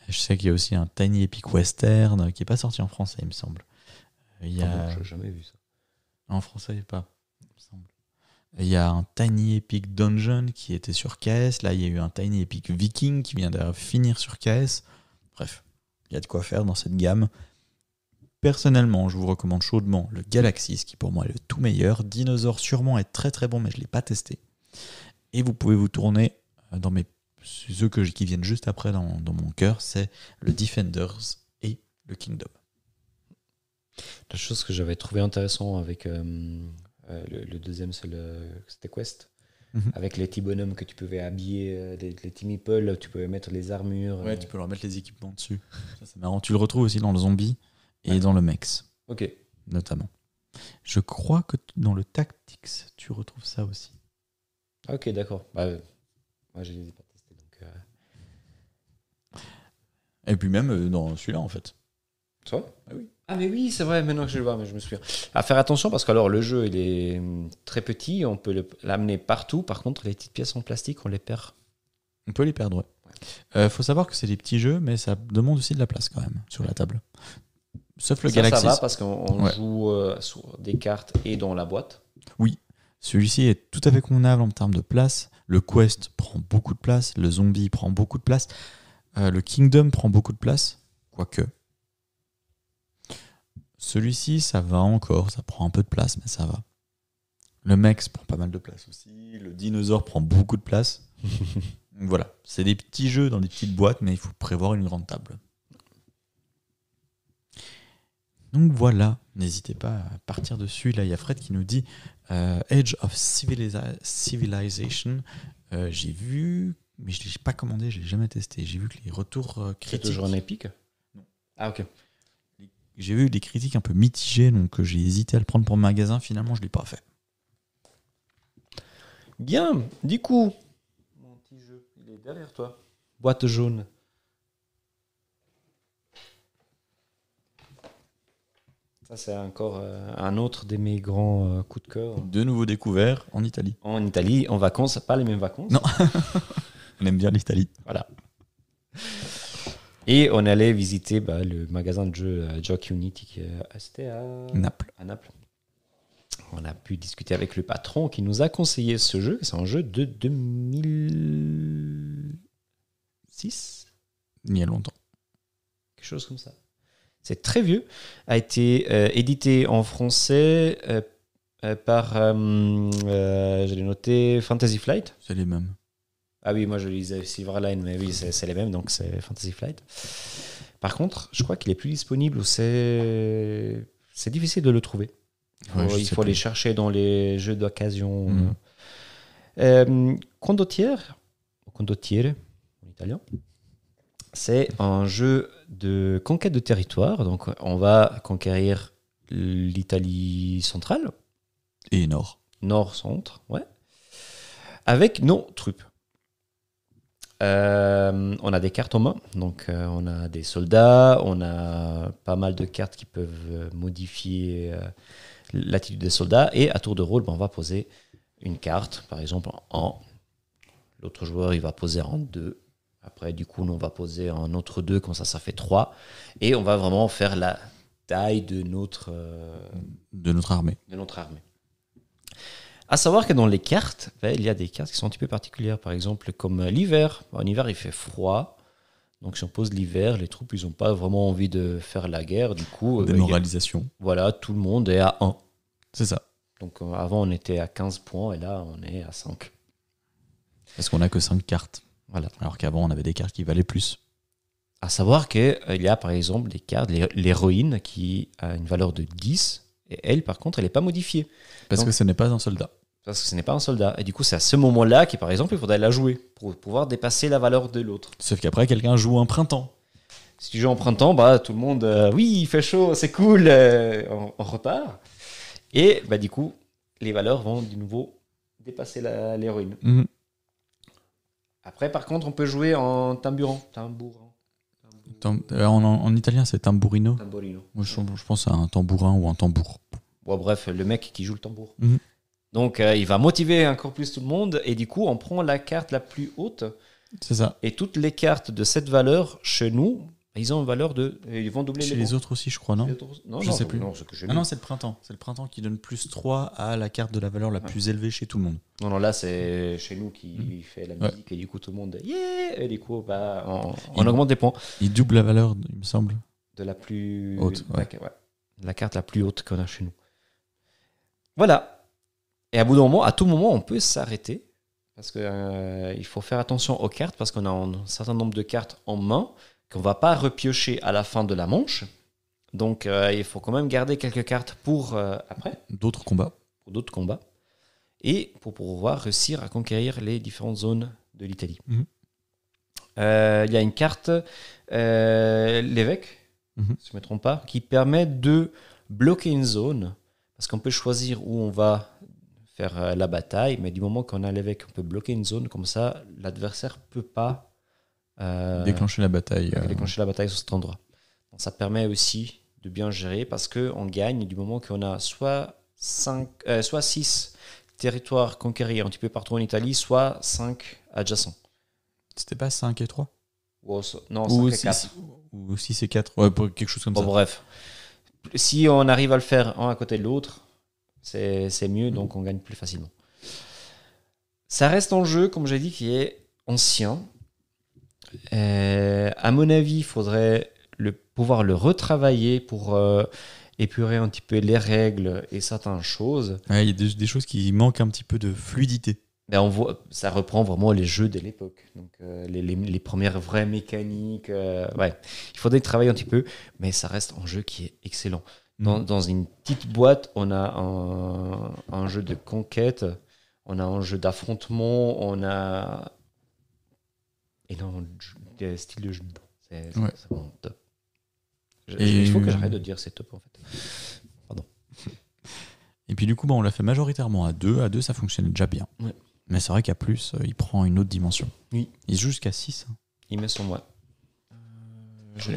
Speaker 2: Je sais qu'il y a aussi un Tiny Epic Western qui n'est pas sorti en français, il me semble. Il y a...
Speaker 1: Ah jamais vu ça.
Speaker 2: En français, pas. il me semble. Il y a un Tiny Epic Dungeon qui était sur KS. Là, il y a eu un Tiny Epic Viking qui vient de finir sur KS. Bref, il y a de quoi faire dans cette gamme. Personnellement, je vous recommande chaudement le Galaxis, qui pour moi est le tout meilleur. Dinosaur sûrement est très très bon, mais je ne l'ai pas testé. Et vous pouvez vous tourner euh, dans mes ceux que, qui viennent juste après dans, dans mon cœur, c'est le Defenders et le Kingdom.
Speaker 1: La chose que j'avais trouvé intéressant avec euh, euh, le, le deuxième, c'est le- c'était Quest.
Speaker 2: Mhm.
Speaker 1: Avec les petits bonhommes que tu pouvais habiller, euh, les, les petits meeples, tu pouvais mettre les armures.
Speaker 2: Ouais,
Speaker 1: euh,
Speaker 2: tu peux leur mettre les équipements dessus. Ça, c'est marrant. Tu le retrouves aussi dans le zombie et
Speaker 1: Ouais.
Speaker 2: dans le mex,
Speaker 1: Ok.
Speaker 2: notamment. Je crois que dans le tactics, tu retrouves ça aussi.
Speaker 1: Ok, d'accord. Bah, euh, moi, je les ai pas testés. Donc, euh,
Speaker 2: Et puis même euh, dans celui-là, en fait.
Speaker 1: Toi?
Speaker 2: Ah oui.
Speaker 1: Ah mais oui, c'est vrai, maintenant que je le vois, mais je me souviens. À faire attention parce que alors le jeu il est hum, très petit, on peut l'amener partout. Par contre, les petites pièces en plastique, on les perd.
Speaker 2: On peut les perdre, ouais. Euh, faut savoir que c'est des petits jeux, mais ça demande aussi de la place quand même sur la table. Sauf le
Speaker 1: ça,
Speaker 2: Galaxy.
Speaker 1: ça va parce qu'on
Speaker 2: Ouais.
Speaker 1: joue euh, sur des cartes et dans la boîte.
Speaker 2: Celui-ci est tout à fait convenable en termes de place. Le Quest prend beaucoup de place. Le Zombie prend beaucoup de place. Euh, le Kingdom prend beaucoup de place. Quoique. Celui-ci, ça va encore. Ça prend un peu de place, mais ça va. Le Mex prend pas mal de place aussi. Le Dinosaure prend beaucoup de place. (laughs) Voilà. C'est des petits jeux dans des petites boîtes, mais il faut prévoir une grande table. Donc voilà, n'hésitez pas à partir dessus. Là, il y a Fred qui nous dit euh, Age of Civilisa- Civilization. Euh, j'ai vu, mais je ne l'ai pas commandé, je l'ai jamais testé. J'ai vu que les retours euh,
Speaker 1: C'est
Speaker 2: critiques.
Speaker 1: toujours un épique
Speaker 2: Non.
Speaker 1: Ah ok.
Speaker 2: J'ai vu des critiques un peu mitigées, donc euh, j'ai hésité à le prendre pour le magasin. Finalement, je ne l'ai pas fait.
Speaker 1: Bien, du coup. Mon petit jeu, il est derrière toi. Boîte jaune. Ça, c'est encore euh, un autre de mes grands euh, coups de cœur.
Speaker 2: De nouveau découvert en Italie.
Speaker 1: En Italie, en vacances, pas les mêmes vacances.
Speaker 2: Non. (laughs) On aime bien l'Italie.
Speaker 1: Voilà. Et on allait visiter bah, le magasin de jeux Jock Unity c'était à,
Speaker 2: Naples.
Speaker 1: à Naples. On a pu discuter avec le patron qui nous a conseillé ce jeu. C'est un jeu de 2006
Speaker 2: Il y a longtemps.
Speaker 1: quelque chose comme ça. C'est très vieux. A été euh, édité en français euh, euh, par, euh, je l'ai noté, Fantasy Flight.
Speaker 2: C'est les mêmes.
Speaker 1: Ah oui, moi je lisais Silverline, mais oui, c'est les mêmes, donc c'est Fantasy Flight. Par contre, je crois qu'il est plus disponible ou c'est. C'est difficile de le trouver.
Speaker 2: Ouais,
Speaker 1: il faut aller chercher dans les jeux d'occasion.
Speaker 2: Mhm.
Speaker 1: Euh, condottiere, condottiere en italien, c'est un jeu de conquête de territoire. Donc on va conquérir l'Italie centrale,
Speaker 2: Et Nord.
Speaker 1: nord-centre, ouais, avec nos troupes. Euh, on a des cartes en main, donc euh, on a des soldats, on a pas mal de cartes qui peuvent euh, modifier euh, l'attitude des soldats, et à tour de rôle, ben, on va poser une carte, par exemple en l'autre joueur il va poser en 2, après du coup nous, on va poser en autre 2, comme ça ça fait 3, et on va vraiment faire la taille de notre, euh,
Speaker 2: De notre armée.
Speaker 1: de notre armée. À savoir que dans les cartes, ben, il y a des cartes qui sont un petit peu particulières. Par exemple, comme euh, l'hiver. En hiver, il fait froid. Donc, si on pose l'hiver, les troupes, ils n'ont pas vraiment envie de faire la guerre. Du coup, euh, ben, a-
Speaker 2: Démoralisation.
Speaker 1: voilà, tout le monde est à 1.
Speaker 2: C'est ça.
Speaker 1: Donc, avant, on était à 15 points et là, on est à 5.
Speaker 2: Parce qu'on a que 5 cartes.
Speaker 1: Voilà.
Speaker 2: Alors qu'avant, on avait des cartes qui valaient plus.
Speaker 1: À savoir qu'il y a par exemple des cartes, l'hé- l'héroïne qui a une valeur de 10, et elle par contre elle n'est pas modifiée,
Speaker 2: Parce
Speaker 1: Donc-
Speaker 2: que ce n'est pas un soldat.
Speaker 1: parce que ce n'est pas un soldat. Et du coup c'est à ce moment-là que par exemple il faudrait la jouer pour pouvoir dépasser la valeur de l'autre.
Speaker 2: Sauf qu'après, quelqu'un joue un printemps.
Speaker 1: Si tu joues en printemps, bah, tout le monde, euh, oui il fait chaud, c'est cool, euh, on, on repart. Et bah, du coup les valeurs vont de nouveau dépasser l'héroïne.
Speaker 2: Mhm.
Speaker 1: Après par contre on peut jouer en tambourin. Tambourin.
Speaker 2: Tam- euh, En, en- en italien, c'est tamburino.
Speaker 1: Tambourino.
Speaker 2: Moi, je, je pense à un tambourin ou un tambour.
Speaker 1: Bon, bref, le mec qui joue le tambour.
Speaker 2: Mhm.
Speaker 1: Donc, euh, il va motiver encore plus tout le monde. Et du coup, on prend la carte la plus haute.
Speaker 2: C'est ça.
Speaker 1: Et toutes les cartes de cette valeur, chez nous, ils ont une valeur de. Ils vont doubler
Speaker 2: Chez
Speaker 1: les
Speaker 2: autres aussi, je crois, non
Speaker 1: autres- Non,
Speaker 2: Je
Speaker 1: non,
Speaker 2: sais plus.
Speaker 1: Non, c'est que j'ai
Speaker 2: Ah non, c'est le printemps. C'est le printemps qui donne plus 3 à la carte de la valeur la
Speaker 1: Ouais.
Speaker 2: plus élevée chez tout le monde.
Speaker 1: non, non, là, c'est chez nous qui
Speaker 2: Mhm.
Speaker 1: fait la
Speaker 2: Ouais.
Speaker 1: musique. Et du coup, tout le monde. Yeah Et du coup, bah, on,
Speaker 2: Il-
Speaker 1: on augmente des points.
Speaker 2: Il double la valeur, il me semble.
Speaker 1: De la plus.
Speaker 2: Haute,
Speaker 1: la,
Speaker 2: ouais.
Speaker 1: ouais. La carte la plus haute qu'on a chez nous. Voilà. Et à bout d'un moment, à tout moment, on peut s'arrêter. Parce que euh, il faut faire attention aux cartes, parce qu'on a un certain nombre de cartes en main qu'on va pas repiocher à la fin de la manche. Donc euh, il faut quand même garder quelques cartes pour euh, après,
Speaker 2: D'autres combats.
Speaker 1: pour d'autres combats. Et pour pouvoir réussir à conquérir les différentes zones de l'Italie.
Speaker 2: Mhm.
Speaker 1: Euh, Il y a une carte, l'évêque,
Speaker 2: Mhm.
Speaker 1: si je ne me trompe pas, qui permet de bloquer une zone. Parce qu'on peut choisir où on va faire la bataille, mais du moment qu'on a l'évêque, on peut bloquer une zone, comme ça, l'adversaire ne peut pas
Speaker 2: Déclencher la bataille. euh,
Speaker 1: déclencher la bataille sur cet endroit. Donc, ça permet aussi de bien gérer parce qu'on gagne du moment qu'on a soit, 5, euh, soit 6 territoires conquéris un petit peu partout en Italie, soit 5 adjacents.
Speaker 2: C'était pas 5 et 3
Speaker 1: Ou, so- non,
Speaker 2: Ou
Speaker 1: 5 et 4.
Speaker 2: 6 ou 6 et 4. Ouais, pour quelque chose comme
Speaker 1: Bon,
Speaker 2: ça.
Speaker 1: bref. Si on arrive à le faire un à côté de l'autre, c'est c'est mieux, donc on gagne plus facilement. Ça reste un jeu, comme j'ai dit, qui est ancien. Euh, à mon avis, il faudrait le, pouvoir le retravailler pour euh, épurer un petit peu les règles et certaines choses.
Speaker 2: Ouais, Il y a des, des choses qui manquent un petit peu de fluidité.
Speaker 1: Mais on voit, ça reprend vraiment les jeux de l'époque. Donc, euh, les, les- les premières vraies mécaniques. euh, ouais, il faudrait travailler un petit peu, mais ça reste un jeu qui est excellent. Dans,
Speaker 2: Mhm.
Speaker 1: dans une petite boîte, on a un, un jeu de conquête, on a un jeu d'affrontement, on a de, jeux- de styles de jeu dedans. C'est
Speaker 2: Ouais.
Speaker 1: vraiment top. Je-
Speaker 2: Et-
Speaker 1: il faut que j'arrête de dire c'est top en fait.
Speaker 2: Et puis du coup, bah, on l'a fait majoritairement à 2. À 2, ça fonctionnait déjà bien.
Speaker 1: Ouais.
Speaker 2: Mais c'est vrai qu'à plus, euh, il prend une autre dimension.
Speaker 1: Oui.
Speaker 2: Il joue jusqu'à 6.
Speaker 1: Il met son moi.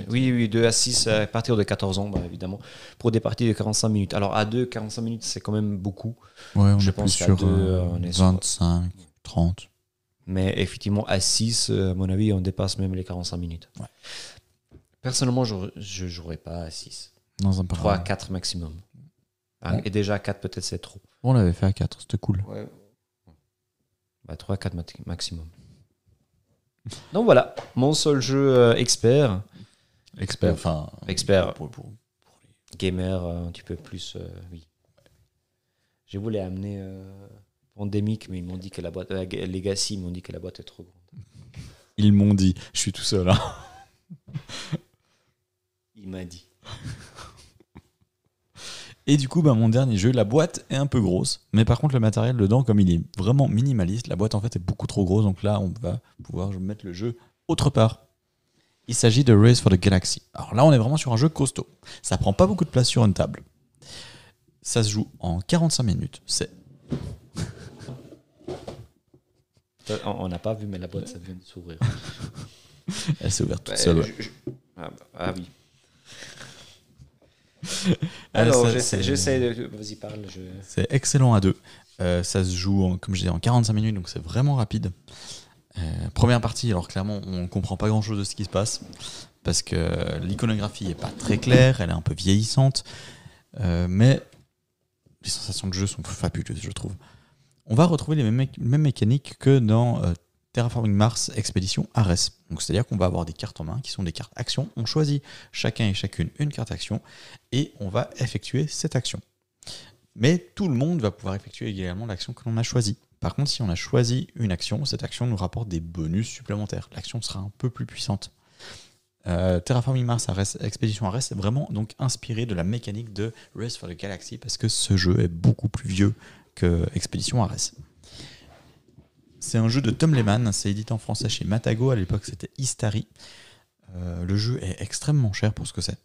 Speaker 1: Oui, oui, 2 à 6 à partir de 14 ans, bah, évidemment, pour des parties de 45 minutes. Alors à 2, 45 minutes, c'est quand même beaucoup.
Speaker 2: Ouais, on
Speaker 1: Je
Speaker 2: est
Speaker 1: pense
Speaker 2: plus sur
Speaker 1: deux,
Speaker 2: euh,
Speaker 1: on est sur-
Speaker 2: 25, 30.
Speaker 1: Mais effectivement, à 6, à mon avis, on dépasse même les 45 minutes.
Speaker 2: Ouais.
Speaker 1: Personnellement, je ne jouerais pas à 6.
Speaker 2: Dans un
Speaker 1: 3 à
Speaker 2: par
Speaker 1: 4 maximum.
Speaker 2: Ouais.
Speaker 1: Et déjà à 4, peut-être c'est trop.
Speaker 2: On l'avait fait à 4, c'était cool.
Speaker 1: Bah, 3 à 4 ma- maximum. Donc voilà, mon seul jeu euh, expert.
Speaker 2: Expert, enfin.
Speaker 1: Expert.
Speaker 2: pour- pour-
Speaker 1: gamer euh, un petit peu plus, euh, oui. Je voulais amener euh, Pandemic, mais ils m'ont dit que la boîte, euh, Legacy, ils m'ont dit que la boîte est trop grande.
Speaker 2: Ils m'ont dit, je suis tout seul. hein.
Speaker 1: Il m'a dit.
Speaker 2: Et du coup, bah, mon dernier jeu, la boîte est un peu grosse. Mais par contre, le matériel dedans, comme il est vraiment minimaliste, la boîte en fait est beaucoup trop grosse. Donc là, on va pouvoir mettre le jeu autre part. Il s'agit de Race for the Galaxy. Alors là, on est vraiment sur un jeu costaud. Ça prend pas beaucoup de place sur une table. Ça se joue en 45 minutes. C'est
Speaker 1: On on n'a pas vu, mais la boîte, ça vient de s'ouvrir. (laughs)
Speaker 2: Elle s'est ouverte toute
Speaker 1: Ouais,
Speaker 2: seule. ouais.
Speaker 1: je- je- Ah, bah, ah oui.
Speaker 2: Euh, (laughs)
Speaker 1: Alors, j'essaie de. Vas-y, parle. Je...
Speaker 2: C'est excellent à deux. Euh, ça se joue, en, comme je disais, en 45 minutes, donc c'est vraiment rapide. Euh, première partie, alors clairement, on comprend pas grand chose de ce qui se passe parce que l'iconographie est pas très claire, elle est un peu vieillissante, euh, mais les sensations de jeu sont fabuleuses, je trouve. On va retrouver les mêmes, mé- mêmes mécaniques que dans euh, Terraforming Mars Expédition Ares. C'est-à-dire qu'on va avoir des cartes en main qui sont des cartes actions. On choisit chacun et chacune une carte action et on va effectuer cette action. Mais tout le monde va pouvoir effectuer également l'action que l'on a choisie. Par contre, si on a choisi une action, cette action nous rapporte des bonus supplémentaires. L'action sera un peu plus puissante. Euh, Terraforming Mars Ares, Expédition Ares est vraiment donc inspiré de la mécanique de Race for the Galaxy parce que ce jeu est beaucoup plus vieux Expédition Ares. C'est un jeu de Tom Lehman, c'est édité en français chez Matago, à l'époque c'était Istari. Euh, le jeu est extrêmement cher pour ce que c'est.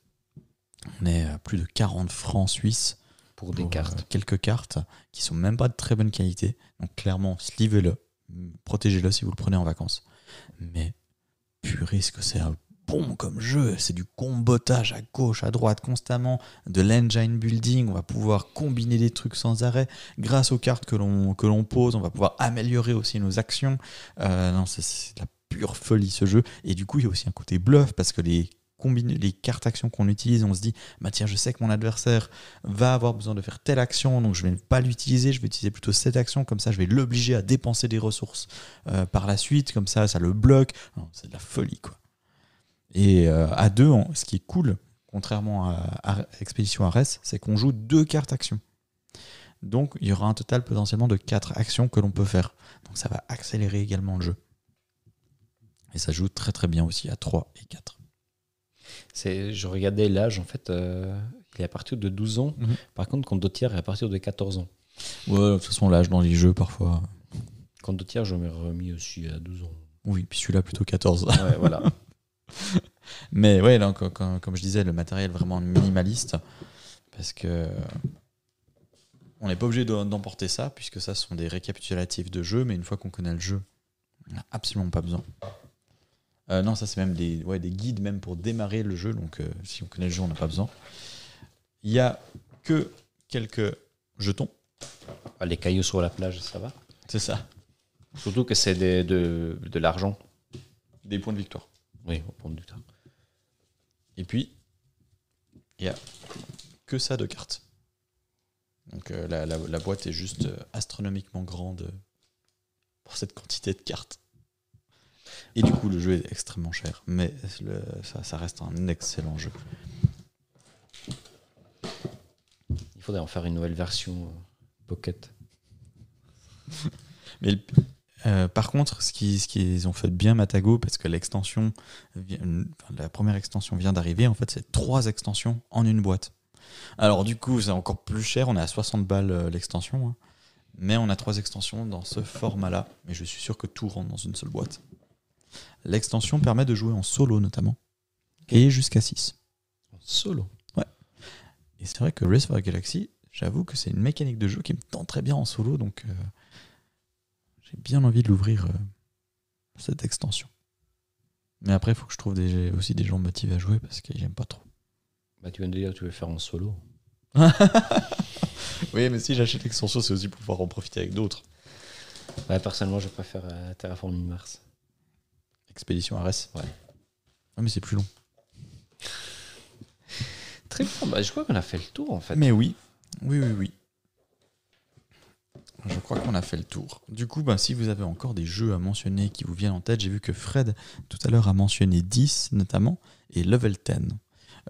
Speaker 2: On est à plus de 40 francs suisses
Speaker 1: Pour des
Speaker 2: pour,
Speaker 1: cartes.
Speaker 2: euh, quelques cartes qui sont même pas de très bonne qualité. Donc clairement, slivez-le, protégez-le si vous le prenez en vacances. Mais purée, ce que c'est un bon comme jeu, c'est du combotage à gauche, à droite constamment, de l'engine building, on va pouvoir combiner des trucs sans arrêt. Grâce aux cartes que l'on pose, on va pouvoir améliorer aussi nos actions. Euh, non, c'est- de la pure folie ce jeu. Et du coup, il y a aussi un côté bluff parce que les les cartes actions qu'on utilise, on se dit bah tiens, je sais que mon adversaire va avoir besoin de faire telle action, donc je vais pas l'utiliser, je vais utiliser plutôt cette action, comme ça je vais l'obliger à dépenser des ressources euh, par la suite, comme ça ça le bloque. C'est de la folie quoi. Et euh, à deux, on- ce qui est cool, contrairement à, à Expédition Ares, c'est qu'on joue deux cartes actions. Donc il y aura un total potentiellement de quatre actions que l'on peut faire. Donc ça va accélérer également le jeu. Et ça joue très très bien aussi à 3 et 4.
Speaker 1: C'est, je regardais l'âge, en fait, euh, il est à partir de 12 ans.
Speaker 2: Mhm.
Speaker 1: Par contre, Condottiere est à partir de 14 ans.
Speaker 2: Ouais, de toute façon l'âge dans les jeux parfois.
Speaker 1: Condottiere, je m'ai remis aussi à 12 ans.
Speaker 2: Oui, puis celui-là plutôt 14.
Speaker 1: Ouais, voilà. (laughs)
Speaker 2: Mais ouais, co- comme je disais, le matériel vraiment minimaliste. Parce que on n'est pas obligé de- d'emporter ça, puisque ça sont des récapitulatifs de jeu, mais une fois qu'on connaît le jeu, on n'a absolument pas besoin. Euh, non, ça c'est même des, ouais, des guides même pour démarrer le jeu, donc euh, si on connaît le jeu, on n'a pas besoin. Il y a que quelques jetons,
Speaker 1: Ah, Les cailloux sur la plage, ça va.
Speaker 2: c'est ça,
Speaker 1: Surtout que c'est de, de l'argent.
Speaker 2: des points de victoire.
Speaker 1: Oui, au point de vue.
Speaker 2: Et puis, il y a que ça de cartes. Donc euh, la, la- la boîte est juste euh, astronomiquement grande euh, pour cette quantité de cartes. Et du coup, le jeu est extrêmement cher. Mais le- ça, ça reste un excellent jeu.
Speaker 1: Il faudrait en faire une nouvelle version euh, Pocket. (laughs)
Speaker 2: Mais le- euh, par contre, ce qu'ils ce ont fait bien Matago, parce que l'extension, la première extension vient d'arriver, en fait, c'est trois extensions en une boîte. Alors du coup, c'est encore plus cher, on est à 60 balles euh, l'extension, hein. mais on a trois extensions dans ce format-là, mais je suis sûr que tout rentre dans une seule boîte. L'extension permet de jouer en solo notamment, et jusqu'à 6.
Speaker 1: En solo.
Speaker 2: Et c'est vrai que Race for the Galaxy, j'avoue que c'est une mécanique de jeu qui me tente très bien en solo, donc euh, j'ai bien envie de l'ouvrir, euh, cette extension. Mais après, il faut que je trouve des- aussi des gens motivés à jouer parce que j'aime pas trop.
Speaker 1: Bah, tu viens de dire que tu veux faire en solo. (laughs)
Speaker 2: oui, mais si j'achète l'extension, c'est aussi pour pouvoir en profiter avec d'autres.
Speaker 1: Ouais, personnellement, je préfère euh, Terraforming Mars.
Speaker 2: Expédition Ares.
Speaker 1: Ouais.
Speaker 2: Ah, mais c'est plus long. (laughs)
Speaker 1: Très bien. Bah, je crois qu'on a fait le tour, en fait.
Speaker 2: Mais oui, oui, oui, oui. Je crois qu'on a fait le tour. Du coup, ben, si vous avez encore des jeux à mentionner qui vous viennent en tête, j'ai vu que Fred tout à l'heure a mentionné 10 notamment et Level 10.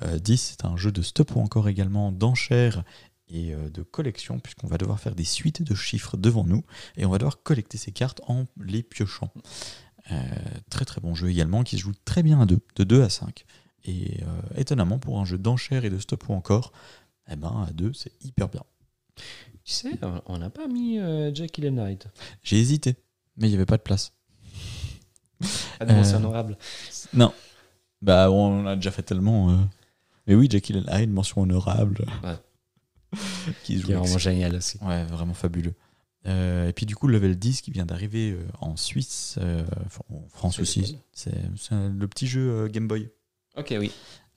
Speaker 2: Euh, 10, c'est un jeu de stop ou encore également d'enchères et euh, de collection, puisqu'on va devoir faire des suites de chiffres devant nous et on va devoir collecter ces cartes en les piochant. Euh, très très bon jeu également qui se joue très bien à 2, de 2 à 5. Et euh, étonnamment, pour un jeu d'enchères et de stop ou encore, eh ben, à 2, c'est hyper bien.
Speaker 1: Tu sais, on- n'a pas mis euh, Jekyll and Hyde.
Speaker 2: J'ai hésité, mais il n'y avait pas de place.
Speaker 1: Pas de mention honorable.
Speaker 2: Non. Bah, on a déjà fait tellement. euh. Mais oui, Jekyll and Hyde, mention honorable.
Speaker 1: Ouais.
Speaker 2: qui joue
Speaker 1: Qui est vraiment
Speaker 2: excellent.
Speaker 1: génial aussi.
Speaker 2: Ouais, vraiment fabuleux. Euh, et puis du coup, le level 10 qui vient d'arriver euh, en Suisse, euh, enfin, en France
Speaker 1: C'est
Speaker 2: aussi,
Speaker 1: lequel
Speaker 2: c'est c'est un- le petit jeu euh, Game Boy.
Speaker 1: Ok, oui.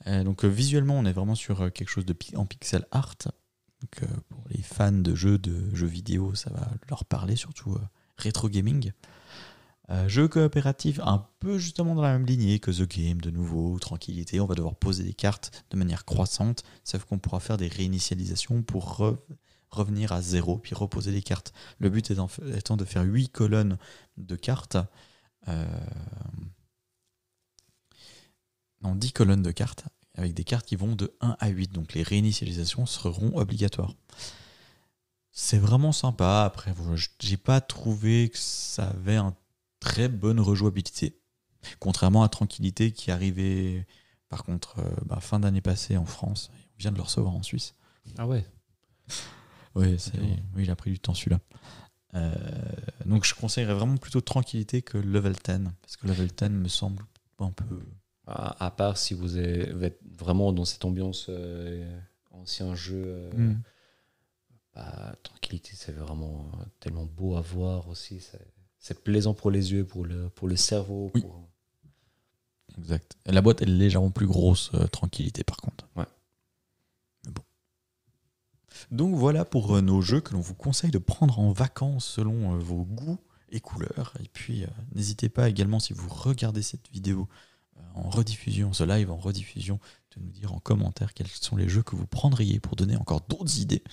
Speaker 2: Euh, donc euh, visuellement, on est vraiment sur euh, quelque chose de pi- en pixel art. Euh, pour les fans de jeux, de jeux vidéo, ça va leur parler, surtout euh, rétro gaming. Euh, jeu coopératif, un peu justement dans la même lignée que The Game, de nouveau, tranquillité. On va devoir poser des cartes de manière croissante, sauf qu'on pourra faire des réinitialisations pour re- revenir à zéro, puis reposer les cartes. Le but étant, étant de faire 8 colonnes de cartes. euh, non, 10 colonnes de cartes, avec des cartes qui vont de 1 à 8. Donc les réinitialisations seront obligatoires. C'est vraiment sympa. Après, j'ai pas trouvé que ça avait une très bonne rejouabilité. Contrairement à Tranquillité qui arrivait, par contre, euh, bah, fin d'année passée en France. On vient de le recevoir en Suisse.
Speaker 1: Ah ouais. (laughs)
Speaker 2: Oui, il a pris du temps celui-là. Euh, donc je conseillerais vraiment plutôt Tranquillité que Level 10. Parce que Level 10 me semble un peu.
Speaker 1: À, à part si vous êtes, vous êtes vraiment dans cette ambiance euh, ancien jeu, euh,
Speaker 2: Hmm.
Speaker 1: bah, tranquillité, c'est vraiment euh, tellement beau à voir aussi. c'est- plaisant pour les yeux, pour le, pour le cerveau.
Speaker 2: Oui.
Speaker 1: pour-
Speaker 2: Exact. La boîte elle est légèrement plus grosse, euh, Tranquillité par contre.
Speaker 1: Ouais.
Speaker 2: Mais bon. Donc voilà pour euh, nos jeux que l'on vous conseille de prendre en vacances selon euh, vos goûts et couleurs. Et puis n'hésitez pas également si vous regardez cette vidéo en rediffusion, ce live en rediffusion, de nous dire en commentaire quels sont les jeux que vous prendriez pour donner encore d'autres idées.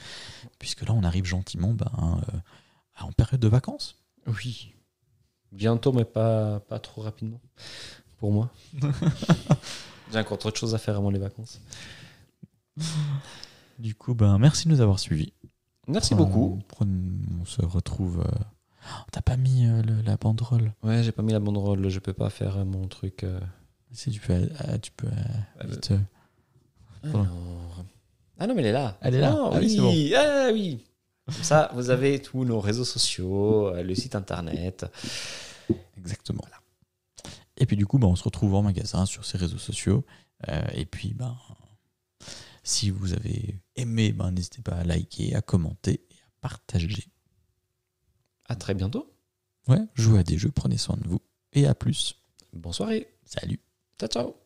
Speaker 2: Puisque là on arrive gentiment ben, euh, en période de vacances.
Speaker 1: Oui. Bientôt, mais pas, pas trop rapidement. Pour moi. (laughs) J'ai encore trop de choses à faire avant les vacances.
Speaker 2: Du coup, ben, merci de nous avoir suivis.
Speaker 1: Merci
Speaker 2: Euh,
Speaker 1: beaucoup.
Speaker 2: on se retrouve. euh, oh, T'as pas mis euh, le- la banderole?
Speaker 1: Ouais, j'ai pas mis la banderole, je peux pas faire euh, mon truc.
Speaker 2: Si tu peux, euh, tu peux euh,
Speaker 1: Euh,
Speaker 2: vite, Voilà.
Speaker 1: alors. Ah non, mais elle est là.
Speaker 2: Elle est là.
Speaker 1: Ah,
Speaker 2: Ah oui,
Speaker 1: ah oui. Comme ça, vous avez tous nos réseaux sociaux, le site internet.
Speaker 2: Exactement. Et puis du coup, ben, on se retrouve en magasin sur ces réseaux sociaux. Euh, et puis, ben, si vous avez aimé, ben, n'hésitez pas à liker, à commenter et à partager.
Speaker 1: À très bientôt.
Speaker 2: Ouais, jouez à des jeux, prenez soin de vous. Et à plus.
Speaker 1: Bonne soirée.
Speaker 2: Salut.
Speaker 1: Ciao, ciao.